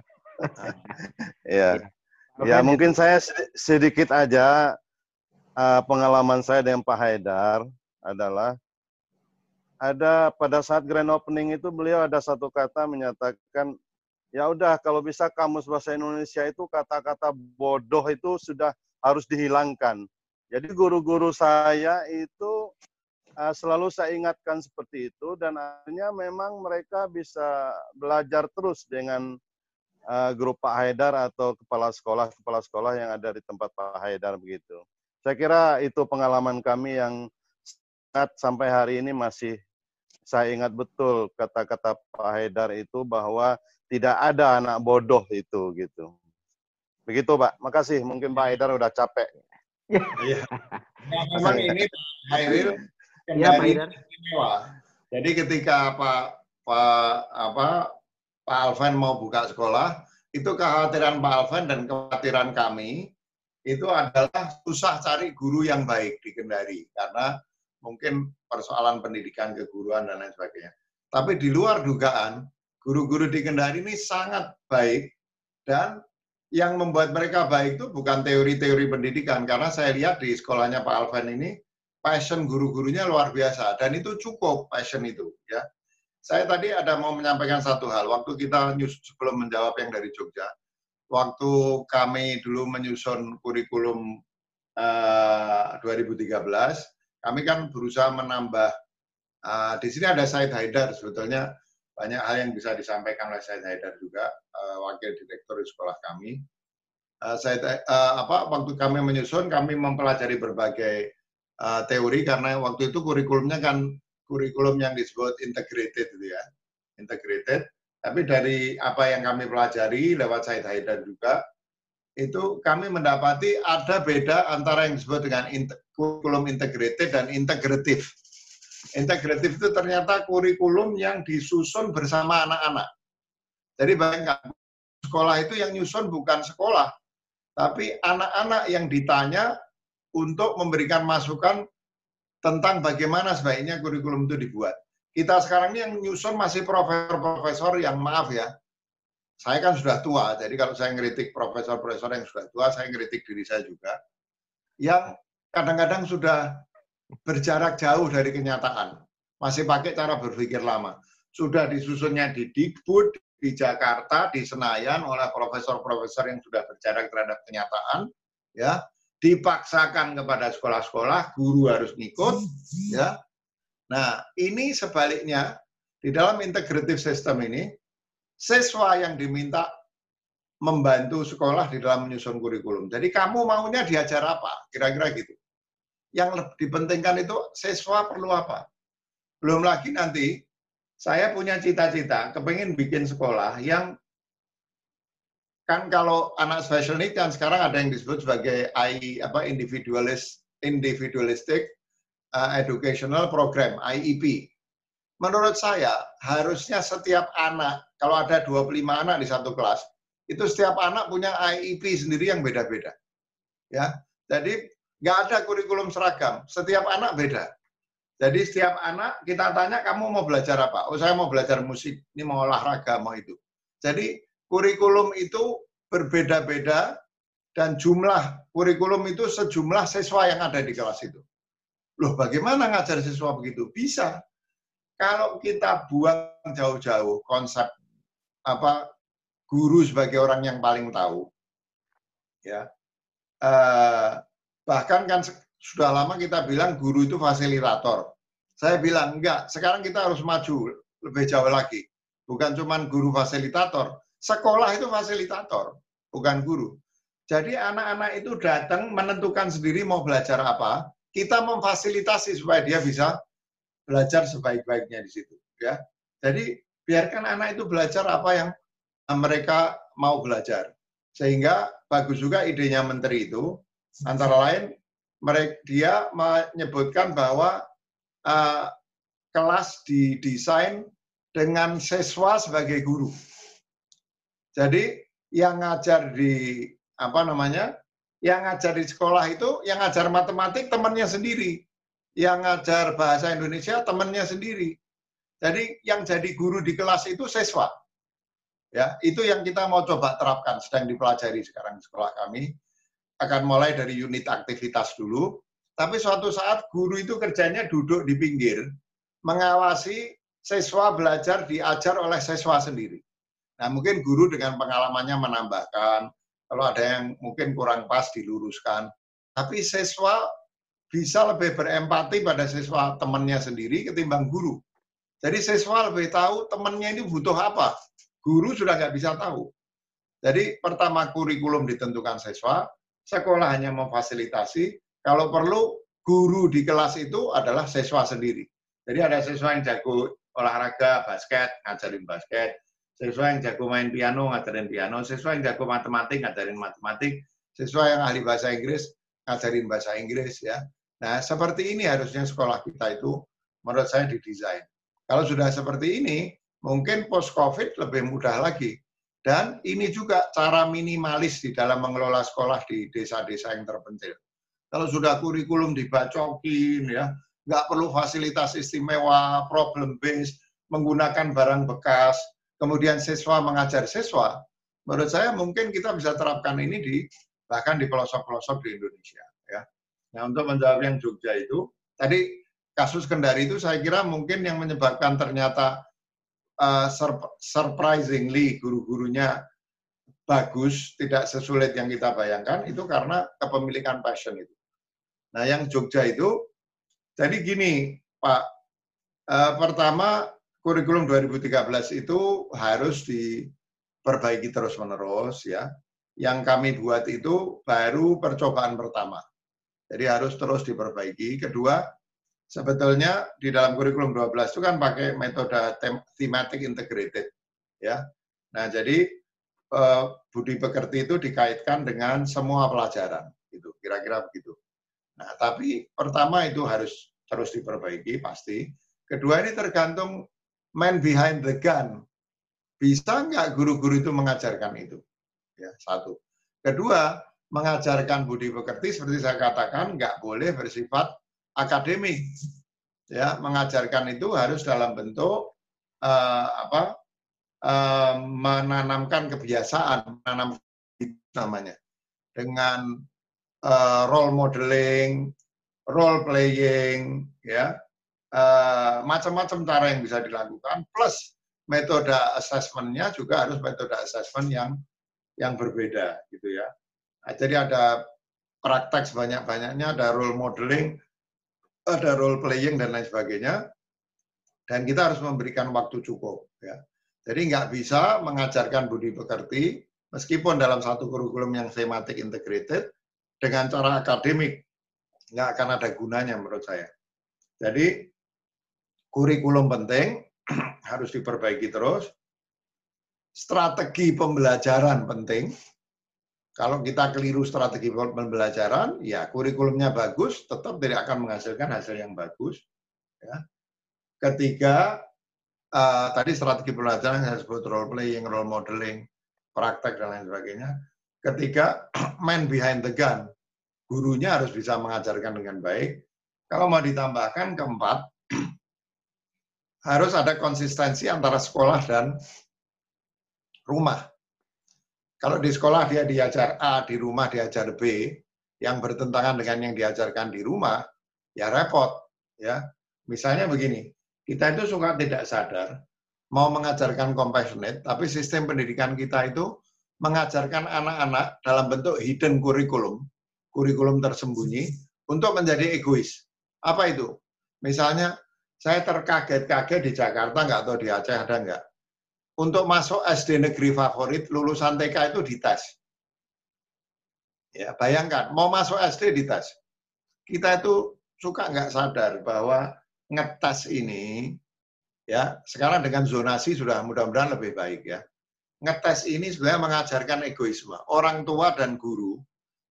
S3: Iya. Ya mungkin saya sedikit aja uh, pengalaman saya dengan Pak Haidar adalah ada pada saat grand opening itu beliau ada satu kata menyatakan ya udah kalau bisa kamus bahasa Indonesia itu kata-kata bodoh itu sudah harus dihilangkan. Jadi guru-guru saya itu selalu saya ingatkan seperti itu dan akhirnya memang mereka bisa belajar terus dengan uh, grup Pak Haidar atau kepala sekolah kepala sekolah yang ada di tempat Pak Haidar begitu. Saya kira itu pengalaman kami yang sangat sampai hari ini masih saya ingat betul kata-kata Pak Haidar itu bahwa tidak ada anak bodoh itu gitu. Begitu Pak. Makasih. Mungkin Pak Haidar udah capek.
S2: Iya. Nah, memang ini Hairil ya, Pak Haidar. Jadi ketika Pak Pak apa Pak Alvan mau buka sekolah, itu kekhawatiran Pak Alvan dan kekhawatiran kami itu adalah susah cari guru yang baik di Kendari karena mungkin persoalan pendidikan keguruan dan lain sebagainya. Tapi di luar dugaan, guru-guru di Kendari ini sangat baik dan yang membuat mereka baik itu bukan teori-teori pendidikan karena saya lihat di sekolahnya Pak Alvan ini passion guru-gurunya luar biasa dan itu cukup passion itu ya saya tadi ada mau menyampaikan satu hal. Waktu kita sebelum menjawab yang dari Jogja, waktu kami dulu menyusun kurikulum uh, eh, 2013, kami kan berusaha menambah. Uh, di sini ada Said Haidar, sebetulnya banyak hal yang bisa disampaikan oleh Said Haidar juga, uh, wakil direktur di sekolah kami. Uh, Said, uh, apa, waktu kami menyusun, kami mempelajari berbagai uh, teori karena waktu itu kurikulumnya kan kurikulum yang disebut integrated itu ya, integrated. Tapi dari apa yang kami pelajari lewat Said Haidar juga, itu kami mendapati ada beda antara yang disebut dengan kurikulum integrated dan integratif. Integratif itu ternyata kurikulum yang disusun bersama anak-anak. Jadi bayangkan, sekolah itu yang nyusun bukan sekolah, tapi anak-anak yang ditanya untuk memberikan masukan tentang bagaimana sebaiknya kurikulum itu dibuat. Kita sekarang ini yang nyusun masih profesor-profesor yang maaf ya, saya kan sudah tua, jadi kalau saya ngeritik profesor-profesor yang sudah tua, saya ngeritik diri saya juga, yang kadang-kadang sudah berjarak jauh dari kenyataan, masih pakai cara berpikir lama. Sudah disusunnya di Dikbud, di Jakarta, di Senayan oleh profesor-profesor yang sudah berjarak terhadap kenyataan, ya dipaksakan kepada sekolah-sekolah, guru harus ngikut, ya. Nah, ini sebaliknya di dalam integratif sistem ini, siswa yang diminta membantu sekolah di dalam menyusun kurikulum. Jadi kamu maunya diajar apa? Kira-kira gitu. Yang dipentingkan itu siswa perlu apa? Belum lagi nanti saya punya cita-cita, kepingin bikin sekolah yang kan kalau anak special need kan sekarang ada yang disebut sebagai I apa individualist individualistic uh, educational program IEP. Menurut saya harusnya setiap anak kalau ada 25 anak di satu kelas itu setiap anak punya IEP sendiri yang beda-beda. Ya. Jadi nggak ada kurikulum seragam, setiap anak beda. Jadi setiap anak kita tanya kamu mau belajar apa? Oh saya mau belajar musik, ini mau olahraga, mau itu. Jadi kurikulum itu berbeda-beda dan jumlah kurikulum itu sejumlah siswa yang ada di kelas itu. Loh, bagaimana ngajar siswa begitu? Bisa. kalau kita buang jauh-jauh konsep apa guru sebagai orang yang paling tahu, ya eh, bahkan kan sudah lama kita bilang guru itu fasilitator. Saya bilang enggak, sekarang kita harus maju lebih jauh lagi. Bukan cuma guru fasilitator, sekolah itu fasilitator, bukan guru. Jadi anak-anak itu datang menentukan sendiri mau belajar apa, kita memfasilitasi supaya dia bisa belajar sebaik-baiknya di situ. Ya, jadi biarkan anak itu belajar apa yang mereka mau belajar. Sehingga bagus juga idenya menteri itu, antara lain mereka dia menyebutkan bahwa uh, kelas didesain dengan siswa sebagai guru. Jadi yang ngajar di apa namanya yang ngajar di sekolah itu yang ngajar matematik temannya sendiri. Yang ngajar bahasa Indonesia temannya sendiri. Jadi yang jadi guru di kelas itu siswa. Ya itu yang kita mau coba terapkan sedang dipelajari sekarang di sekolah kami. Akan mulai dari unit aktivitas dulu. Tapi suatu saat guru itu kerjanya duduk di pinggir mengawasi siswa belajar diajar oleh siswa sendiri nah mungkin guru dengan pengalamannya menambahkan kalau ada yang mungkin kurang pas diluruskan. Tapi siswa bisa lebih berempati pada siswa temannya sendiri ketimbang guru. Jadi siswa lebih tahu temannya ini butuh apa. Guru sudah nggak bisa tahu. Jadi pertama kurikulum ditentukan siswa, sekolah hanya memfasilitasi. Kalau perlu guru di kelas itu adalah siswa sendiri. Jadi ada siswa yang jago olahraga, basket, ngajarin basket siswa yang jago main piano ngajarin piano, siswa yang jago matematik ngajarin matematik, siswa yang ahli bahasa Inggris ngajarin bahasa Inggris ya. Nah, seperti ini harusnya sekolah kita itu menurut saya didesain. Kalau sudah seperti ini, mungkin post Covid lebih mudah lagi. Dan ini juga cara minimalis di dalam mengelola sekolah di desa-desa yang terpencil. Kalau sudah kurikulum dibacokin ya, nggak perlu fasilitas istimewa, problem based, menggunakan barang bekas, kemudian siswa mengajar siswa, menurut saya mungkin kita bisa terapkan ini di bahkan di pelosok-pelosok di Indonesia. Ya. Nah untuk menjawab yang Jogja itu, tadi kasus Kendari itu saya kira mungkin yang menyebabkan ternyata uh, surprisingly guru-gurunya bagus, tidak sesulit yang kita bayangkan, itu karena kepemilikan passion itu. Nah yang Jogja itu, jadi gini Pak, uh, pertama kurikulum 2013 itu harus diperbaiki terus-menerus ya. Yang kami buat itu baru percobaan pertama. Jadi harus terus diperbaiki. Kedua, sebetulnya di dalam kurikulum 12 itu kan pakai metode thematic integrated ya. Nah, jadi eh, budi pekerti itu dikaitkan dengan semua pelajaran gitu. Kira-kira begitu. Nah, tapi pertama itu harus terus diperbaiki pasti. Kedua ini tergantung man behind the gun. Bisa nggak guru-guru itu mengajarkan itu? Ya, satu. Kedua, mengajarkan budi pekerti seperti saya katakan nggak boleh bersifat akademik. Ya, mengajarkan itu harus dalam bentuk uh, apa? Uh, menanamkan kebiasaan, menanam namanya dengan uh, role modeling, role playing, ya, Eh, macam-macam cara yang bisa dilakukan plus metode assessment-nya juga harus metode assessment yang yang berbeda gitu ya. Nah, jadi ada praktek sebanyak-banyaknya, ada role modeling, ada role playing dan lain sebagainya. Dan kita harus memberikan waktu cukup ya. Jadi nggak bisa mengajarkan budi pekerti meskipun dalam satu kurikulum yang thematic integrated dengan cara akademik nggak akan ada gunanya menurut saya. Jadi kurikulum penting, [clears throat] harus diperbaiki terus. Strategi pembelajaran penting. Kalau kita keliru strategi pembelajaran, ya kurikulumnya bagus, tetap tidak akan menghasilkan hasil yang bagus. Ya. Ketiga, uh, tadi strategi pembelajaran yang disebut role playing, role modeling, praktek dan lain sebagainya. Ketiga, [clears throat] man behind the gun. Gurunya harus bisa mengajarkan dengan baik. Kalau mau ditambahkan keempat, harus ada konsistensi antara sekolah dan rumah. Kalau di sekolah dia diajar A, di rumah diajar B, yang bertentangan dengan yang diajarkan di rumah, ya repot. Ya, misalnya begini, kita itu suka tidak sadar mau mengajarkan compassionate, tapi sistem pendidikan kita itu mengajarkan anak-anak dalam bentuk hidden curriculum, kurikulum tersembunyi, untuk menjadi egois. Apa itu? Misalnya, saya terkaget-kaget di Jakarta, nggak tahu di Aceh ada nggak. Untuk masuk SD negeri favorit, lulusan TK itu dites. Ya, bayangkan, mau masuk SD dites. Kita itu suka nggak sadar bahwa ngetes ini ya sekarang dengan zonasi sudah mudah-mudahan lebih baik ya ngetes ini sebenarnya mengajarkan egoisme orang tua dan guru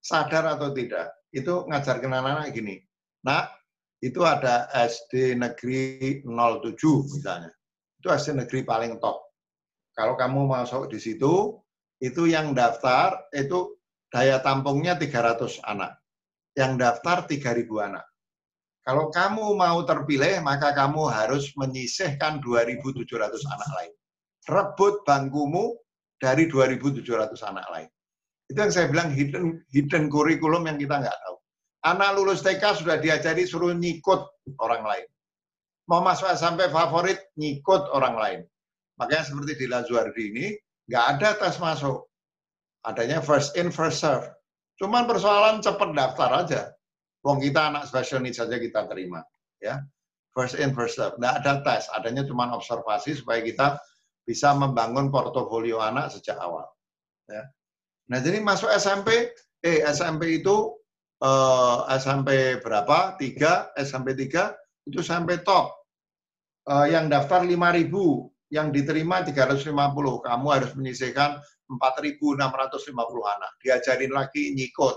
S2: sadar atau tidak itu ngajarkan anak-anak gini nak itu ada SD negeri 07 misalnya itu SD negeri paling top kalau kamu masuk di situ itu yang daftar itu daya tampungnya 300 anak yang daftar 3000 anak kalau kamu mau terpilih, maka kamu harus menyisihkan 2.700 anak lain. Rebut bangkumu dari 2.700 anak lain. Itu yang saya bilang hidden, hidden kurikulum yang kita nggak tahu. Anak lulus TK sudah diajari suruh nyikut orang lain. Mau masuk SMP favorit, nyikut orang lain. Makanya seperti di Lazuardi ini, nggak ada tes masuk. Adanya first in, first serve. Cuman persoalan cepat daftar aja. Wong kita anak special needs saja kita terima, ya. First in, first serve. Nggak ada tes, adanya cuma observasi supaya kita bisa membangun portofolio anak sejak awal. Ya. Nah, jadi masuk SMP, eh SMP itu eh, SMP berapa? Tiga, SMP tiga itu sampai top. Eh, yang daftar 5.000, yang diterima 350. Kamu harus menyisihkan 4.650 anak. Diajarin lagi nyikut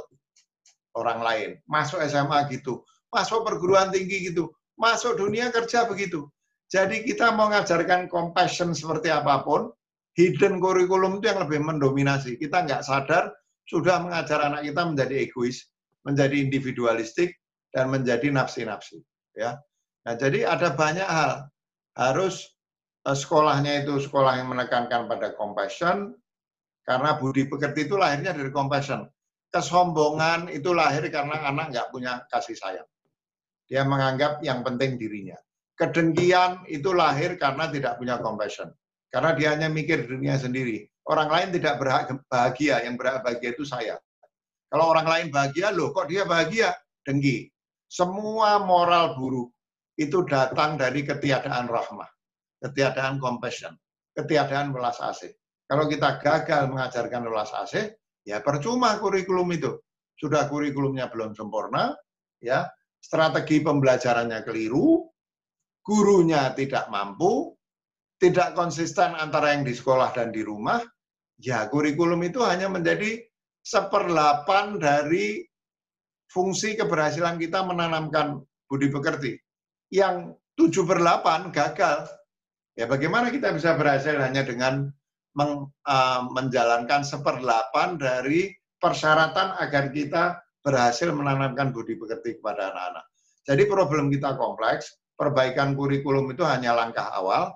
S2: orang lain. Masuk SMA gitu, masuk perguruan tinggi gitu, masuk dunia kerja begitu. Jadi kita mau mengajarkan compassion seperti apa pun, hidden kurikulum itu yang lebih mendominasi. Kita nggak sadar sudah mengajar anak kita menjadi egois, menjadi individualistik, dan menjadi nafsi-nafsi. Ya. Nah, jadi ada banyak hal. Harus eh, sekolahnya itu sekolah yang menekankan pada compassion, karena budi pekerti itu lahirnya dari compassion kesombongan itu lahir karena anak nggak punya kasih sayang. Dia menganggap yang penting dirinya. Kedengkian itu lahir karena tidak punya compassion. Karena dia hanya mikir dirinya sendiri. Orang lain tidak berhak bahagia, yang berhak bahagia itu saya. Kalau orang lain bahagia, loh kok dia bahagia? Dengki. Semua moral buruk itu datang dari ketiadaan rahmah, ketiadaan compassion, ketiadaan welas asih. Kalau kita gagal mengajarkan welas asih, ya percuma kurikulum itu. Sudah kurikulumnya belum sempurna, ya strategi pembelajarannya keliru, gurunya tidak mampu, tidak konsisten antara yang di sekolah dan di rumah, ya kurikulum itu hanya menjadi seperdelapan dari fungsi keberhasilan kita menanamkan budi pekerti. Yang tujuh per delapan gagal. Ya bagaimana kita bisa berhasil hanya dengan men, uh, menjalankan seperdelapan dari persyaratan agar kita berhasil menanamkan budi pekerti kepada anak-anak. Jadi problem kita kompleks, perbaikan kurikulum itu hanya langkah awal,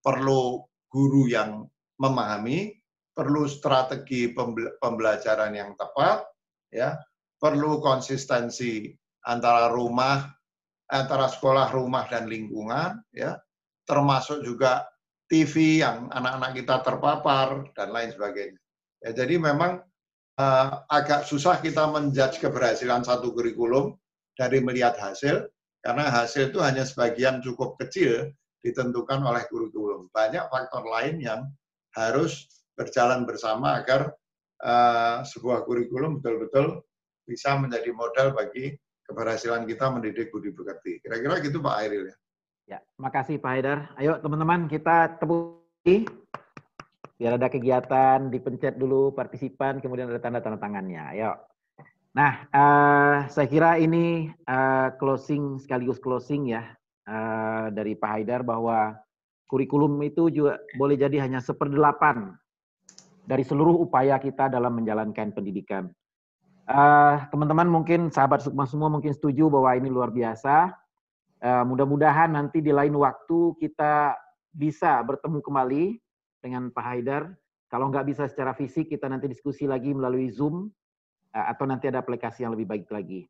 S2: perlu guru yang memahami, perlu strategi pembelajaran yang tepat, ya, perlu konsistensi antara rumah, antara sekolah, rumah dan lingkungan, ya, termasuk juga TV yang anak-anak kita terpapar dan lain sebagainya. Ya, jadi memang uh, agak susah kita menjudge keberhasilan satu kurikulum dari melihat hasil karena hasil itu hanya sebagian cukup kecil ditentukan oleh kurikulum. Banyak faktor lain yang harus berjalan bersama agar uh, sebuah kurikulum betul-betul bisa menjadi modal bagi keberhasilan kita mendidik budi pekerti. Kira-kira gitu Pak Airil ya.
S1: Ya, makasih Pak Haidar. Ayo teman-teman kita tepuk biar ada kegiatan, dipencet dulu partisipan, kemudian ada tanda-tanda tangannya. Ayo. Nah, uh, saya kira ini uh, closing sekaligus closing ya uh, dari Pak Haidar bahwa kurikulum itu juga boleh jadi hanya seperdelapan dari seluruh upaya kita dalam menjalankan pendidikan. Teman-teman uh, mungkin sahabat Sukma semua mungkin setuju bahwa ini luar biasa Uh, mudah-mudahan nanti di lain waktu kita bisa bertemu kembali dengan Pak Haidar. Kalau nggak bisa secara fisik, kita nanti diskusi lagi melalui Zoom uh, atau nanti ada aplikasi yang lebih baik lagi.